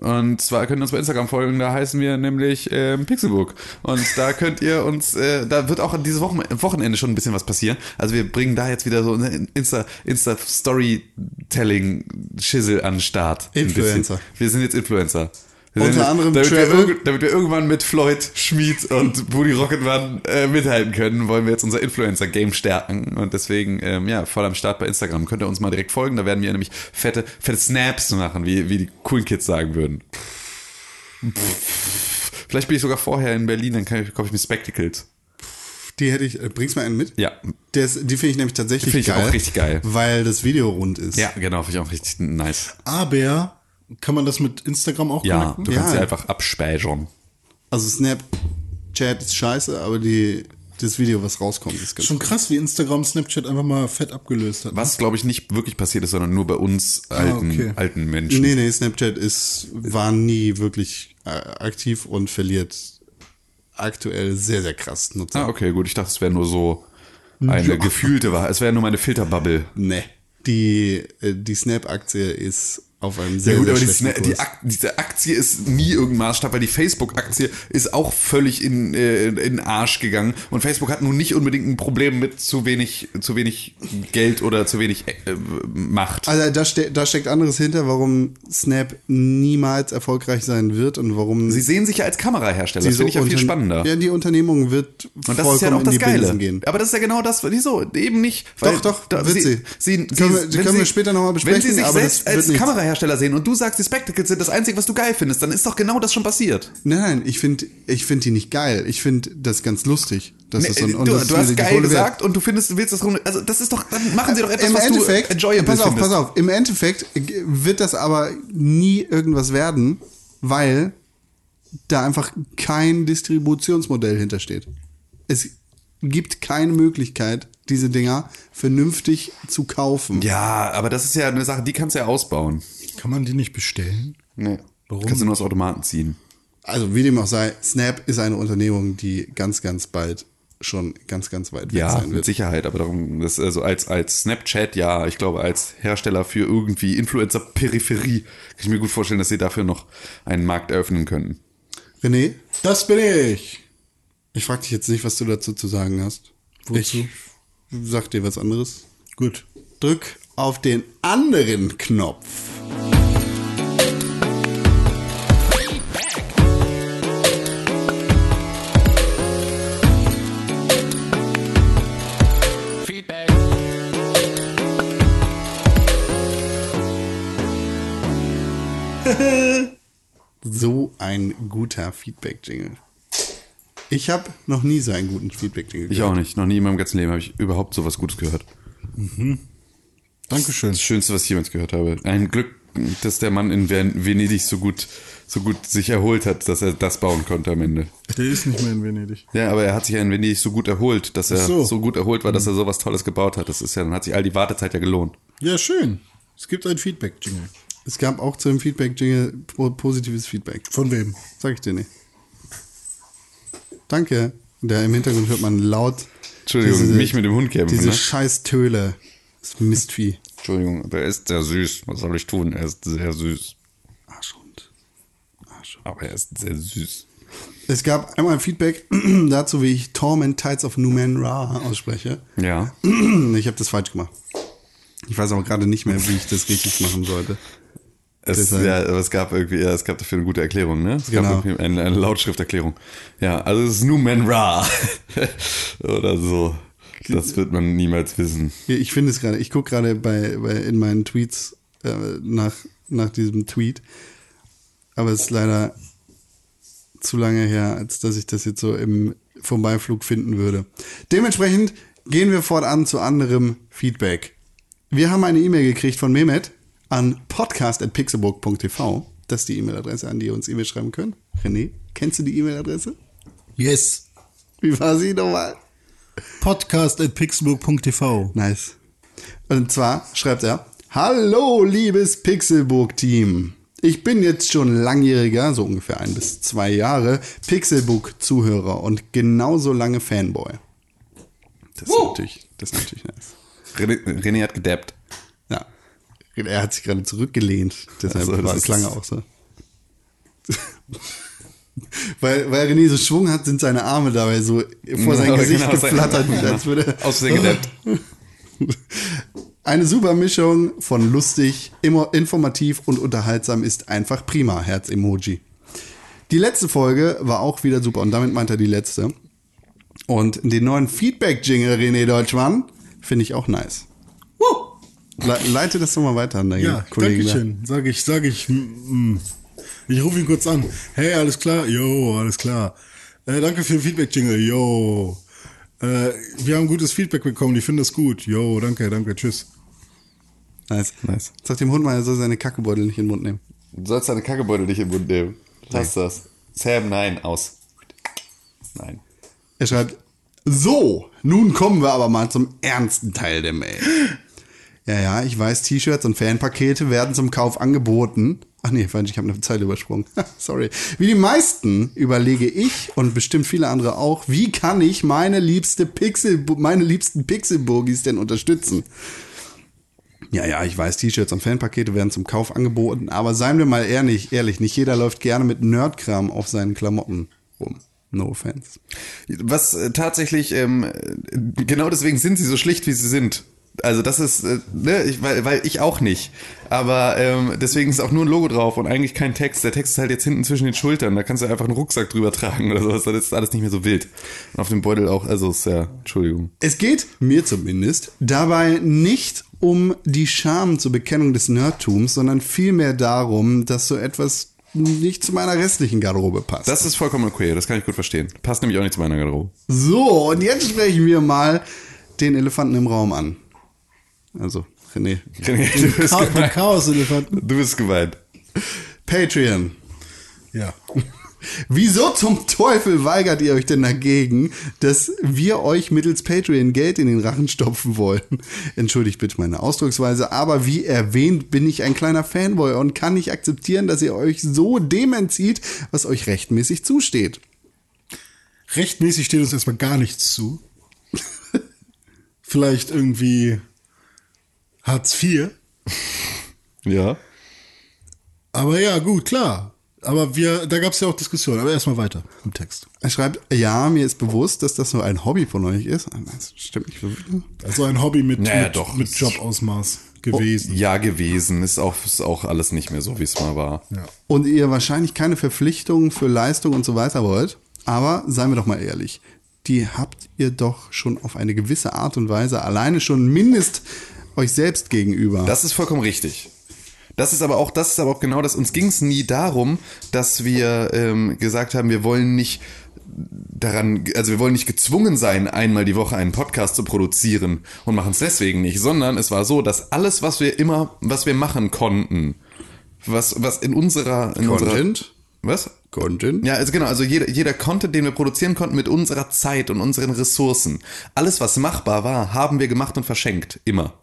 und zwar könnt ihr uns bei Instagram folgen, da heißen wir nämlich ähm, Pixelbook. Und da könnt ihr uns, äh, da wird auch dieses Wochen Wochenende schon ein bisschen was passieren. Also wir bringen da jetzt wieder so eine Insta, Insta Storytelling Schissel an den Start.
Influencer.
Wir sind jetzt Influencer.
Unter
jetzt,
anderem
damit wir, damit wir irgendwann mit Floyd, Schmied und Buddy Rocketman äh, mithalten können, wollen wir jetzt unser Influencer-Game stärken. Und deswegen, ähm, ja, voll am Start bei Instagram. Könnt ihr uns mal direkt folgen. Da werden wir nämlich fette, fette Snaps machen, wie, wie die coolen Kids sagen würden. Vielleicht bin ich sogar vorher in Berlin, dann kann ich, kaufe ich mir Spectacles.
Die hätte ich, äh, bringst du mal einen mit?
Ja.
Ist, die finde ich nämlich tatsächlich
Die finde ich
geil.
auch richtig geil.
Weil das Video rund ist.
Ja, genau, finde ich auch richtig nice.
Aber kann man das mit Instagram auch
Ja,
connecten?
du kannst
Ja.
sie einfach abspeichern.
Also Snapchat ist scheiße, aber die, das Video, was rauskommt, ist ganz
Schon krass, wie Instagram Snapchat einfach mal fett abgelöst hat.
Was, glaube ich, nicht wirklich passiert ist, sondern nur bei uns alten,
okay.
alten Menschen.
Nee, nee, Snapchat ist, war nie wirklich äh, aktiv und verliert aktuell sehr, sehr krass Nutzer.
Ah, okay, gut. Ich dachte, es wäre nur so eine gefühlte Wahrheit. Es wäre nur meine Filterbubble.
Nee. Die, äh, die Snap-Aktie ist auf einem sehr,
Ja gut,
sehr
aber die, die
Kurs.
Ak diese Aktie ist nie irgendein Maßstab, weil die Facebook-Aktie ist auch völlig in, äh, in den Arsch gegangen. Und Facebook hat nun nicht unbedingt ein Problem mit zu wenig, zu wenig Geld oder zu wenig äh, Macht.
Also da, ste da steckt anderes hinter, warum Snap niemals erfolgreich sein wird und warum
Sie sehen sich ja als Kamerahersteller, das
so
finde ich ja viel spannender.
Ja, die Unternehmung wird
Und das ist ja
vollkommen
auch das
in die
Geile.
Binsen gehen.
Aber das ist ja genau das, wieso? Eben nicht. Weil
Doch, doch,
da,
wird sie.
sie. sie,
Können wir-
wenn
können wir später noch mal
Wenn
besprechen,
sie sich
aber
selbst
das wird
als
nichts.
Kamerahersteller sehen und du sagst, die Spectacles sind das Einzige, was du geil findest, dann ist doch genau das schon passiert.
Nein, nein, ich finde ich find die nicht geil. Ich finde das ganz lustig. Das ist so ein,
Nee,
und
du,
das ist
du hast geil gesagt und du findest, du willst das runter. Also das ist doch, dann machen sie doch etwas,
Im
was
Endeffekt,
du enjoyable
pass auf,
findest.
pass auf, im Endeffekt wird das aber nie irgendwas werden, weil da einfach kein Distributionsmodell hintersteht. Es gibt keine Möglichkeit, diese Dinger vernünftig zu kaufen.
Ja, aber das ist ja eine Sache, die kannst du ja ausbauen.
Kann man die nicht bestellen?
Nee.
Warum?
Kannst du nur aus Automaten ziehen.
Also wie dem auch sei, Snap ist eine Unternehmung, die ganz, ganz bald schon ganz, ganz weit weg
Ja,
sein
mit
wird.
Sicherheit, aber darum, das also als, als Snapchat, ja, ich glaube, als Hersteller für irgendwie Influencer-Peripherie kann ich mir gut vorstellen, dass sie dafür noch einen Markt eröffnen könnten.
René,
Das bin ich.
ich frage dich jetzt nicht, was du dazu zu sagen hast.
Wozu?
Ich sag dir was anderes.
Gut.
Drück auf den anderen Knopf.
Feedback.
So ein guter Feedback-Jingle. Ich habe noch nie so einen guten Feedback-Jingle
Ich auch nicht. Noch nie in meinem ganzen Leben habe ich überhaupt sowas Gutes gehört.
Dankeschön.
Das Schönste, was ich jemals gehört habe. Ein Glück, dass der Mann in Ven- Venedig so gut, so gut sich erholt hat, dass er das bauen konnte am Ende.
Der ist nicht mehr in Venedig.
Ja, aber er hat sich ja in Venedig so gut erholt, dass er so.
so.
gut erholt war, dass er sowas Tolles gebaut hat. Das ist ja, dann hat sich all die Wartezeit ja gelohnt.
Ja, schön. Es gibt ein Feedback-Jingle.
Es gab auch zu dem Feedback-Jingle po- positives Feedback.
Von wem?
Sag ich dir nicht. Danke. Da im Hintergrund hört man laut.
Entschuldigung, mich mit dem Hund kämpfen,
Diese
ne?
scheiß Töle. Das Mistvieh.
Entschuldigung, der ist sehr süß. Was soll ich tun? Er ist sehr süß.
Arschhund. Arschhund.
Aber er ist sehr süß.
Es gab einmal Feedback dazu, wie ich Torment Tides of Numen Ra ausspreche.
Ja.
Ich habe das falsch gemacht. Ich weiß aber gerade nicht mehr, wie ich das richtig machen sollte.
Es, ja, es gab irgendwie, ja, es gab dafür eine gute Erklärung, ne? Es
Genau.
gab irgendwie eine, eine Lautschrifterklärung. Ja, also es ist Numen Ra. Oder so. Das wird man niemals wissen.
Ich finde es gerade, ich gucke gerade bei, bei in meinen Tweets äh, nach, nach diesem Tweet. Aber es ist leider zu lange her, als dass ich das jetzt so im Vorbeiflug finden würde. Dementsprechend gehen wir fortan zu anderem Feedback. Wir haben eine E-Mail gekriegt von Mehmet an podcast.pixelburg.tv. Das ist die E-Mail-Adresse, an die ihr uns E-Mail schreiben könnt. René, kennst du die E-Mail-Adresse?
Yes.
Wie war sie nochmal?
Podcast at pixelburg.tv.
Nice. Und zwar schreibt er: Hallo, liebes Pixelburg-Team. Ich bin jetzt schon langjähriger, so ungefähr ein bis zwei Jahre, Pixelbook-Zuhörer und genauso lange Fanboy. Das ist, natürlich, das ist natürlich nice.
René, René hat gedappt.
Ja. Er hat sich gerade zurückgelehnt. Deshalb
Ach so, das
war, klang er auch so. weil, weil René so Schwung hat, sind seine Arme dabei so vor sein
Ja,
Gesicht
genau, sein-
geflattert, als würde
Aus Versehen gedappt.
Eine super Mischung von lustig, immer informativ und unterhaltsam ist einfach prima, Herz-Emoji. Die letzte Folge war auch wieder super und damit meint er die letzte. Und den neuen Feedback-Jingle René Deutschmann finde ich auch nice. Le leite das doch mal weiter an deinen
Ja,
Kollegen.
danke schön. Sag ich, sag ich. mm, mm. Ich rufe ihn kurz an. Hey, alles klar? Jo, alles klar. Äh, danke für den Feedback-Jingle. Jo. Äh, wir haben gutes Feedback bekommen. Ich finde das gut. Jo, danke, danke. Tschüss.
Nice.
Nice.
Sag dem Hund mal, er soll seine Kackebeutel nicht in den Mund nehmen.
Du sollst deine Kackebeutel nicht im Mund nehmen. Lass das. Sam, nein, aus. Nein.
Er schreibt, so, nun kommen wir aber mal zum ernsten Teil der Mail. Ja, ja, ich weiß, T-Shirts und Fanpakete werden zum Kauf angeboten. Ach nee, falsch, ich habe eine Zeile übersprungen. Sorry. Wie die meisten überlege ich und bestimmt viele andere auch, wie kann ich meine liebste Pixel, meine liebsten Pixelburgis denn unterstützen? Ja, ja, ich weiß, T-Shirts und Fanpakete werden zum Kauf angeboten, aber seien wir mal ehrlich, ehrlich, nicht jeder läuft gerne mit Nerdkram auf seinen Klamotten rum. No offense.
Was äh, tatsächlich, ähm, äh, genau deswegen sind sie so schlicht, wie sie sind. Also das ist, äh, ne, ich, weil, weil ich auch nicht. Aber ähm, deswegen ist auch nur ein Logo drauf und eigentlich kein Text. Der Text ist halt jetzt hinten zwischen den Schultern. Da kannst du einfach einen Rucksack drüber tragen oder sowas. Das ist alles nicht mehr so wild. Und auf dem Beutel auch, also ist ja, Entschuldigung.
Es geht, mir zumindest, dabei nicht um die Scham zur Bekennung des Nerdtums, sondern vielmehr darum, dass so etwas nicht zu meiner restlichen Garderobe passt.
Das ist vollkommen okay, das kann ich gut verstehen. Passt nämlich auch nicht zu meiner Garderobe.
so, und jetzt sprechen wir mal den Elefanten im Raum an. Also, René.
René, du bist
Cha- der
gemeint.
Chaos-Elefanten.
Du bist gemeint.
Patreon.
Ja.
Wieso zum Teufel weigert ihr euch denn dagegen, dass wir euch mittels Patreon Geld in den Rachen stopfen wollen? Entschuldigt bitte meine Ausdrucksweise, aber wie erwähnt bin ich ein kleiner Fanboy und kann nicht akzeptieren, dass ihr euch so dem entzieht, was euch rechtmäßig zusteht.
Rechtmäßig steht uns erstmal gar nichts zu. Vielleicht irgendwie Hartz IV.
Ja.
Aber ja, gut, klar. Aber wir, da gab es ja auch Diskussionen. Aber erstmal weiter im Text.
Er schreibt, ja, mir ist bewusst, dass das nur ein Hobby von euch ist. Das stimmt nicht so.
Also ein Hobby mit,
Naja,
mit,
doch.
mit Jobausmaß gewesen.
Ja, gewesen. Ist auch, ist auch alles nicht mehr so, wie es mal war.
Ja.
und ihr wahrscheinlich keine Verpflichtungen für Leistung und so weiter wollt. Aber seien wir doch mal ehrlich, die habt ihr doch schon auf eine gewisse Art und Weise alleine schon mindest euch selbst gegenüber.
Das ist vollkommen richtig. Das ist aber auch, das ist aber auch genau das. Uns ging es nie darum, dass wir ähm, gesagt haben, wir wollen nicht daran, also wir wollen nicht gezwungen sein, einmal die Woche einen Podcast zu produzieren und machen es deswegen nicht, sondern es war so, dass alles, was wir immer, was wir machen konnten, was, was in unserer, in
Content?
unserer, was?
Content?
Ja, also genau, also jeder, jeder Content, den wir produzieren konnten mit unserer Zeit und unseren Ressourcen, alles, was machbar war, haben wir gemacht und verschenkt. Immer.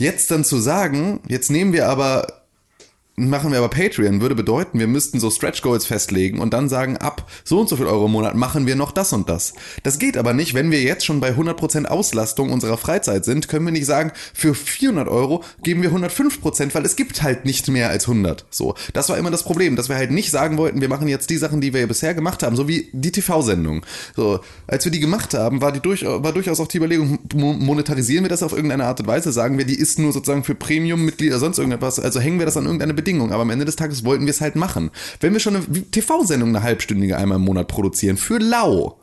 Jetzt dann zu sagen, jetzt nehmen wir aber, machen wir aber Patreon, würde bedeuten, wir müssten so Stretch Goals festlegen und dann sagen, ab so und so viel Euro im Monat machen wir noch das und das. Das geht aber nicht, wenn wir jetzt schon bei 100% Auslastung unserer Freizeit sind, können wir nicht sagen, für 400 Euro geben wir 105%, weil es gibt halt nicht mehr als 100. So, das war immer das Problem, dass wir halt nicht sagen wollten, wir machen jetzt die Sachen, die wir bisher gemacht haben, so wie die TV-Sendung. So, als wir die gemacht haben, war, die durch, war durchaus auch die Überlegung, mo- monetarisieren wir das auf irgendeine Art und Weise, sagen wir, die ist nur sozusagen für Premium-Mitglieder, sonst irgendetwas, also hängen wir das an irgendeine Bedingung. Aber am Ende des Tages wollten wir es halt machen. Wenn wir schon eine TV-Sendung eine halbstündige einmal im Monat produzieren, für lau,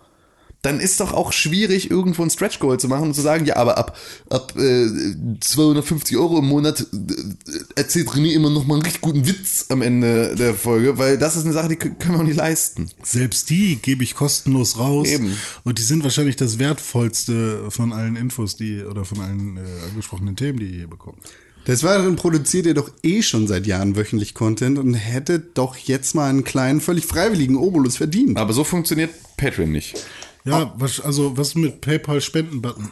dann ist doch auch schwierig, irgendwo ein Stretch Goal zu machen und zu sagen, ja, aber ab, ab äh, 250 Euro im Monat äh, erzählt René immer noch mal einen richtig guten Witz am Ende der Folge, weil das ist eine Sache, die können wir auch nicht leisten.
Selbst die gebe ich kostenlos raus.
Eben.
Und die sind wahrscheinlich das wertvollste von allen Infos, die oder von allen äh, angesprochenen Themen, die ihr hier bekommt.
Des Weiteren produziert ihr doch eh schon seit Jahren wöchentlich Content und hättet doch jetzt mal einen kleinen, völlig freiwilligen Obolus verdient.
Aber so funktioniert Patreon nicht.
Ja, was, also was mit PayPal Spenden-Button?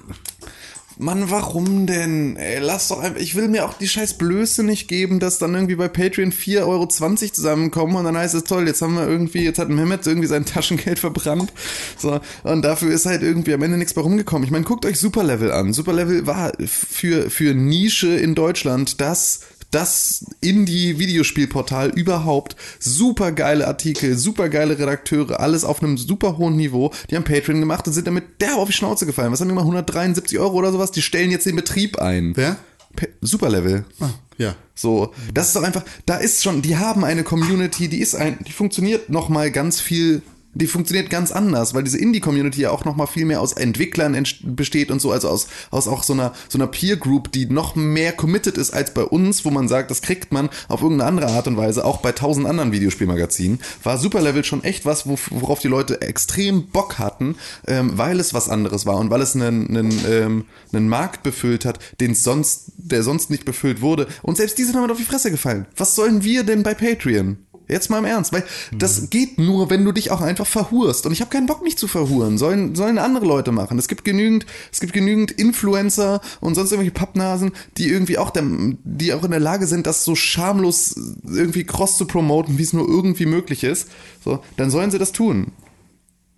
Mann, warum denn? Ey, lass doch einfach. Ich will mir auch die scheiß Blöße nicht geben, dass dann irgendwie bei Patreon 4,20 Euro zusammenkommen und dann heißt es toll, jetzt haben wir irgendwie, jetzt hat Mehmet irgendwie sein Taschengeld verbrannt. So, und dafür ist halt irgendwie am Ende nichts bei rumgekommen. Ich meine, guckt euch Superlevel an. Superlevel war für, für Nische in Deutschland das das Indie-Videospielportal überhaupt. Super geile Artikel, super geile Redakteure, alles auf einem super hohen Niveau. Die haben Patreon gemacht und sind damit derb auf die Schnauze gefallen. Was haben die mal? 173 Euro oder sowas? Die stellen jetzt den Betrieb ein.
Wer?
Pa Superlevel.
Ah, ja.
So, das ist doch einfach, da ist schon, die haben eine Community, die ist ein, die funktioniert noch mal ganz viel, die funktioniert ganz anders, weil diese Indie-Community ja auch noch mal viel mehr aus Entwicklern besteht und so, also aus, aus auch so einer, so einer Peer-Group, die noch mehr committed ist als bei uns, wo man sagt, das kriegt man auf irgendeine andere Art und Weise, auch bei tausend anderen Videospielmagazinen, war Superlevel schon echt was, wo, worauf die Leute extrem Bock hatten, ähm, weil es was anderes war und weil es einen, einen, ähm, einen Markt befüllt hat, den sonst, der sonst nicht befüllt wurde. Und selbst die sind damit auf die Fresse gefallen. Was sollen wir denn bei Patreon? Jetzt mal im Ernst, weil das geht nur, wenn du dich auch einfach verhurst. Und ich habe keinen Bock, mich zu verhuren. Sollen, sollen andere Leute machen. Es gibt genügend, es gibt genügend Influencer und sonst irgendwelche Pappnasen, die irgendwie auch, der, die auch in der Lage sind, das so schamlos irgendwie cross zu promoten, wie es nur irgendwie möglich ist. So, dann sollen sie das tun.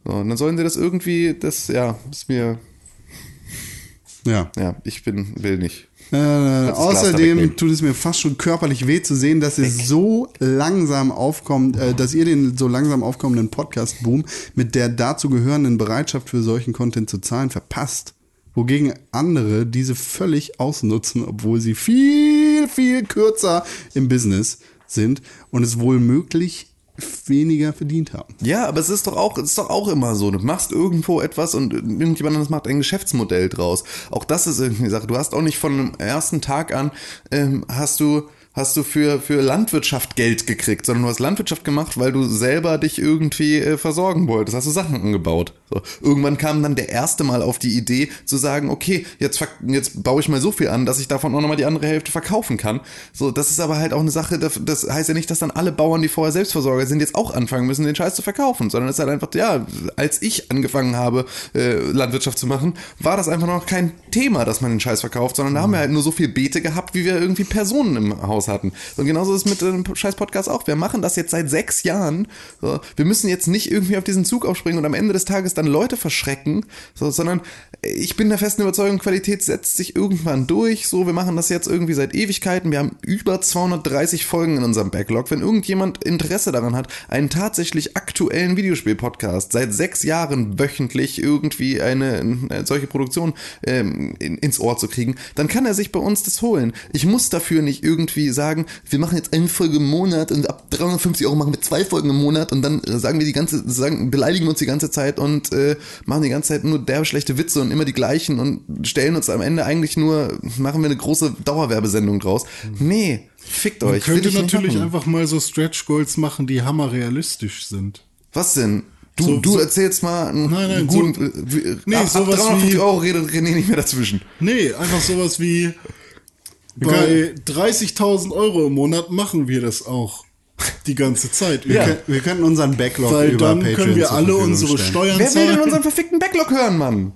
So, und dann sollen sie das irgendwie, das, ja, ist mir,
Ja.
ja, ich bin, will nicht.
Äh, außerdem tut es mir fast schon körperlich weh zu sehen, dass es so langsam aufkommt, äh, dass ihr den so langsam aufkommenden Podcast-Boom mit der dazu gehörenden Bereitschaft für solchen Content zu zahlen verpasst. Wogegen andere diese völlig ausnutzen, obwohl sie viel, viel kürzer im Business sind und es wohl möglich weniger verdient haben.
Ja, aber es ist doch auch, es ist doch auch immer so. Du machst irgendwo etwas und irgendjemand anderes macht ein Geschäftsmodell draus. Auch das ist irgendwie eine Sache. Du hast auch nicht von dem ersten Tag an, ähm, hast du hast du für, für Landwirtschaft Geld gekriegt, sondern du hast Landwirtschaft gemacht, weil du selber dich irgendwie äh, versorgen wolltest. Hast du Sachen angebaut. So. Irgendwann kam dann der erste Mal auf die Idee zu sagen, okay, jetzt, jetzt baue ich mal so viel an, dass ich davon auch nochmal die andere Hälfte verkaufen kann. So, das ist aber halt auch eine Sache, das, das heißt ja nicht, dass dann alle Bauern, die vorher Selbstversorger sind, jetzt auch anfangen müssen, den Scheiß zu verkaufen, sondern es ist halt einfach, ja, als ich angefangen habe, äh, Landwirtschaft zu machen, war das einfach noch kein Thema, dass man den Scheiß verkauft, sondern da haben wir halt nur so viel Beete gehabt, wie wir irgendwie Personen im Haus hatten. Und genauso ist es mit dem scheiß Podcast auch. Wir machen das jetzt seit sechs Jahren. So, wir müssen jetzt nicht irgendwie auf diesen Zug aufspringen und am Ende des Tages dann Leute verschrecken, so, sondern ich bin der festen Überzeugung, Qualität setzt sich irgendwann durch. So, wir machen das jetzt irgendwie seit Ewigkeiten. Wir haben über 230 Folgen in unserem Backlog. Wenn irgendjemand Interesse daran hat, einen tatsächlich aktuellen Videospiel-Podcast seit sechs Jahren wöchentlich irgendwie eine, eine solche Produktion ähm, in, ins Ohr zu kriegen, dann kann er sich bei uns das holen. Ich muss dafür nicht irgendwie sagen, wir machen jetzt eine Folge im Monat und ab 350 Euro machen wir zwei Folgen im Monat und dann sagen wir die ganze, sagen, beleidigen uns die ganze Zeit und äh, machen die ganze Zeit nur derbe schlechte Witze und immer die gleichen und stellen uns am Ende eigentlich nur, machen wir eine große Dauerwerbesendung draus. Nee, fickt
Man
euch. will
könnte natürlich einfach mal so Stretch Goals machen, die hammerrealistisch sind.
Was denn? Du,
So-
du
so-
erzählst mal einen
Nein, nein,
guten,
so-
äh,
Nee,
ab, ab
sowas
350
wie-
Euro redet René nicht mehr dazwischen.
Nee, einfach sowas wie bei 30.000 Euro im Monat machen wir das auch die ganze Zeit.
Wir, können, wir könnten unseren Backlog
Weil
über
dann
Patreon
können wir alle unsere
stellen.
Steuern
Wer will denn unseren verfickten Backlog hören, Mann?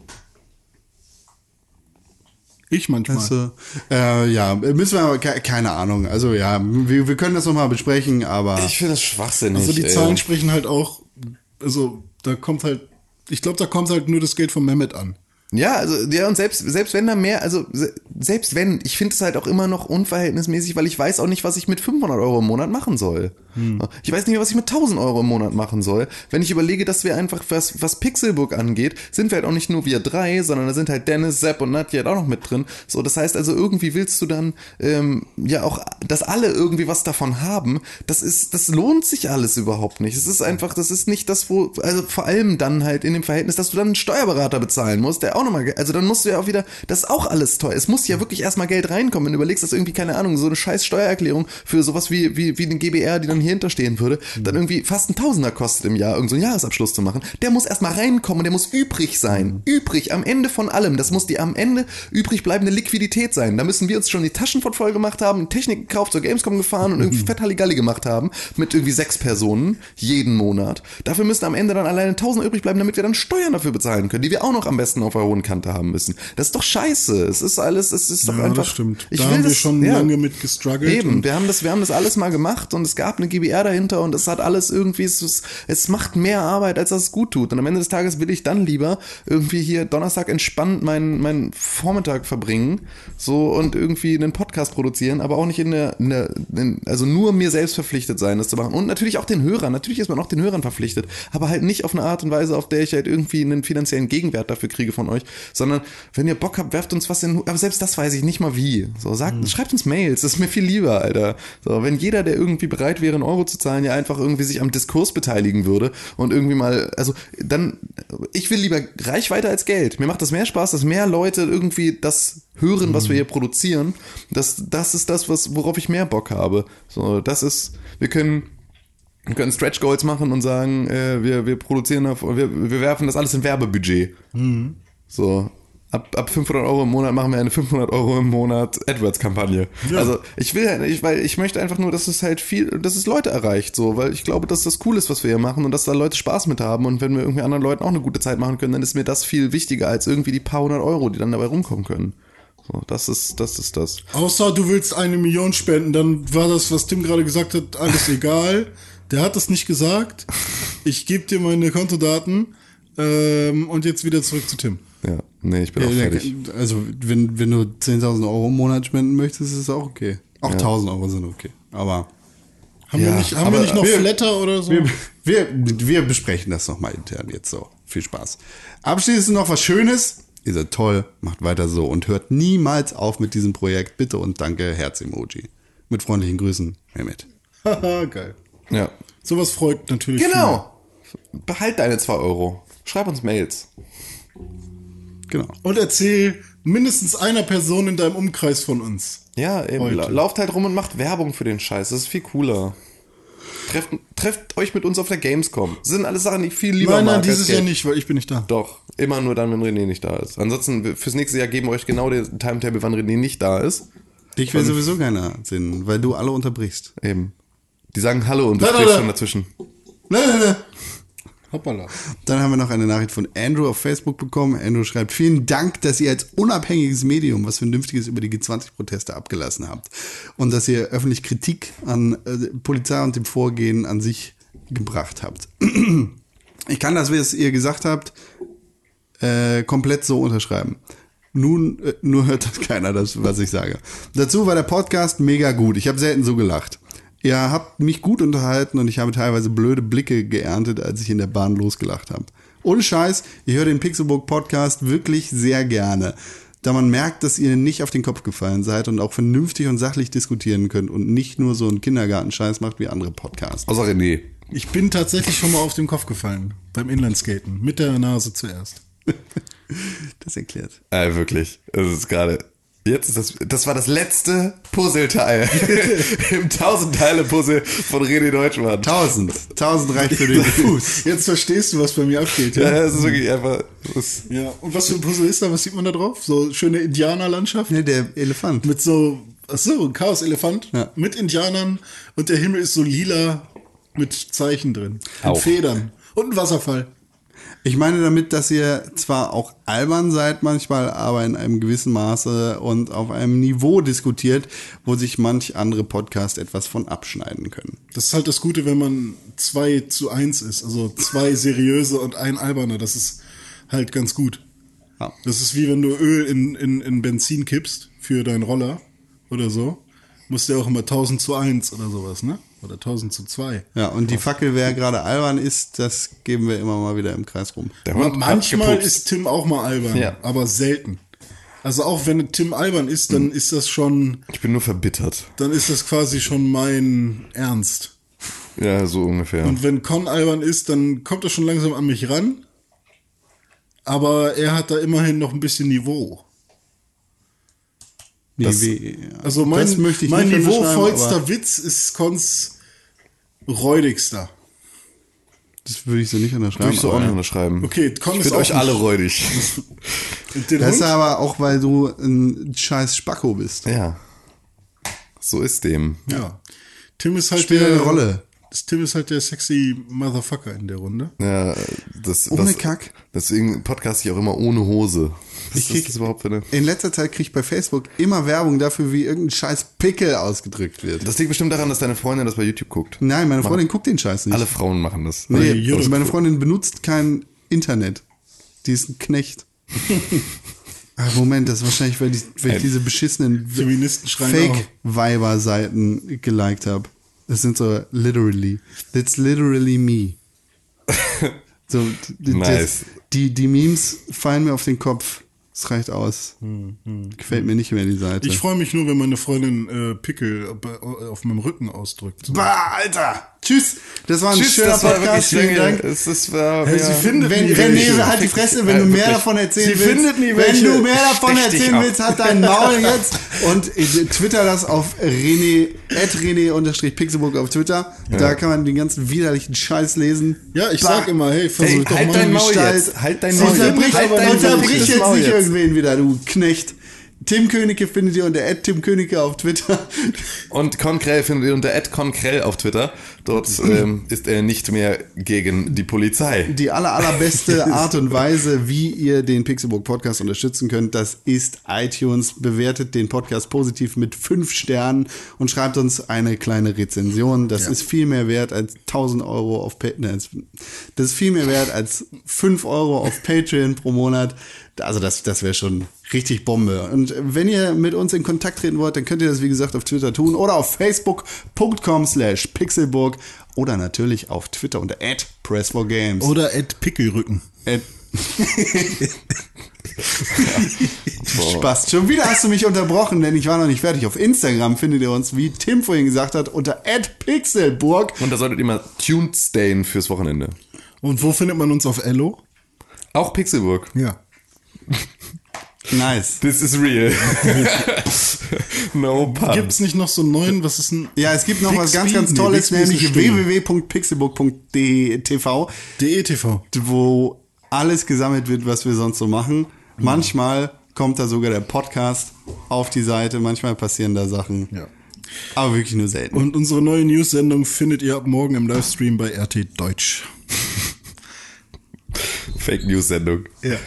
Ich manchmal.
Also, äh, ja, müssen wir aber, ke- keine Ahnung. Also ja, wir, wir können das nochmal besprechen, aber
Ich finde das schwachsinnig.
Also die
ey.
Zahlen sprechen halt auch, also da kommt halt, ich glaube, da kommt halt nur das Geld von Mehmet an.
Ja, also ja und selbst selbst wenn da mehr, also se- selbst wenn, ich finde es halt auch immer noch unverhältnismäßig, weil ich weiß auch nicht, was ich mit 500 Euro im Monat machen soll. Ich weiß nicht mehr, was ich mit 1000 Euro im Monat machen soll. Wenn ich überlege, dass wir einfach was was Pixelbook angeht, sind wir halt auch nicht nur wir drei, sondern da sind halt Dennis, Sepp und Nadja halt auch noch mit drin. So, das heißt also irgendwie willst du dann ähm, ja auch, dass alle irgendwie was davon haben. Das ist, das lohnt sich alles überhaupt nicht. Es ist einfach, das ist nicht das, wo, also vor allem dann halt in dem Verhältnis, dass du dann einen Steuerberater bezahlen musst, der auch nochmal, also dann musst du ja auch wieder, das ist auch alles teuer. Es muss ja wirklich erstmal Geld reinkommen. Wenn du überlegst, dass irgendwie, keine Ahnung, so eine scheiß Steuererklärung für sowas wie, wie, wie eine GBR, die dann hier hinterstehen würde, dann irgendwie fast ein Tausender kostet im Jahr, irgendeinen so einen Jahresabschluss zu machen. Der muss erstmal reinkommen, der muss übrig sein. Übrig, am Ende von allem. Das muss die am Ende übrig bleibende Liquidität sein. Da müssen wir uns schon die Taschen voll voll gemacht haben, Technik gekauft, zur Gamescom gefahren und irgendwie fett Halligalli gemacht haben mit irgendwie sechs Personen jeden Monat. Dafür müssen am Ende dann alleine Tausend übrig bleiben, damit wir dann Steuern dafür bezahlen können, die wir auch noch am besten auf der hohen Kante haben müssen. Das ist doch scheiße. Es ist alles, es ist doch
Ja,
einfach.
das stimmt.
Ich
da
will
haben wir
das,
schon
ja.
lange mit gestruggelt.
Eben, wir haben das, wir haben das alles mal gemacht und es gab eine GBR dahinter und es hat alles irgendwie, es, es macht mehr Arbeit, als dass es gut tut. Und am Ende des Tages will ich dann lieber irgendwie hier Donnerstag entspannt meinen, meinen Vormittag verbringen, so und irgendwie einen Podcast produzieren, aber auch nicht in der, in der in, also nur mir selbst verpflichtet sein, das zu machen. Und natürlich auch den Hörern, natürlich ist man auch den Hörern verpflichtet, aber halt nicht auf eine Art und Weise, auf der ich halt irgendwie einen finanziellen Gegenwert dafür kriege von euch, sondern wenn ihr Bock habt, werft uns was in, aber selbst das weiß ich nicht mal wie. So, sagt, schreibt uns Mails, das ist mir viel lieber, Alter. So, wenn jeder, der irgendwie bereit wäre, einen Euro zu zahlen, ja einfach irgendwie sich am Diskurs beteiligen würde und irgendwie mal, also dann, ich will lieber Reichweite als Geld. Mir macht das mehr Spaß, dass mehr Leute irgendwie das hören, was wir hier produzieren. Das, das ist das, was, worauf ich mehr Bock habe. So, das ist, wir können, wir können Stretch Goals machen und sagen, äh, wir, wir produzieren, auf, wir, wir werfen das alles in Werbebudget. So, ab, ab 500 Euro im Monat machen wir eine 500 Euro im Monat AdWords-Kampagne. Also ich will, halt ich, weil ich möchte einfach nur, dass es halt viel, dass es Leute erreicht, so, weil ich glaube, dass das cool ist, was wir hier machen und dass da Leute Spaß mit haben und wenn wir irgendwie anderen Leuten auch eine gute Zeit machen können, dann ist mir das viel wichtiger als irgendwie die paar hundert Euro, die dann dabei rumkommen können. So, das ist, das ist das.
Außer du willst eine Million spenden, dann war das, was Tim gerade gesagt hat, alles egal. Der hat das nicht gesagt. Ich gebe dir meine Kontodaten ähm, und jetzt wieder zurück zu Tim.
Ja. Nee, ich bin auch
Ja, der-
fertig.
Also, wenn, wenn du 10.000 Euro im Monat spenden möchtest, ist es auch okay. Auch 1.000 Euro sind okay. Aber
Haben,
Ja,
wir nicht, haben
aber
wir nicht noch
wir-
Flatter oder so?
wir, wir, wir besprechen das nochmal intern jetzt so. Viel Spaß. Abschließend noch was Schönes. Ihr seid toll, macht weiter so und hört niemals auf mit diesem Projekt. Bitte und danke, Herz-Emoji. Mit freundlichen Grüßen, Mehmet.
Haha, geil.
Ja.
Sowas freut natürlich.
Genau. Behalt deine 2 Euro. Schreib uns Mails.
Genau.
Und erzähl mindestens einer Person in deinem Umkreis von uns.
Ja, eben.
Heute.
Lauft halt rum und macht Werbung für den Scheiß. Das ist viel cooler. Trefft, trefft euch mit uns auf der Gamescom. Das sind alles Sachen, die ich viel lieber
Nein, nein,
mag
dieses Jahr nicht, weil ich bin nicht da.
Doch, immer nur dann, wenn René nicht da ist. Ansonsten, fürs nächste Jahr geben wir euch genau den Timetable, wann René nicht da ist.
Ich will sowieso keiner sehen, weil du alle unterbrichst.
Eben. Die sagen Hallo und du
da.
schon dazwischen.
Nein, nein, nein. Hoppala.
Dann haben wir noch eine Nachricht von Andrew auf Facebook bekommen. Andrew schreibt, vielen Dank, dass ihr als unabhängiges Medium was Vernünftiges über die G20-Proteste abgelassen habt. Und dass ihr öffentlich Kritik an äh, Polizei und dem Vorgehen an sich gebracht habt. Ich kann das, wie es ihr gesagt habt, äh, komplett so unterschreiben. Nun, äh, nur hört das keiner, das, was ich sage. Dazu war der Podcast mega gut. Ich habe selten so gelacht. Ihr habt mich gut unterhalten und ich habe teilweise blöde Blicke geerntet, als ich in der Bahn losgelacht habe. Ohne Scheiß, ich höre den Pixelbook Podcast wirklich sehr gerne, da man merkt, dass ihr nicht auf den Kopf gefallen seid und auch vernünftig und sachlich diskutieren könnt und nicht nur so einen Kindergartenscheiß macht wie andere Podcasts.
Außer René.
Ich bin tatsächlich schon mal auf den Kopf gefallen. Beim Inlineskaten. Mit der Nase zuerst.
Das erklärt.
Äh, wirklich. Das ist gerade. Jetzt ist das. Das war das letzte Puzzleteil im Tausend-Teile-Puzzle von René Deutschmann.
Tausend. Tausend reicht für den Fuß.
Jetzt verstehst du, was bei mir abgeht.
Ja,
Ja.
das ist wirklich einfach. Ist,
ja. Und was für ein Puzzle ist da? Was sieht man da drauf? So schöne Indianerlandschaft.
Ne, der Elefant.
Mit so, ach so, ein Chaos-Elefant.
Ja.
Mit Indianern. Und der Himmel ist so lila mit Zeichen drin. Und
Auch.
Federn. Und ein Wasserfall.
Ich meine damit, dass ihr zwar auch albern seid manchmal, aber in einem gewissen Maße und auf einem Niveau diskutiert, wo sich manch andere Podcast etwas von abschneiden können.
Das ist halt das Gute, wenn man zwei zu eins ist. Also zwei seriöse und ein alberne. Das ist halt ganz gut.
Ja.
Das ist wie wenn du Öl in, in, in Benzin kippst für deinen Roller oder so. Musst du ja auch immer 1000 zu 1 oder sowas, ne? Oder 1000 zu 2.
Ja, und die Fackel, wer gerade albern ist, das geben wir immer mal wieder im Kreis rum.
Manchmal ist Tim auch mal albern,
Ja.
aber selten. Also auch wenn Tim albern ist, dann ist das schon,
Ich bin nur verbittert.
dann ist das quasi schon mein Ernst.
Ja, so ungefähr.
Und wenn Con albern ist, dann kommt er schon langsam an mich ran. Aber er hat da immerhin noch ein bisschen Niveau.
Nee,
Das-
wie-.
Also mein,
Das möchte ich
mein
nicht unterschreiben,
niveauvollster
aber
Witz ist Cons räudigster.
Das würde ich so nicht unterschreiben.
Würde ich so auch nicht unterschreiben.
Okay, Con
ich
ist
finde euch alle räudig.
Das ist aber auch, weil du ein scheiß Spacko bist.
ja. So ist dem.
ja. Tim ist halt
Spielt
der
eine Rolle.
Das Tim ist halt der sexy Motherfucker in der Runde.
Ja, das,
Ohne
das,
Kack.
Deswegen podcast ich auch immer ohne Hose.
Ich krieg-
das überhaupt für eine?
In letzter Zeit kriege ich bei Facebook immer Werbung dafür, wie irgendein scheiß Pickel ausgedrückt wird.
Das liegt bestimmt daran, dass deine Freundin das bei YouTube guckt.
Nein, meine Freundin guckt den Scheiß nicht.
Alle Frauen machen das.
Nee, also meine Freundin benutzt kein Internet. Die ist ein Knecht. ah, Moment, das ist wahrscheinlich, weil ich, weil ich diese beschissenen. Fake-Weiber-Seiten geliked habe. Das sind so literally. That's literally me. So,
Nice.
das, die, die Memes fallen mir auf den Kopf. Es reicht aus. Gefällt mir nicht mehr die Seite.
Ich freue mich nur, wenn meine Freundin äh, Pickel bei- auf meinem Rücken ausdrückt.
Bah, Alter! Tschüss! Das war ein
Tschüss,
schöner Podcast. Vielen. Dank.
Es ist, war,
Hey,
ja.
sie findet
Wenn,
nie
wenn nee, halt die Fresse, wenn
Ja,
du mehr
wirklich.
davon erzählen
Sie
willst.
findet nie
wenn du mehr davon
Stech
erzählen willst, hat dein Maul jetzt. Und äh, twitter das auf René, at René-Pixelburg auf Twitter. Da kann man den ganzen widerlichen Scheiß lesen.
Ja, ich
Bah.
sag immer, hey, versuch
Hey,
doch
halt
mal
dein Maul
Gestalt-
jetzt. Halt dein Maul
Unterbrich,
jetzt. Halt dein
unterbrich jetzt nicht irgendwen wieder, du Knecht. Tim Königke findet ihr unter Tim Königke auf Twitter.
Und Konkrell findet ihr unter @konkrell auf Twitter. Dort ähm, ist er nicht mehr gegen die Polizei.
Die aller, allerbeste Art und Weise, wie ihr den Pixelbook Podcast unterstützen könnt, das ist iTunes. Bewertet den Podcast positiv mit fünf Sternen und schreibt uns eine kleine Rezension. Das ist viel mehr wert als 1000 Euro auf Patreon. Das ist viel mehr wert als 5 Euro auf Patreon pro Monat. Also das, das wäre schon richtig Bombe. Und wenn ihr mit uns in Kontakt treten wollt, dann könnt ihr das, wie gesagt, auf Twitter tun oder auf facebook.com slash pixelburg oder natürlich auf Twitter unter press4games.
Oder Ed Pickelrücken.
At Spaß. Schon wieder hast du mich unterbrochen, denn ich war noch nicht fertig. Auf Instagram findet ihr uns, wie Tim vorhin gesagt hat, unter @pixelburg.
Und da solltet ihr mal tuned stayen fürs Wochenende.
Und wo findet man uns auf Ello?
Auch Pixelburg.
Ja.
Nice.
This is real. no pun.
Gibt's nicht noch so einen neuen, was ist ein
Ja, es gibt noch was ganz, ganz
Nee,
Tolles,
eine
nämlich www.pixelburg.tv,
DETV?
wo alles gesammelt wird, was wir sonst so machen. Manchmal kommt da sogar der Podcast auf die Seite, manchmal passieren da Sachen.
Ja.
Aber wirklich nur selten.
Und unsere neue News-Sendung findet ihr ab morgen im Livestream bei RT Deutsch.
Fake News Sendung.
Ja.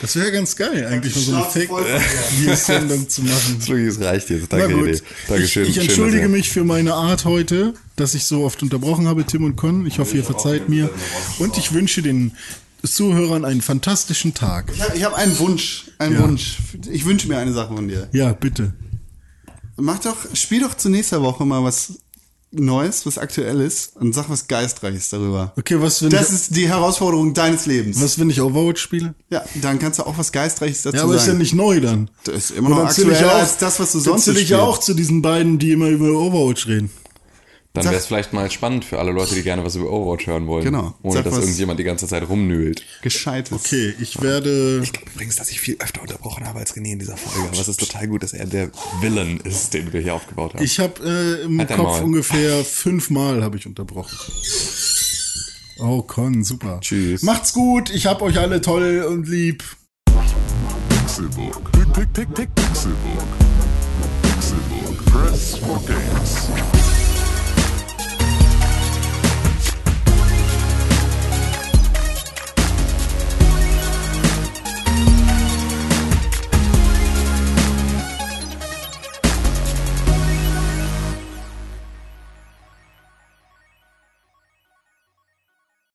Das wäre ganz geil, eigentlich mal so eine
Schnauze
Fake
voll von dir.
News-Sendung zu machen.
Wirklich, es reicht jetzt.
Na
Danke,
gut.
Idee. Dankeschön.
Ich, ich entschuldige mich für meine Art heute, dass ich so oft unterbrochen habe, Tim und Con. Ich hoffe, ihr verzeiht mir. Und ich wünsche den Zuhörern einen fantastischen Tag.
Ich habe hab einen Wunsch, einen
Ja.
Wunsch. Ich wünsche mir eine Sache von dir.
Ja, bitte.
Mach doch, spiel doch zu nächster Woche mal was Neues, was Aktuelles und sag was Geistreiches darüber.
Okay, was wenn,
Das
ich,
ist die Herausforderung deines Lebens.
was, wenn ich Overwatch spiele?
Ja, dann kannst du auch was Geistreiches dazu
Ja, aber ist ja
sagen.
nicht neu dann.
Das ist immer noch aktueller
ja auch,
als das, was du sonst
zähle ich ja
spielst.
auch zu diesen beiden, die immer über Overwatch reden.
Dann wäre es vielleicht mal spannend für alle Leute, die gerne was über Overwatch hören wollen.
Genau.
Ohne
Sag
dass
was.
irgendjemand die ganze Zeit rumnühlt.
Gescheites.
Okay, ich werde.
Übrigens, dass ich viel öfter unterbrochen habe als René in dieser Folge. Aber es ist total gut, dass er der Villain ist, den wir hier aufgebaut haben.
Ich habe äh, im
Halt
Kopf ungefähr fünfmal habe ich unterbrochen. Oh, Con, super.
Tschüss.
Macht's gut, ich hab euch alle toll und lieb.
Pick, Pixelbook. Pixelbook. Press for games.